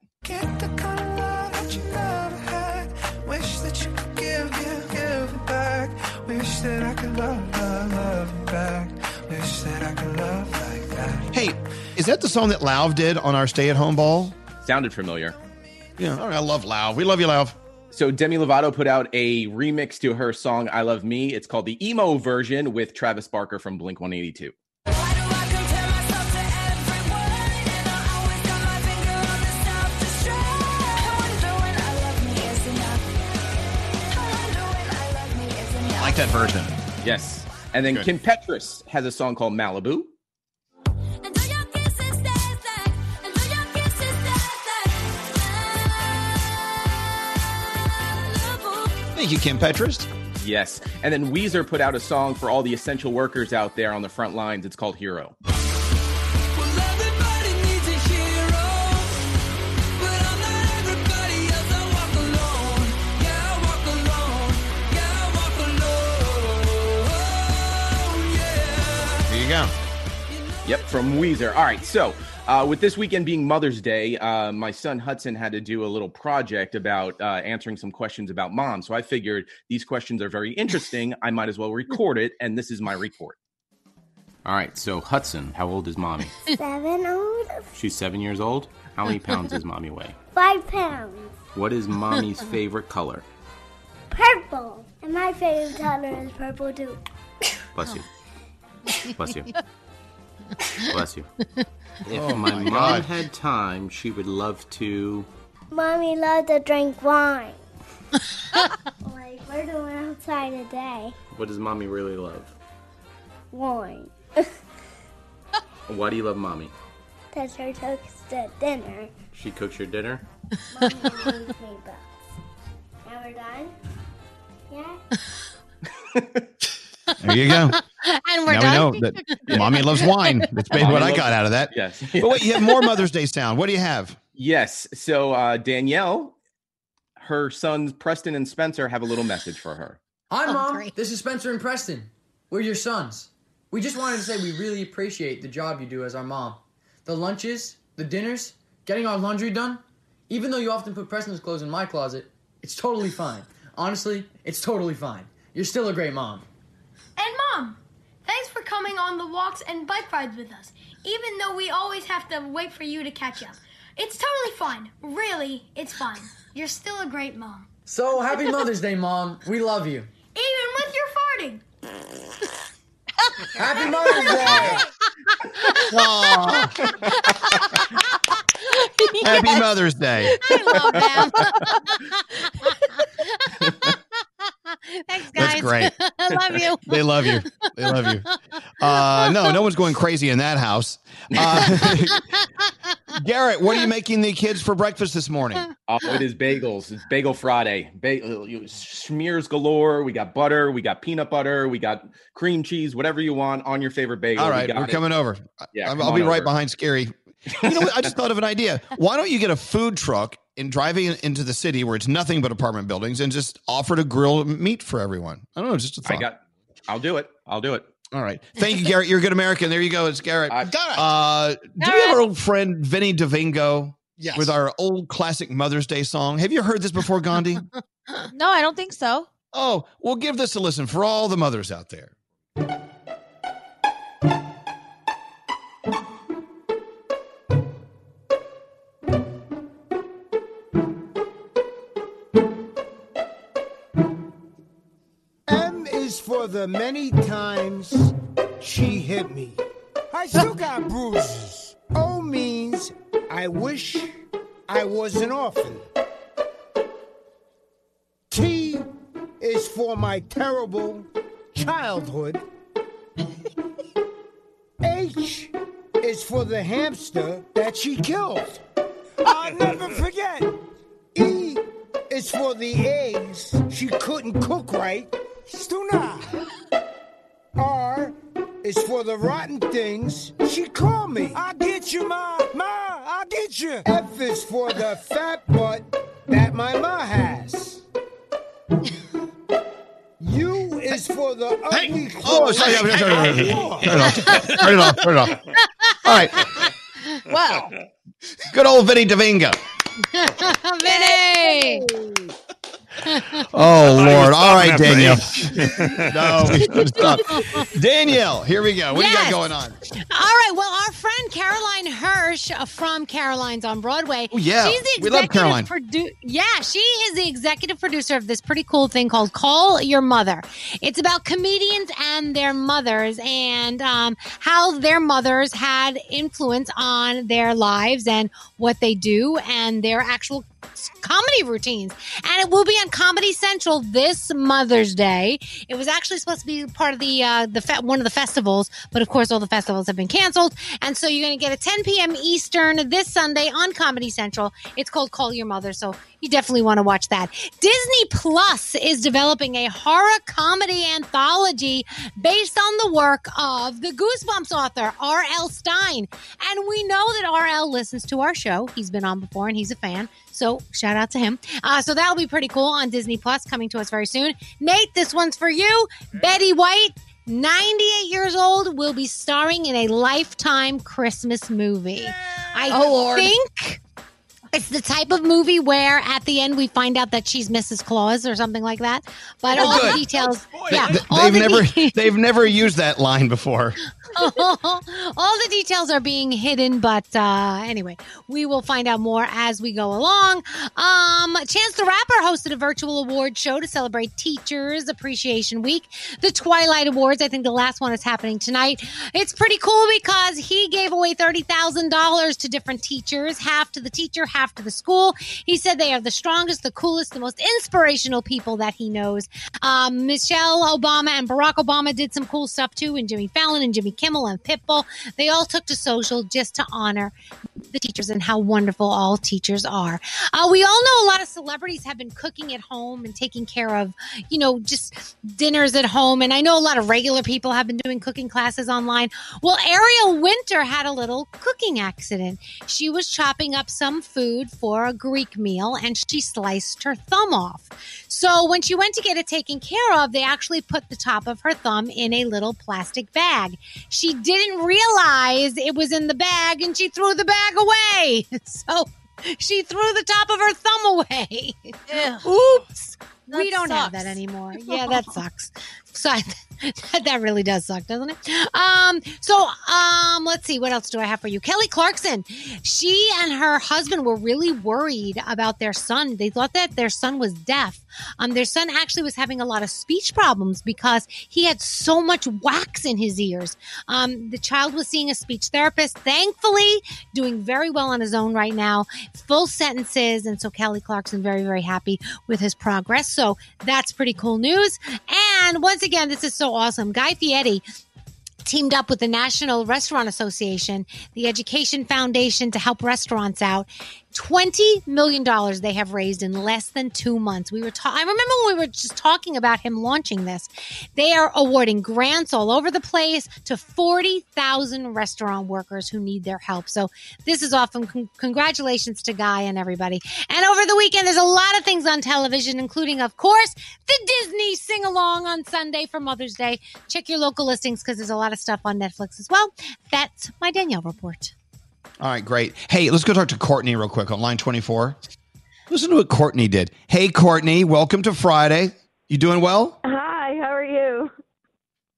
S32: That
S4: the song that Lauv did on our stay-at-home ball?
S35: Sounded familiar.
S4: Yeah, all right, I love Lauv. We love you, Lauv.
S35: So Demi Lovato put out a remix to her song "I Love Me." It's called the emo version with Travis Barker from Blink One Eighty Two.
S4: I like that version.
S35: Yes, and then
S4: Good.
S35: Kim Petras has a song called "Malibu."
S4: Thank you, Kim Petras.
S35: Yes, and then Weezer put out a song for all the essential workers out there on the front lines. It's called "Hero."
S4: There you go.
S35: Yep, from Weezer. All right, so uh, with this weekend being Mother's Day, uh, my son Hudson had to do a little project about uh, answering some questions about mom. So I figured these questions are very interesting. I might as well record it, and this is my report. All right, so Hudson, how old is mommy?
S36: Seven old,
S35: She's seven years old. How many pounds does mommy weigh?
S36: five pounds,
S35: What is mommy's favorite color?
S36: purple. And my favorite color is purple too.
S35: Bless you. Bless you. Bless you. If
S4: Oh
S35: my,
S4: my
S35: mom
S4: God.
S35: had time, she would love to.
S36: Mommy loves to drink wine. like we're doing outside today.
S35: What does mommy really love?
S36: Wine.
S35: Why do you love mommy?
S36: That's her cooks the dinner.
S35: She cooks your dinner.
S36: Mommy leaves me books. Now we're done? Yeah?
S4: There you go.
S6: And we're
S4: now
S6: done.
S4: we know that mommy loves wine. That's basically what I got out of that.
S35: Yes.
S4: But wait, you have more Mother's Day sound. What do you have?
S35: Yes. So uh, Danielle, her sons Preston and Spencer have a little message for her.
S37: Hi,
S6: Oh,
S37: Mom.
S6: great.
S37: This is Spencer and Preston. We're your sons. We just wanted to say we really appreciate the job you do as our mom. The lunches, the dinners, getting our laundry done. Even though you often put Preston's clothes in my closet, it's totally fine. Honestly, it's totally fine. You're still a great mom.
S34: And mom, thanks for coming on the walks and bike rides with us, even though we always have to wait for you to catch up. It's totally fine. Really, it's fine. You're still a great mom.
S37: So happy Mother's Day, Mom. We love you.
S34: Even with your farting.
S37: Happy Mother's Day.
S4: Happy Mother's Day.
S6: I love them. Thanks, guys.
S4: That's great.
S6: I love you.
S4: They love you. They love you. Uh, no, no one's going crazy in that house. Uh, Garrett, what are you making the kids for breakfast this morning?
S35: Oh, it is bagels. It's Bagel Friday. Ba- smears galore. We got butter. We got peanut butter. We got cream cheese. Whatever you want on your favorite bagel.
S4: All right, we
S35: got
S4: we're
S35: it.
S4: coming over.
S35: Yeah,
S4: I'll, I'll be
S35: on
S4: right behind Scary. You know what? I just thought of an idea. Why don't you get a food truck and driving into the city where it's nothing but apartment buildings and just offer to grill meat for everyone? I don't know, just a thought.
S35: I got. I'll do it. I'll do it.
S4: All right. Thank you, Garrett. You're a good American. There you go. It's Garrett.
S35: I've
S12: got it.
S4: Uh, do we have our old friend Vinny DeVingo
S12: Yes.
S4: with our old classic Mother's Day song? Have you heard this before, Gandhi?
S5: No, I don't think so.
S4: oh, well, give this a listen for all the mothers out there.
S38: The many times she hit me. I still got bruises. O means I wish I was an orphan. T is for my terrible childhood. H is for the hamster that she killed. I'll never forget. E is for the eggs she couldn't cook right. Still not. R is for the rotten things she called me. I get you, Ma. Ma, I get you. F is for the fat butt that my ma has. U is for the ugly
S4: Oh,
S38: clothes
S4: sorry. sorry, sorry,
S38: I
S4: sorry,
S38: wore.
S4: Turn it off. Turn it off. Turn it off. All right.
S5: Well,
S4: Good old Vinny DeVingo.
S6: Vinny.
S4: Oh, Lord. All right,
S10: stopping
S4: Danielle. no, stop. Danielle, here we go. What do you got going on?
S6: All right. Well, our friend Caroline Hirsch uh, from Caroline's on Broadway.
S4: Oh, yeah.
S6: She's the
S4: We love Caroline.
S6: Produ- yeah, she is the executive producer of this pretty cool thing called Call Your Mother. It's about comedians and their mothers and um, how their mothers had influence on their lives and what they do and their actual comedy routines. And it will be on Comedy Central this Mother's Day. It was actually supposed to be part of the uh, the fe- one of the festivals, but of course all the festivals have been canceled. And so you're going to get a 10 p.m. Eastern this Sunday on Comedy Central. It's called Call Your Mother, so you definitely want to watch that. Disney Plus is developing a horror comedy anthology based on the work of the Goosebumps author R.L. Stine. And we know that R.L. listens to our show. He's been on before and he's a fan. So shout out to him. Uh, so that'll be pretty cool on Disney Plus coming to us very soon. Nate, this one's for you. Betty White. 98 years old will be starring in a lifetime Christmas movie. I
S5: Oh, Lord.
S6: think it's the type of movie where at the end we find out that she's Mrs. Claus or something like that. But
S4: Oh,
S6: all
S4: good.
S6: the details, yeah,
S4: Th-
S6: all
S4: they've
S6: the
S4: never
S6: de-
S4: they've never used that line before.
S6: all the details are being hidden, but uh, anyway, we will find out more as we go along. Um, Chance the Rapper hosted a virtual award show to celebrate Teachers Appreciation Week. The Twilight Awards, I think the last one is happening tonight. It's pretty cool because he gave away $30,000 to different teachers, half to the teacher, half to the school. He said they are the strongest, the coolest, the most inspirational people that he knows. Um, Michelle Obama and Barack Obama did some cool stuff too, and Jimmy Fallon and Jimmy Kimmel and Pitbull. They all took to social just to honor the teachers and how wonderful all teachers are. Uh, we all know a lot of celebrities have been cooking at home and taking care of, you know, just dinners at home. And I know a lot of regular people have been doing cooking classes online. Well, Ariel Winter had a little cooking accident. She was chopping up some food for a Greek meal and she sliced her thumb off. So when she went to get it taken care of, they actually put the top of her thumb in a little plastic bag. She didn't realize it was in the bag and she threw the bag away. So she threw the top of her thumb away. Oops. we don't have that anymore. Yeah, that sucks. So I, that really does suck, doesn't it? Um, so um, let's see, what else do I have for you? Kelly Clarkson. She and her husband were really worried about their son. They thought that their son was deaf. Um, their son actually was having a lot of speech problems because he had so much wax in his ears. Um, the child was seeing a speech therapist. Thankfully, doing very well on his own right now, full sentences, and so Kelly Clarkson very very happy with his progress. So that's pretty cool news. And once again, this is so awesome. Guy Fieri teamed up with the National Restaurant Association, the Education Foundation to help restaurants out. $20 million they have raised in less than two months. We were ta- I remember when we were just talking about him launching this. They are awarding grants all over the place to 40,000 restaurant workers who need their help. So this is awesome. Con- congratulations to Guy and everybody. And over the weekend, there's a lot of things on television, including, of course, the Disney sing along on Sunday for Mother's Day. Check your local listings because there's a lot of stuff on Netflix as well. That's my Danielle report.
S4: All right, great. Hey, let's go talk to Courtney real quick on line 24. Listen to what Courtney did. Hey, Courtney, welcome to Friday. You doing well?
S29: Hi, how are you?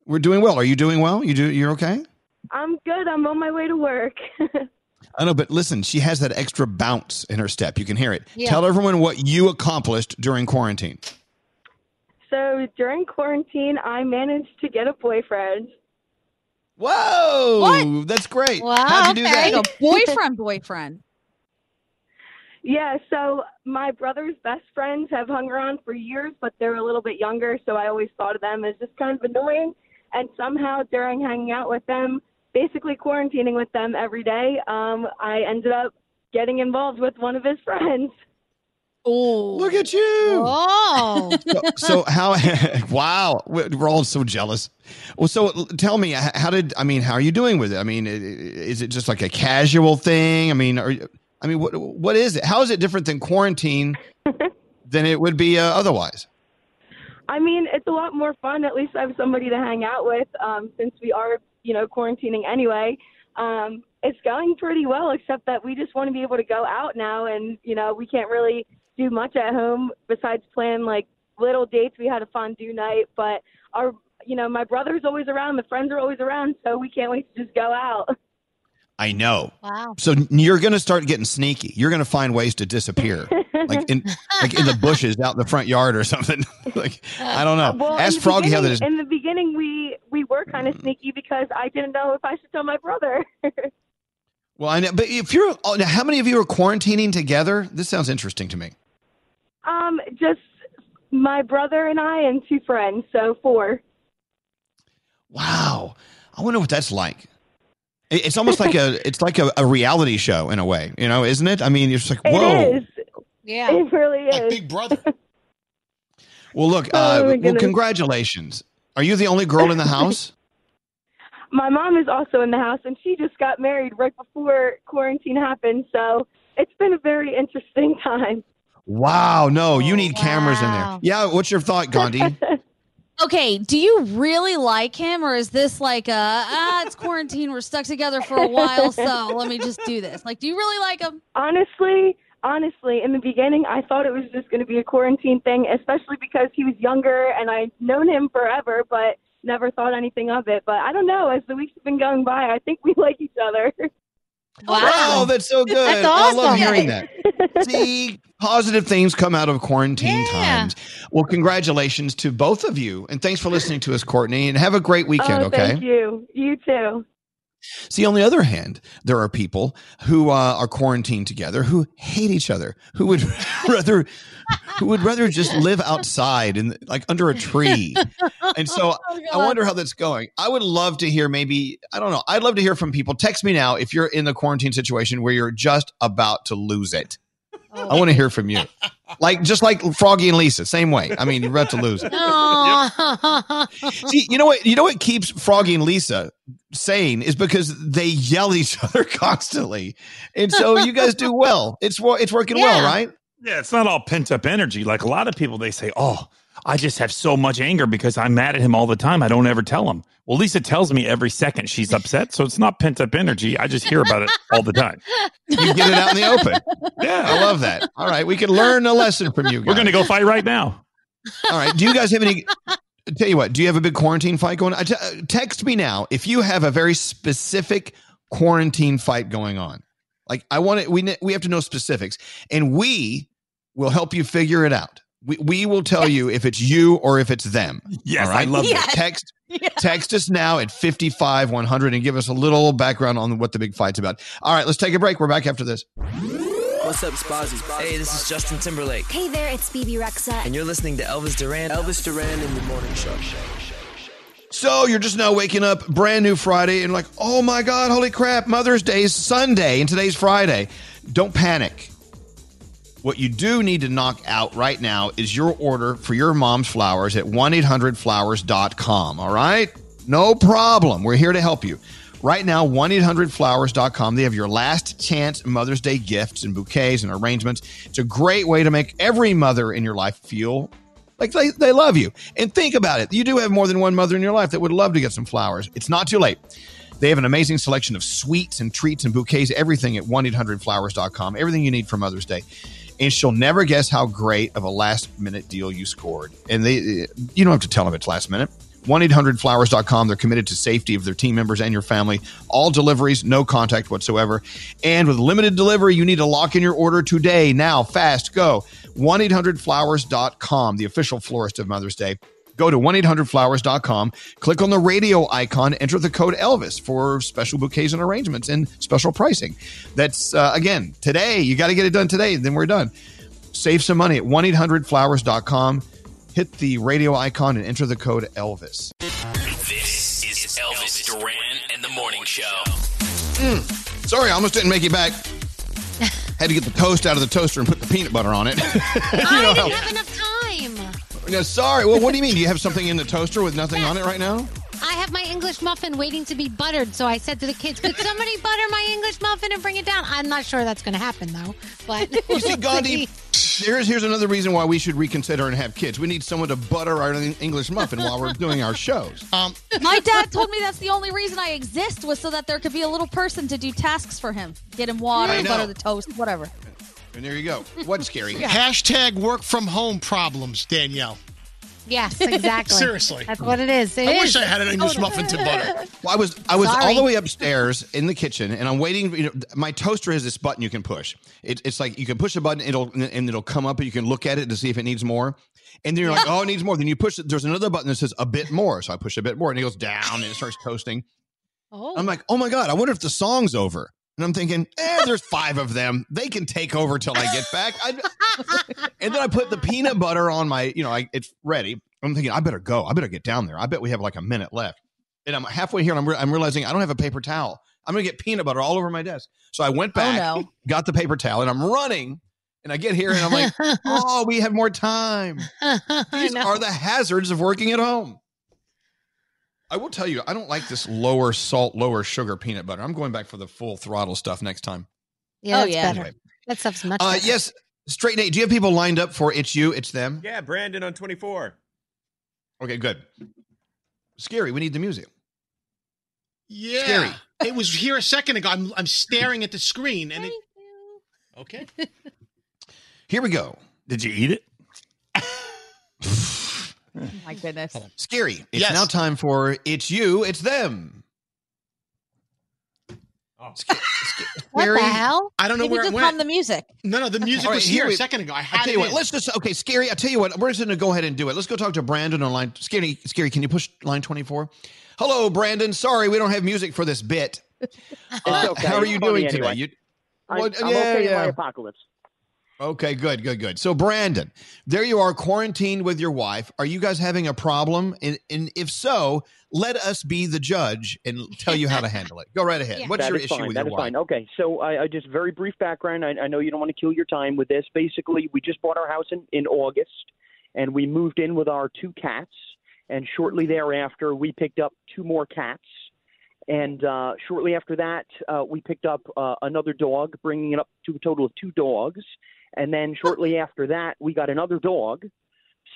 S4: We're doing well. Are you doing well? You do you're okay?
S29: I'm good. I'm on my way to work.
S4: I know, but listen, she has that extra bounce in her step. You can hear it.
S29: Yeah.
S4: Tell everyone what you accomplished during quarantine.
S29: so during quarantine, I managed to get a boyfriend.
S4: Whoa, that's great.
S5: Wow,
S4: How'd you do
S5: okay.
S4: that?
S5: Boyfriend, boyfriend.
S29: Yeah, so my brother's best friends have hung around for years, but they're a little bit younger, so I always thought of them as just kind of annoying. And somehow during hanging out with them, basically quarantining with them every day, um, I ended up getting involved with one of his friends.
S5: Oh,
S4: look at you!
S6: Oh,
S4: so, so how? wow, we're all so jealous. Well, so tell me, how did I mean? How are you doing with it? I mean, i- i- is it just like a casual thing? I mean, are you, I mean, what what is it? How is it different than quarantine than it would be uh, otherwise?
S29: I mean, it's a lot more fun. At least I have somebody to hang out with um, since we are, you know, quarantining anyway. Um, it's going pretty well, except that we just want to be able to go out now, and you know, we can't really do much at home besides plan like little dates. We had a fondue night, but our, you know, my brother's always around, the friends are always around, so we can't wait to just go out.
S4: I know.
S6: Wow.
S4: So you're going to start getting sneaky. You're going to find ways to disappear, like in like in the bushes out in the front yard or something. like I don't know.
S29: Well,
S4: Ask Froggy how that
S29: beginning- In the beginning, we we were kind of sneaky because I didn't know if I should tell my brother.
S4: Well, I know, but if you're, oh, now, how many of you are quarantining together? This sounds interesting to me.
S29: Um, just my brother and I and two friends, so four.
S4: Wow, I wonder what that's like. It's almost like a, it's like a, a reality show in a way, you know, isn't it? I mean, it's like, whoa.
S29: It is.
S6: Yeah.
S29: It really is.
S12: Big Brother.
S4: Well, look,
S29: Oh,
S4: uh,
S29: my
S4: well, congratulations. Are you the only girl in the house?
S29: My mom is also in the house, and she just got married right before quarantine happened. So it's been a very interesting time.
S4: Wow, no, you need cameras in there. Yeah, what's your thought, Gandhi?
S5: Okay, do you really like him, or is this like a ah, it's quarantine, we're stuck together for a while, so let me just do this? Like, do you really like him?
S29: Honestly, honestly, in the beginning, I thought it was just going to be a quarantine thing, especially because he was younger and I'd known him forever, but never thought anything of it. But I don't know. As the weeks have been going by, I think we like each other.
S4: Oh, wow, that's so good.
S29: That's
S4: I love hearing that. See, positive things come out of quarantine times. Well, congratulations to both of you. And thanks for listening to us, Courtney. And have a great weekend,
S29: oh,
S4: okay?
S29: Thank you. You too.
S4: See, on the other hand, there are people who uh, are quarantined together who hate each other, who would rather who would rather just live outside and like under a tree. And so I wonder how that's going. I would love to hear maybe I don't know. I'd love to hear from people. Text me now if you're in the quarantine situation where you're just about to lose it. I want to hear from you. Like just like Froggy and Lisa, same way. I mean, you're about to lose it. See, you know what? You know what keeps Froggy and Lisa sane is because they yell each other constantly, and so you guys do well. It's it's working well, right?
S10: Yeah, it's not all pent up energy. Like a lot of people, they say, "Oh, I just have so much anger because I'm mad at him all the time. I don't ever tell him." Well, Lisa tells me every second she's upset, so it's not pent up energy. I just hear about it all the time.
S4: You get it out in the open.
S10: Yeah,
S4: I love that. All right, we can learn a lesson from you. Guys.
S10: We're going to go fight right now.
S4: All right. Do you guys have any? Tell you what, do you have a big quarantine fight going on? I uh, text me now if you have a very specific quarantine fight going on. Like I want to, we we have to know specifics, and we will help you figure it out. We, we will tell you if it's you or if it's them.
S10: Yes,
S4: all
S10: I love that.
S4: that. Text text us now at 55 100 and give us a little background on what the big fight's about. All right, let's take a break. We're back after this.
S39: What's up, Spazzy? Hey, this is Justin Timberlake.
S40: Hey there, it's Bebe Rexha.
S39: And you're listening to Elvis Duran. Elvis Duran in the Morning Show.
S4: So you're just now waking up, brand new Friday, and like, oh my God, holy crap, Mother's Day is Sunday, and today's Friday. Don't panic. What you do need to knock out right now is your order for your mom's flowers at 1 800flowers.com. All right? No problem. We're here to help you. Right now, 1 800flowers.com. They have your last chance Mother's Day gifts and bouquets and arrangements. It's a great way to make every mother in your life feel like they, they love you. And think about it. You do have more than one mother in your life that would love to get some flowers. It's not too late. They have an amazing selection of sweets and treats and bouquets, everything at 1 800flowers.com. Everything you need for Mother's Day. And she'll never guess how great of a last minute deal you scored. And they, you don't have to tell them it's last minute. 1 800flowers.com. They're committed to safety of their team members and your family. All deliveries, no contact whatsoever. And with limited delivery, you need to lock in your order today. Now, fast, go. 1 800flowers.com, the official florist of Mother's Day. Go to 1 800flowers.com, click on the radio icon, enter the code Elvis for special bouquets and arrangements and special pricing. That's, uh, again, today. You got to get it done today, then we're done. Save some money at 1 800flowers.com. Hit the radio icon and enter the code Elvis.
S1: This is Elvis Duran and the Morning Show.
S4: Mm, sorry, I almost didn't make it back. Had to get the toast out of the toaster and put the peanut butter on it. you
S6: I didn't
S4: how-
S6: have enough time.
S4: No, sorry. Well, what do you mean? Do you have something in the toaster with nothing on it right now?
S6: I have my English muffin waiting to be buttered, so I said to the kids, "Could somebody butter my English muffin and bring it down?" I'm not sure that's going to happen though. But
S4: You see, Gandhi, here's here's another reason why we should reconsider and have kids. We need someone to butter our English muffin while we're doing our shows.
S12: Um,
S5: My dad told me that's the only reason I exist was so that there could be a little person to do tasks for him. Get him water,
S4: I
S5: butter the toast, whatever.
S4: And there you go. What's scary?
S12: Hashtag work from home problems, Danielle.
S6: yes, exactly.
S12: Seriously.
S6: that's what it is. It
S12: I wish. I had an English muffin to butter.
S4: Well, I was I was
S6: Sorry.
S4: all the way upstairs in the kitchen, and I'm waiting. You know, my toaster has this button you can push. It, it's like you can push a button, it'll and it'll come up, and you can look at it to see if it needs more. And then you're like, oh, it needs more. Then you push it. There's another button that says a bit more, so I push a bit more, and it goes down, and it starts toasting.
S6: Oh.
S4: I'm like, oh my god, I wonder if the song's over. And I'm thinking, eh, there's five of them. They can take over till I get back. I, and then I put the peanut butter on my, you know, I, it's ready. I'm thinking, I better go. I better get down there. I bet we have like a minute left. And I'm halfway here, and I'm, re- I'm realizing I don't have a paper towel. I'm gonna get peanut butter all over my desk. So I went back,
S5: no.
S4: got the paper towel, and I'm running. And I get here, and I'm like, oh, we have more time. These are the hazards of working at home. I will tell you, I don't like this lower salt, lower sugar peanut butter. I'm going back for the full throttle stuff next time.
S6: Yeah,
S5: Oh,
S6: that's
S5: yeah.
S6: better. That stuff's much
S4: Uh, yes, straight Nate. Do you have people lined up for it's you, it's them?
S30: Yeah, Brandon on 24.
S4: Okay, good. Scary. We need the music.
S12: Yeah.
S4: Scary.
S12: It was here a second ago. I'm I'm staring at the screen and it Okay.
S4: Here we go.
S10: Did you eat it?
S5: Oh my goodness.
S4: Scary. It's
S12: Yes.
S4: now time for it's you, it's them.
S30: Oh.
S6: what
S4: Scary.
S6: the hell?
S12: I don't know
S5: Maybe
S12: where it
S5: just
S12: went.
S5: calm the music.
S12: No, no, the music
S4: All right,
S12: was
S4: here
S12: here a second ago. I
S4: I
S12: had
S4: tell
S12: it
S4: you what,
S12: in.
S4: let's just okay, Scary. I tell you what, we're just gonna go ahead and do it. Let's go talk to Brandon on line. Scary, Scary, can you push line twenty four? Hello, Brandon. Sorry, we don't have music for this bit. Uh,
S41: okay.
S4: How are you
S41: funny
S4: doing
S41: anyway.
S4: today? You,
S41: I'm,
S4: Well,
S41: I'm
S4: yeah,
S41: okay in my apocalypse.
S4: Okay, good, good, good. So, Brandon, there you are, quarantined with your wife. Are you guys having a problem? And, and if so, let us be the judge and tell you how to handle it. Go right ahead. What's
S41: That
S4: your
S41: is
S4: issue
S41: fine.
S4: with
S41: That
S4: your
S41: is
S4: wife?
S41: fine. Okay, so I, I just very brief background. I, I know you don't want to kill your time with this. Basically, we just bought our house in, in August, and we moved in with our two cats. And shortly thereafter, we picked up two more cats. And uh, shortly after that, uh, we picked up uh, another dog, bringing it up to a total of two dogs. And then shortly after that, we got another dog.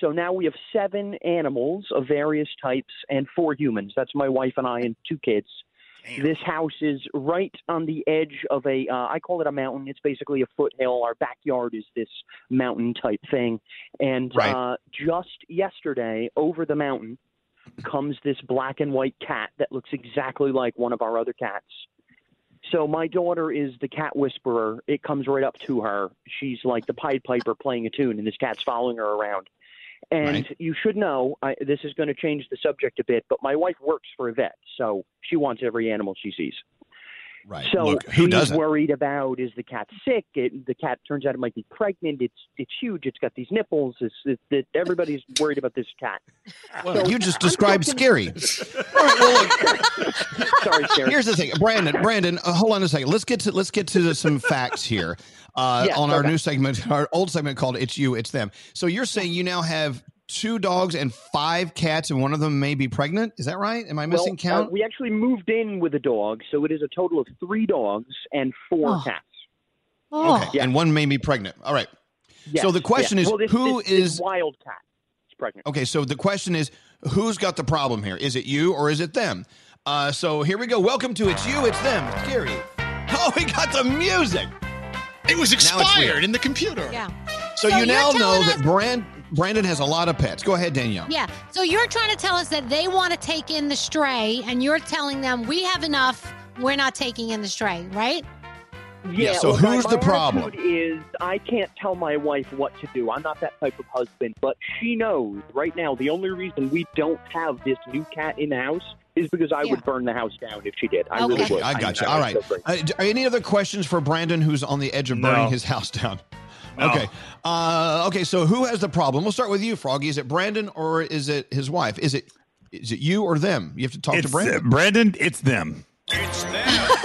S41: So now we have seven animals of various types and four humans. That's my wife and I and two kids. This house is right on the edge of a, uh, I call it a mountain. It's basically a foothill. Our backyard is this mountain type thing. And
S4: Right.
S41: uh, just yesterday, over the mountain, comes this black and white cat that looks exactly like one of our other cats. So my daughter is the cat whisperer. It comes right up to her. She's like the Pied Piper playing a tune, and this cat's following her around. And you should know, I, this is going to change the subject a bit, but my wife works for a vet, so she wants every animal she sees.
S4: Right.
S41: So
S4: Look, who
S41: she's
S4: doesn't?
S41: worried about is the cat sick? It, the cat turns out it might be pregnant. It's it's huge. It's got these nipples. It's, it, it, everybody's worried about this cat.
S4: Well,
S41: So
S4: you just
S41: I'm
S4: described
S41: talking-
S4: scary.
S41: Sorry, Scary.
S4: Here's the thing, Brandon. Brandon, uh, hold on a second. Let's get to let's get to some facts here. Uh,
S41: Yes,
S4: on our
S41: okay.
S4: new segment, our old segment called "It's You, It's Them." So you're saying you now have two dogs and five cats, and one of them may be pregnant. Is that right? Am I missing
S41: Well, uh,
S4: count?
S41: we actually moved in with a dog, so it is a total of three dogs and four
S4: Oh.
S41: cats.
S4: okay, and one may be pregnant. All right.
S41: Yes,
S4: so the question
S41: yes.
S4: is,
S41: Well, this-
S4: who
S41: this-
S4: is
S41: this wild cat? It's pregnant.
S4: Okay, so the question is, who's got the problem here? Is it you or is it them? Uh, so here we go. Welcome to It's You, It's Them. Scary. Oh, we got the music.
S12: It was expired in the computer.
S6: Yeah.
S4: So,
S6: So
S4: you now know that Brand, Brandon has a lot of pets. Go ahead, Danielle.
S6: Yeah. So you're trying to tell us that they want to take in the stray, and you're telling them we have enough. We're not taking in the stray, right?
S4: Yeah, so
S41: well,
S4: who's
S41: my
S4: the problem?
S41: Is I can't tell my wife what to do. I'm not that type of husband, but she knows right now. The only reason we don't have this new cat in the house is because I would burn the house down if she did. I really would.
S4: I got you.
S41: I-
S4: All
S41: I
S4: right.
S41: feel great.
S4: Uh, any other questions for Brandon, who's on the edge of burning
S41: No.
S4: his house down? Okay. Uh, okay. So who has the problem? We'll start with you, Froggy. Is it Brandon or is it his wife? Is it is it you or them? You have to talk
S10: It's,
S4: to Brandon.
S10: uh, Brandon, it's them. It's them.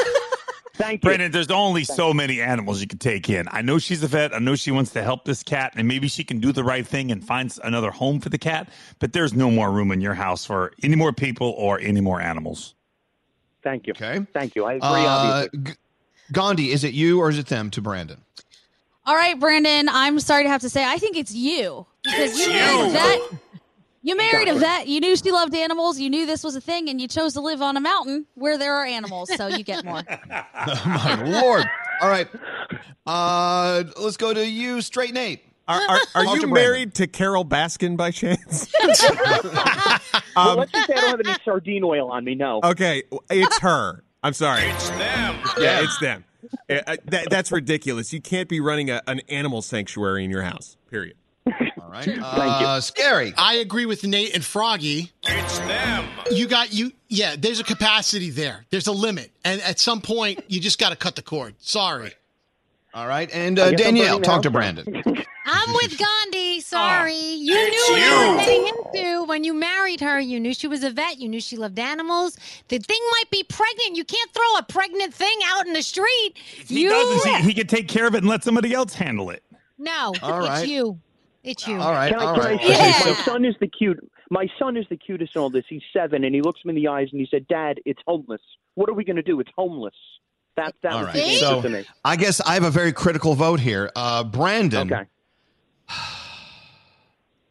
S41: Thank you.
S10: Brandon, there's only so many animals you can take in. I know she's a vet. I know she wants to help this cat, and maybe she can do the right thing and find another home for the cat. But there's no more room in your house for any more people or any more animals.
S41: Thank you.
S4: Okay.
S41: Thank you. I agree.
S4: Uh,
S41: obviously.
S4: G- Gandhi, is it you or is it them to Brandon?
S5: All right, Brandon, I'm sorry to have to say, I think it's you because you
S4: It's
S5: married a
S4: you.
S5: vet. You married a vet. You knew she loved animals. You knew this was a thing, and you chose to live on a mountain where there are animals, so you get more.
S4: Oh, my lord! All right, uh, let's go to you, straight Nate.
S28: Are, are, are you
S4: Brandon.
S28: married to Carole Baskin by chance?
S41: well, let's just say I don't have any sardine oil on me. No.
S28: Okay, it's her. I'm sorry. It's
S41: them.
S28: Yeah, it's them. Uh, that, that's ridiculous. You can't be running a, an animal sanctuary in your house. Period.
S4: All right. Thank Uh, scary.
S12: I agree with Nate and Froggy. It's them. You got you. Yeah, there's a capacity there. There's a limit, and at some point, you just got to cut the cord. Sorry.
S4: All right, and uh, Danielle, talk to Brandon.
S6: I'm with Gandhi. Sorry. you knew what you
S4: you.
S6: were getting into when you married her. You knew she was a vet. You knew she loved animals. The thing might be pregnant. You can't throw a pregnant thing out in the street.
S10: He
S6: you
S10: doesn't. He, he can take care of it and let somebody else handle it.
S6: No,
S41: All
S6: it's
S41: right.
S6: you. It's you.
S41: Can I, can I say, my son is the cute. My son is the cutest in all this. He's seven, and he looks me in the eyes and he said, "Dad, it's homeless. What are we going to do? It's homeless." That that
S4: All
S41: was
S4: right. So
S41: to me.
S4: I guess I have a very critical vote here. Uh, Brandon.
S41: Okay.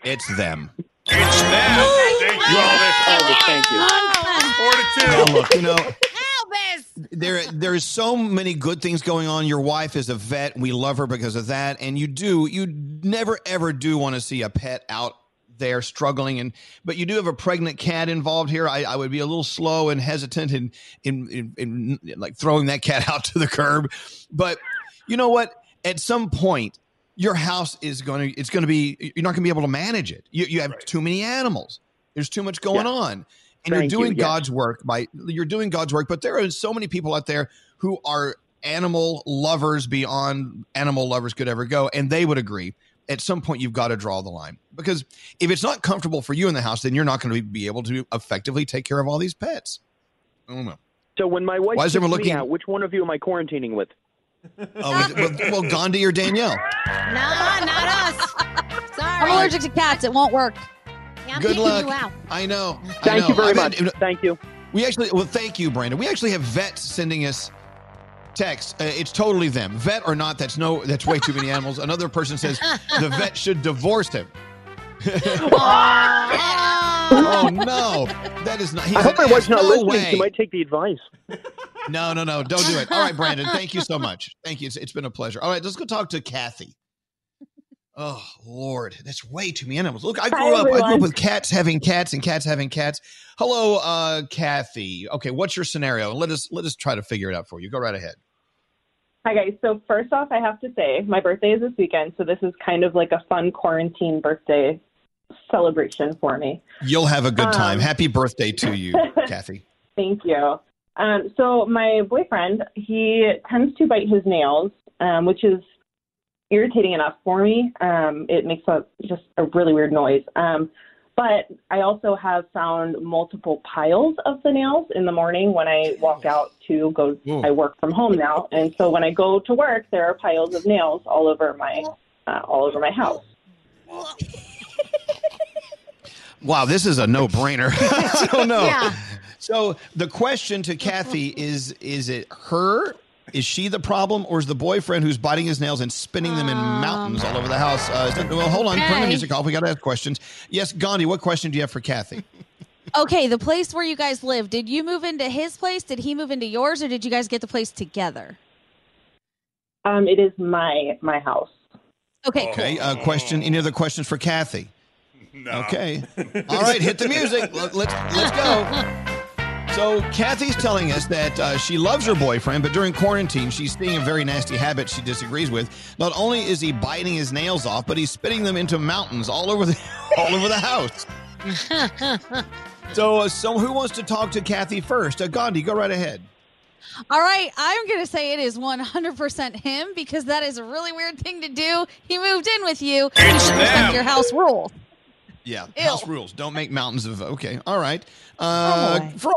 S4: It's them.
S30: It's them. Thank you, Elvis.
S41: thank you.
S30: Four to
S4: Now,
S30: two.
S4: look, you know, there there is so many good things going on. Your wife is a vet. We love her because of that. And you do you never ever do want to see a pet out there struggling and but you do have a pregnant cat involved here. I, I would be a little slow and hesitant in, in in in like throwing that cat out to the curb. But you know what? At some point, your house is going to it's going to be you're not going to be able to manage it. You you have too many animals. There's too much going
S41: Yeah.
S4: on. And
S41: Thank
S4: you're
S41: you,
S4: doing
S41: yes.
S4: God's work by you're doing God's work, but there are so many people out there who are animal lovers beyond animal lovers could ever go, and they would agree. At some point, you've got to draw the line because if it's not comfortable for you in the house, then you're not going to be able to effectively take care of all these pets. I don't know.
S41: So when my wife
S4: Why is
S41: kicks
S4: everyone
S41: me
S4: looking-
S41: out, which one of you am I quarantining with?
S4: Oh, is well, well, Gandhi or Danielle?
S6: No, not us. Sorry.
S5: I'm allergic to cats. It won't work.
S6: Yeah, I'm
S4: Good
S6: kicking
S4: luck.
S6: you out.
S4: I know. I
S41: Thank
S4: know.
S41: you very
S4: I've had-
S41: much. Thank you.
S4: We actually, well, thank you, Brandon. We actually have vets sending us texts. Uh, it's totally them, vet or not. That's no, that's way too many animals. Another person says the vet should divorce him.
S6: Aw.
S4: oh no, that is not. He's
S41: I hope my wife's not
S4: No
S41: listening.
S4: way.
S41: She might take the advice.
S4: No, no, no, don't do it. All right, Brandon, thank you so much. Thank you. It's, it's been a pleasure. All right, let's go talk to Kathy. Oh Lord, that's way too many animals. Look, I
S42: Hi,
S4: grew up. I grew up with cats having cats and cats having cats. Hello, uh, Kathy. Okay, what's your scenario? Let us let us try to figure it out for you. Go right ahead.
S42: Hi guys. So first off, I have to say my birthday is this weekend, so this is kind of like a fun quarantine birthday celebration for me.
S4: You'll have a good time.
S42: Um,
S4: Happy birthday to you, Kathy.
S42: Thank you. Um, so my boyfriend, he tends to bite his nails, um, which is irritating enough for me. Um, it makes a just a really weird noise. Um, but I also have found multiple piles of the nails in the morning when I walk out to go. I work from home now, and so when I go to work, there are piles of nails all over my uh, all over my house.
S4: Wow, this is a no-brainer. I don't know.
S42: Yeah.
S4: So the question to Kathy is: Is it her? Is she the problem, or is the boyfriend who's biting his nails and spinning them in mountains all over the house? Uh, that- well, hold on. Turn the music off. We got to ask questions. Yes, Gandhi. What question do you have for Kathy?
S5: Okay, the place where you guys live, did you move into his place? Did he move into yours, or did you guys get the place together?
S42: Um, it is my my house.
S5: Okay,
S4: Okay. Uh, question. Any other questions for Kathy? No. Okay. All right. Hit the music. Let, let's let's go. So Kathy's telling us that uh, she loves her boyfriend, but during quarantine, she's seeing a very nasty habit she disagrees with. Not only is he biting his nails off, but he's spitting them into mountains all over the all over the house. So, uh, so who wants to talk to Kathy first? Uh, Gandhi, go right ahead.
S5: All right, I'm going to say it is 100% him because that is a really weird thing to do. He moved in with you. You should respect your house rules.
S4: Yeah, house rules. Don't make mountains of. Okay, all right. Uh, Fro-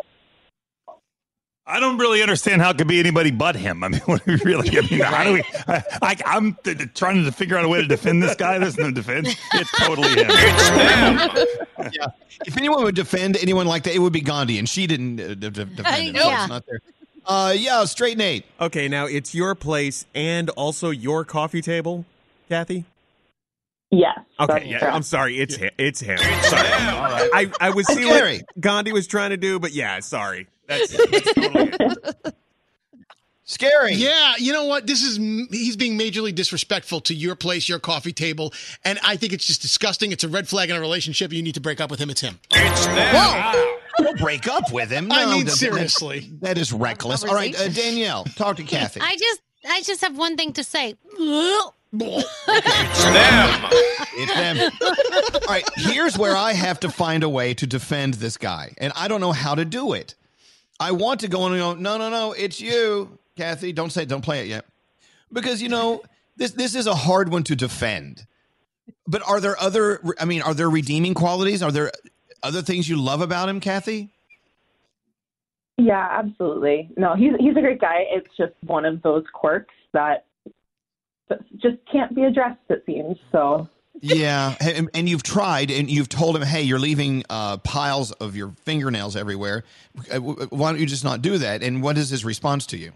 S10: I don't really understand how it could be anybody but him. I mean, what do we really? I mean, how do we? I, I, I'm th- th- trying to figure out a way to defend this guy. There's no defense. It's totally him.
S4: yeah. If anyone would defend anyone like that, it would be Gandhi, and she didn't uh, de- de- defend it. so
S28: Yeah.
S4: it's not there. Uh, yeah, straight Nate.
S28: Okay, now it's your place and also your coffee table, Kathy.
S42: Yes.
S28: Okay, yeah,
S42: correct.
S28: I'm sorry. It's him. It's him. Sorry. I, I was seeing
S4: Scary.
S28: what Gandhi was trying to do, but yeah, sorry. That's, that's totally
S4: Scary.
S12: Yeah, you know what? This is he's being majorly disrespectful to your place, your coffee table, and I think it's just disgusting. It's a red flag in a relationship. You need to break up with him. It's him.
S4: It's now. We'll break up with him.
S12: I
S4: No,
S12: mean,
S4: that- that-
S12: seriously.
S4: that is reckless. All right, uh, Danielle, talk to Kathy.
S6: I just I just have one thing to say.
S4: It's them. It's them. All right, here's where I have to find a way to defend this guy, and I don't know how to do it. I want to go and go, no, no, no, it's you, Kathy. Don't say, don't play it yet, because you know this this is a hard one to defend. But are there other? I mean, are there redeeming qualities? Are there other things you love about him, Kathy?
S42: Yeah, absolutely. No, he's he's a great guy. It's just one of those quirks that that just can't be addressed. It seems so.
S4: Yeah, and, and you've tried, and you've told him, "Hey, you're leaving uh, piles of your fingernails everywhere. Uh, Why don't you just not do that?" And what is his response to you?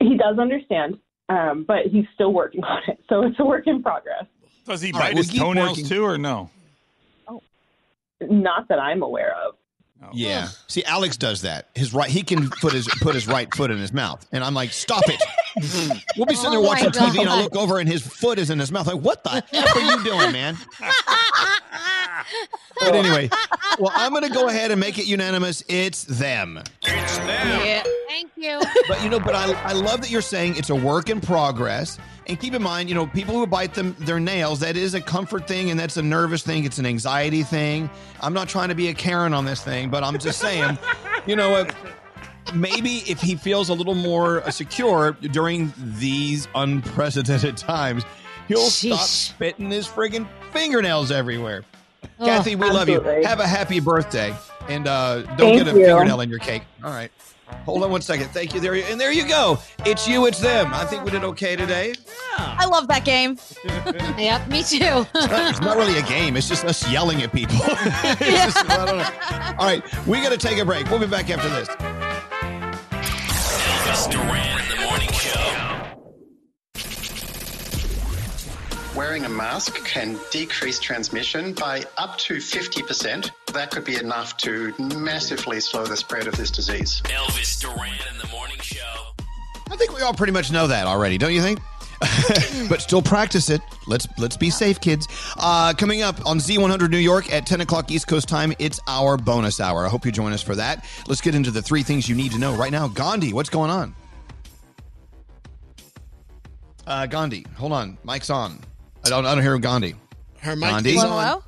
S42: He does understand, um, but he's still working on it. So it's a work in progress.
S10: Does he
S4: All
S10: bite
S4: right,
S10: his
S4: well, keep
S10: toenails
S4: working.
S10: too, or no?
S42: Not that I'm aware of.
S4: Yeah. See, Alex does that. His right, he can put his put his right foot in his mouth, and I'm like, "Stop it!" We'll be sitting there
S6: Oh my
S4: watching TV, and I
S6: God.
S4: look over, and his foot is in his mouth. Like, what the f are you doing, man? But anyway, well, I'm going to go ahead and make it unanimous. It's them.
S6: It's Yeah. Thank you.
S4: But you know, but I, I love that you're saying it's a work in progress. And keep in mind, you know, people who bite them their nails, that is a comfort thing and that's a nervous thing. It's an anxiety thing. I'm not trying to be a Karen on this thing, but I'm just saying, you know, uh, maybe if he feels a little more uh, secure during these unprecedented times, he'll stop spitting his friggin' fingernails everywhere.
S6: Oh,
S4: Kathy, we love you. Have a happy birthday. And uh, don't
S6: Thank
S4: get a
S6: you.
S4: fingernail in your cake. All right. Hold on one second. Thank you. There, you- and there you go. It's you. It's them. I think we did okay today. Yeah.
S5: I love that game.
S6: yep, me too.
S4: it's not really a game. It's just us yelling at people. It's just- I don't know. All right, we got to take a break. We'll be back after this.
S1: Elvis Duran in the morning show.
S40: wearing a mask can decrease transmission by up to 50%. That could be enough to massively slow the spread of this disease.
S1: Elvis Duran in the morning show.
S4: I think we all pretty much know that already, don't you think? but still practice it. Let's let's be safe, kids. Uh, coming up on Z100 New York at 10 o'clock East Coast time, it's our bonus hour. I hope you join us for that. Let's get into the three things you need to know right now. Gandhi, what's going on? Uh, Gandhi, hold on. Mike's on. I don't I don't hear Gandhi.
S12: Her
S5: mic
S4: Gandhi?
S5: is on.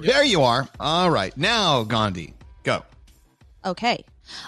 S4: There you are. All right. Now, Gandhi, go.
S5: Okay.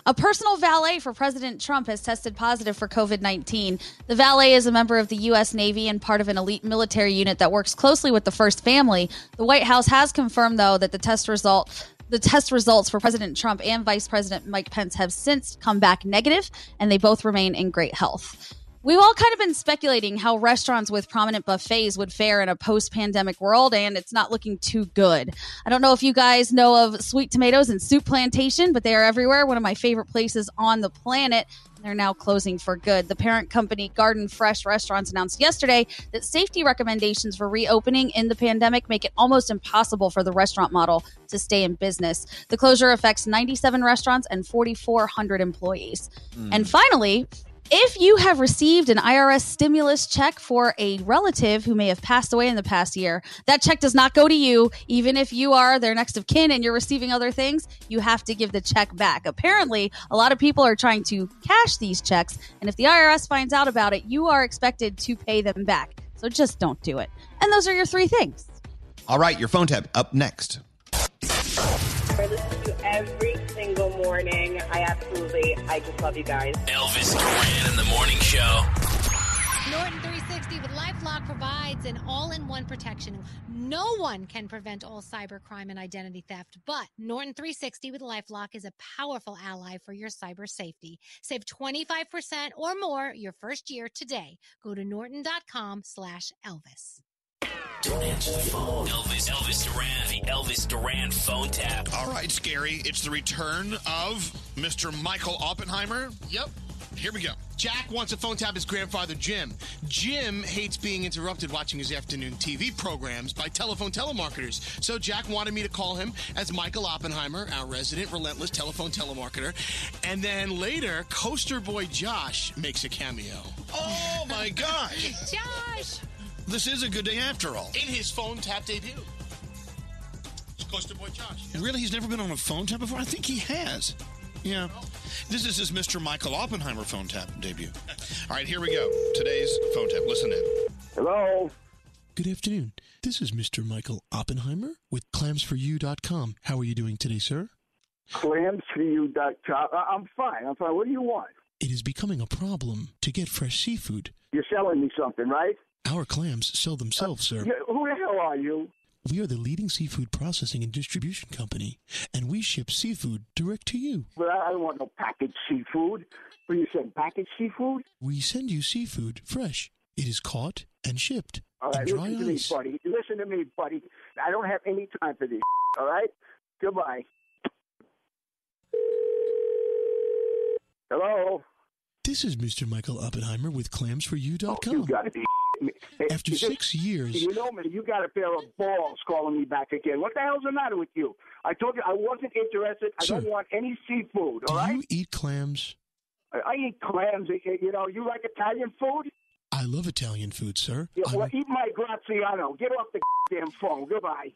S5: A personal valet for President Trump has tested positive for COVID 19. The valet is a member of the U.S. Navy and part of an elite military unit that works closely with the first family. The White House has confirmed, though, that the test result. The test results for President Trump and Vice President Mike Pence have since come back negative, and they both remain in great health. We've all kind of been speculating how restaurants with prominent buffets would fare in a post pandemic world, and it's not looking too good. I don't know if you guys know of Sweet Tomatoes and Soup Plantation, but they are everywhere. One of my favorite places on the planet. They're now closing for good. The parent company, Garden Fresh Restaurants, announced yesterday that safety recommendations for reopening in the pandemic make it almost impossible for the restaurant model to stay in business. The closure affects 97 restaurants and 4,400 employees. Hmm. And finally, if you have received an IRS stimulus check for a relative who may have passed away in the past year, that check does not go to you. Even if you are their next of kin and you're receiving other things, you have to give the check back. Apparently, a lot of people are trying to cash these checks, and if the IRS finds out about it, you are expected to pay them back. So just don't do it. And those are your three things.
S4: All right, your phone tab up next.
S43: I listen to every single morning. I absolutely, I just love you guys.
S1: Elvis Duran in the morning show.
S6: Norton 360 with LifeLock provides an all-in-one protection. No one can prevent all cybercrime and identity theft, but Norton 360 with LifeLock is a powerful ally for your cyber safety. Save 25% or more your first year today. Go to norton.com slash Elvis.
S1: Don't answer the phone. Elvis, Elvis Duran, the Elvis Duran phone tap.
S44: All right, Scary. It's the return of Mr. Michael Oppenheimer.
S12: Yep.
S44: Here we go.
S12: Jack wants to phone tap his grandfather, Jim. Jim hates being interrupted watching his afternoon TV programs by telephone telemarketers. So Jack wanted me to call him as Michael Oppenheimer, our resident relentless telephone telemarketer. And then later, coaster boy Josh makes a cameo.
S44: Oh my gosh.
S6: Josh!
S44: This is a good day after all.
S12: In his phone tap debut. It's coaster boy Josh.
S44: Really? He's never been on a phone tap before? I think he has. Yeah. Oh. This is his Mr. Michael Oppenheimer phone tap debut. All right, here we go. Today's phone tap. Listen in.
S3: Hello.
S21: Good afternoon. This is Mr. Michael Oppenheimer with clamsforyou.com. How are you doing today, sir?
S3: Clamsforyou.com. I- I'm fine. I'm fine. What do you want?
S21: It is becoming a problem to get fresh seafood.
S3: You're selling me something, right?
S21: Our clams sell themselves, sir.
S3: Who the hell are you?
S21: We are the leading seafood processing and distribution company, and we ship seafood direct to you.
S3: But I don't want no packaged seafood. What you said, packaged seafood?
S21: We send you seafood fresh. It is caught and shipped
S3: All right, listen to me, buddy. Listen to me, buddy. I don't have any time for this. All right? Goodbye. Hello?
S21: This is Mr. Michael Oppenheimer with clamsforyou.com.
S3: Oh, You gotta be me.
S21: After
S3: Is
S21: six years-
S3: You know me. You got a pair of balls calling me back again. What the hell's the matter with you? I told you I wasn't interested. I don't want any seafood.
S21: Do
S3: All right?
S21: you eat clams?
S3: I, I eat clams. You you know, you like Italian food?
S21: I love Italian food, sir.
S3: Yeah,
S21: I'm-
S3: well, eat my Graziano. Get off the damn phone. Goodbye.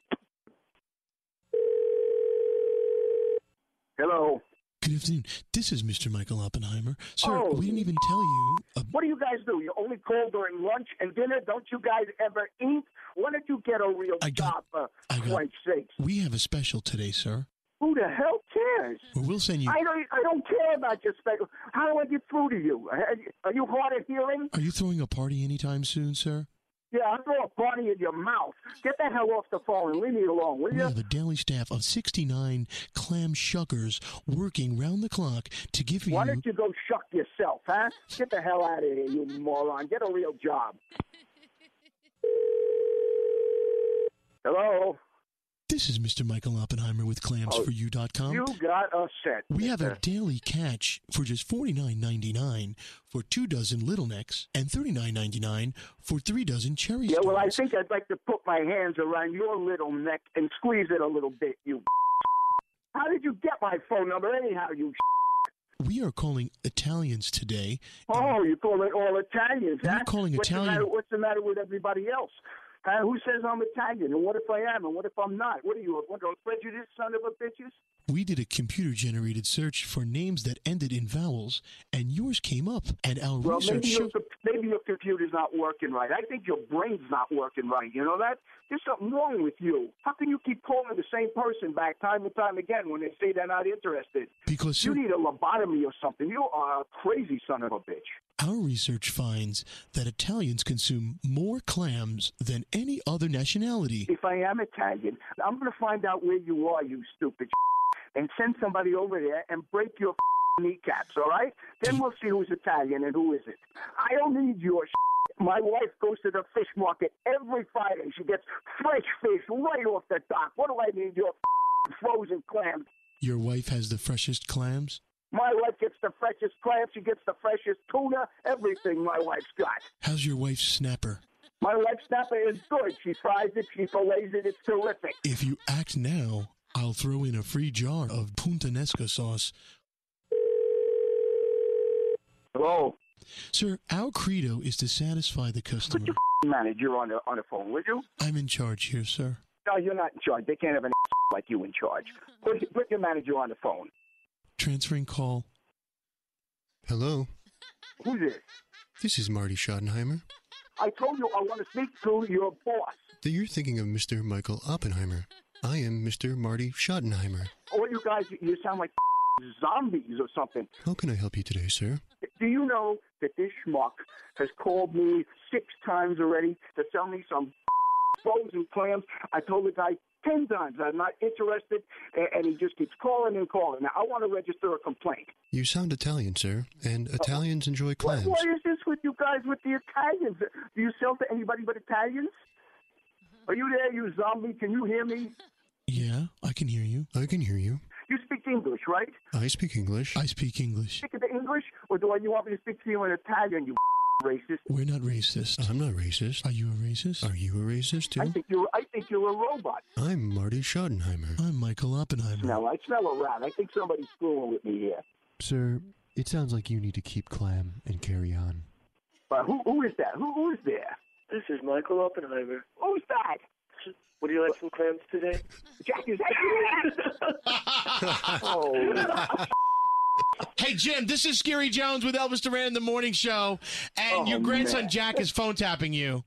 S3: Hello.
S21: Good afternoon. This is Mr. Michael Oppenheimer. Sir,
S3: Oh.
S21: we didn't even tell you. Uh,
S3: What do you guys do? You only call during lunch and dinner? Don't you guys ever eat? Why don't you get a real job, for Christ's sakes?
S21: we have a special today, sir.
S3: Who the hell cares?
S21: Well, we'll send you.
S3: I don't. I don't care about your special. How do I get through to you? Are you- Are you hard of hearing?
S21: Are you throwing a party anytime soon, sir?
S3: Yeah, I'll throw a party in your mouth. Get the hell off the phone and leave me alone, will
S21: We
S3: you?
S21: have a daily staff of 69 clam shuckers working round the clock to give you.
S3: Why don't you go shuck yourself, huh? Get the hell out of here, you moron. Get a real job. Hello.
S21: This is Mr. Michael Oppenheimer with ClamsForYou.com.
S3: Oh, you got a set.
S21: We have a daily catch for just $49.99 for two dozen little necks and $39.99 for three dozen cherry
S3: Yeah, well, I think I'd like to put my hands around your little neck and squeeze it a little bit, you. How did you get my phone number anyhow, you?
S21: We are calling Italians today.
S3: Oh, you call it all Italians,
S21: We're calling
S3: what's
S21: Italian-
S3: The matter, what's the matter with everybody else? Uh, who says I'm Italian? And what if I am? And what if I'm not? What are you, a, what, a prejudiced son of a bitches?
S21: We did a computer generated search for names that ended in vowels, and yours came up. And our
S3: Well,
S21: research
S3: maybe your, maybe your computer's not working right. I think your brain's not working right. You know that? There's something wrong with you. How can you keep calling the same person back time and time again when they say they're not interested?
S21: Because
S3: you need a lobotomy or something. You are a crazy son of a bitch.
S21: Our research finds that Italians consume more clams than any other nationality.
S3: If I am Italian, I'm going to find out where you are, you stupid, and send somebody over there and break your kneecaps. All right? Then we'll see who's Italian and who isn't. I don't need your. My wife goes to the fish market every Friday. She gets fresh fish right off the dock. What do I need your frozen clams?
S21: Your wife has the freshest clams?
S3: My wife gets the freshest clams. She gets the freshest tuna. Everything my wife's got.
S21: How's your wife's snapper?
S3: My wife's snapper is good. She fries it. She fillets it. It's terrific.
S21: If you act now, I'll throw in a free jar of Puttanesca sauce.
S3: Hello.
S21: Sir, our credo is to satisfy the customer.
S3: Put your Manager on the on the phone, would you?
S21: I'm in charge here, sir.
S3: No, you're not in charge. They can't have an like you in charge. Put, put your manager on the phone.
S21: Transferring call. Hello,
S3: Who's this?
S21: this is Marty Schottenheimer.
S3: I told you I want to speak to your boss.
S21: That you're thinking of Mr. Michael Oppenheimer. I am Mr. Marty Schottenheimer.
S3: All you guys, you sound like zombies or something.
S21: How can I help you today, sir?
S3: Do you know that this schmuck has called me six times already to sell me some frozen clams? I told the guy ten times I'm not interested, and he just keeps calling and calling. Now I want to register a complaint.
S21: You sound Italian, sir, and Italians enjoy clams.
S3: What is this with you guys with the Italians? Do you sell to anybody but Italians? Are you there, you zombie? Can you hear me?
S21: Yeah, I can hear you. I can hear you.
S3: You speak English, right?
S21: I speak English. I speak English.
S3: Speak the English, or do you want me to speak to you in Italian? You racist.
S21: We're not racist. I'm not racist. Are you a racist? Are you a racist too?
S3: I think you're. I think you're a robot.
S21: I'm Marty Schottenheimer. I'm Michael Oppenheimer.
S3: Smell. I smell a rat. I think somebody's screwing with me here.
S22: Sir, it sounds like you need to keep clam and carry on.
S3: But who? Who is that? Who? Who is there?
S45: This is Michael Oppenheimer.
S3: Who's that?
S45: Would you like some clams today?
S3: Jack is that? oh.
S12: Hey Jim, this is Scary Jones with Elvis Duran in the morning show, and
S3: Oh,
S12: your grandson
S3: man.
S12: Jack is phone tapping you.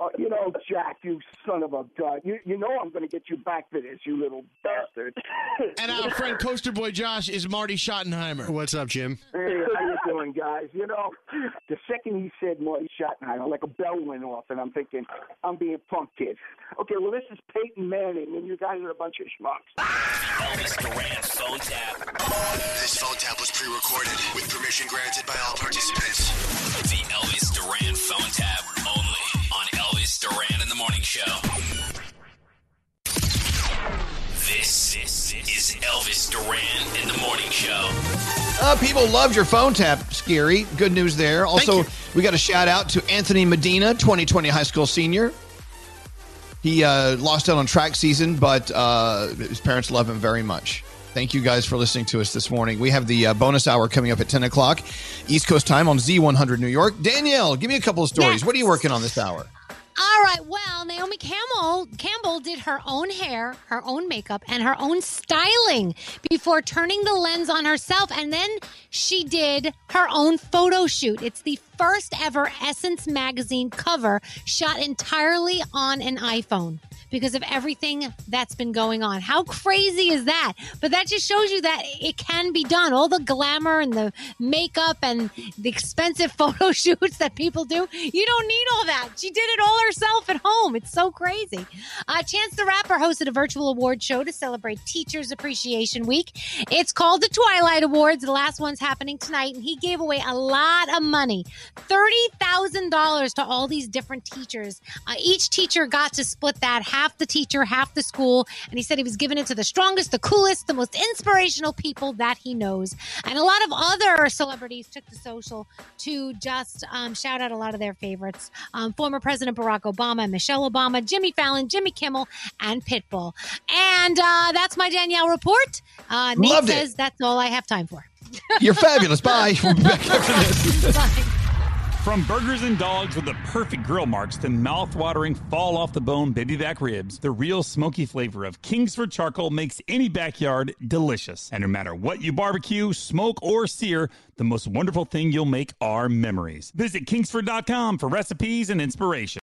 S3: Uh, you know, Jack, you son of a gun. You, you know I'm going to get you back for this, you little bastard.
S12: And our friend Coaster Boy Josh is Marty Schottenheimer.
S21: What's up, Jim?
S3: Hey, how you doing, guys? You know, the second he said Marty Schottenheimer, like a bell went off, and I'm thinking, I'm being punked, kid. Okay, well, this is Peyton Manning, and you guys are a bunch of schmucks.
S1: Phone tap.
S46: This phone tap was pre-recorded with permission granted by all participants.
S1: The Elvis Duran phone tap only on Elvis Duran in the morning show. This, this is Elvis Duran in the morning show.
S4: Uh, people loved your phone tap, Scary. Good news there. Also, we got a shout out to Anthony Medina, 2020 high school senior. He uh, lost out on track season, but uh, his parents love him very much. Thank you guys for listening to us this morning. We have the uh, bonus hour coming up at 10 o'clock East Coast time on Z100 New York. Danielle, give me a couple of stories. What are you working on this hour?
S6: All right. Well, Naomi Campbell Campbell did her own hair, her own makeup, and her own styling before turning the lens on herself, and then she did her own photo shoot. It's the first ever Essence magazine cover shot entirely on an iPhone because of everything that's been going on. How crazy is that? But that just shows you that it can be done. All the glamour and the makeup and the expensive photo shoots that people do, you don't need all that. She did it all herself at home. It's so crazy. Uh, Chance the Rapper hosted a virtual award show to celebrate Teachers Appreciation Week. It's called the Twilight Awards. The last one's happening tonight, and he gave away a lot of money $30,000 to all these different teachers. Uh, each teacher got to split that half half the teacher, half the school. And he said he was giving it to the strongest, the coolest, the most inspirational people that he knows. And a lot of other celebrities took to social to just um, shout out a lot of their favorites. Um, former President Barack Obama, Michelle Obama, Jimmy Fallon, Jimmy Kimmel, and Pitbull. And uh, that's my Danielle report. Uh, Nate
S4: Loved it.
S6: that's all I have time for.
S4: You're fabulous. Bye. We'll be back after this.
S10: From burgers and dogs with the perfect grill marks to mouth-watering, fall-off-the-bone baby back ribs, the real smoky flavor of Kingsford charcoal makes any backyard delicious. And no matter what you barbecue, smoke, or sear, the most wonderful thing you'll make are memories. Visit Kingsford.com for recipes and inspiration.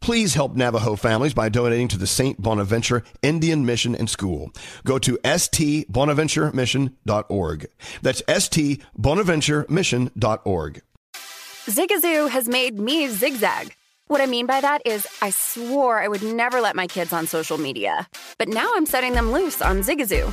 S4: Please help Navajo families by donating to the St. Bonaventure Indian Mission and School. Go to stbonaventuremission.org. That's stbonaventuremission.org.
S26: Zigazoo has made me zigzag. What I mean by that is, I swore I would never let my kids on social media, but now I'm setting them loose on Zigazoo.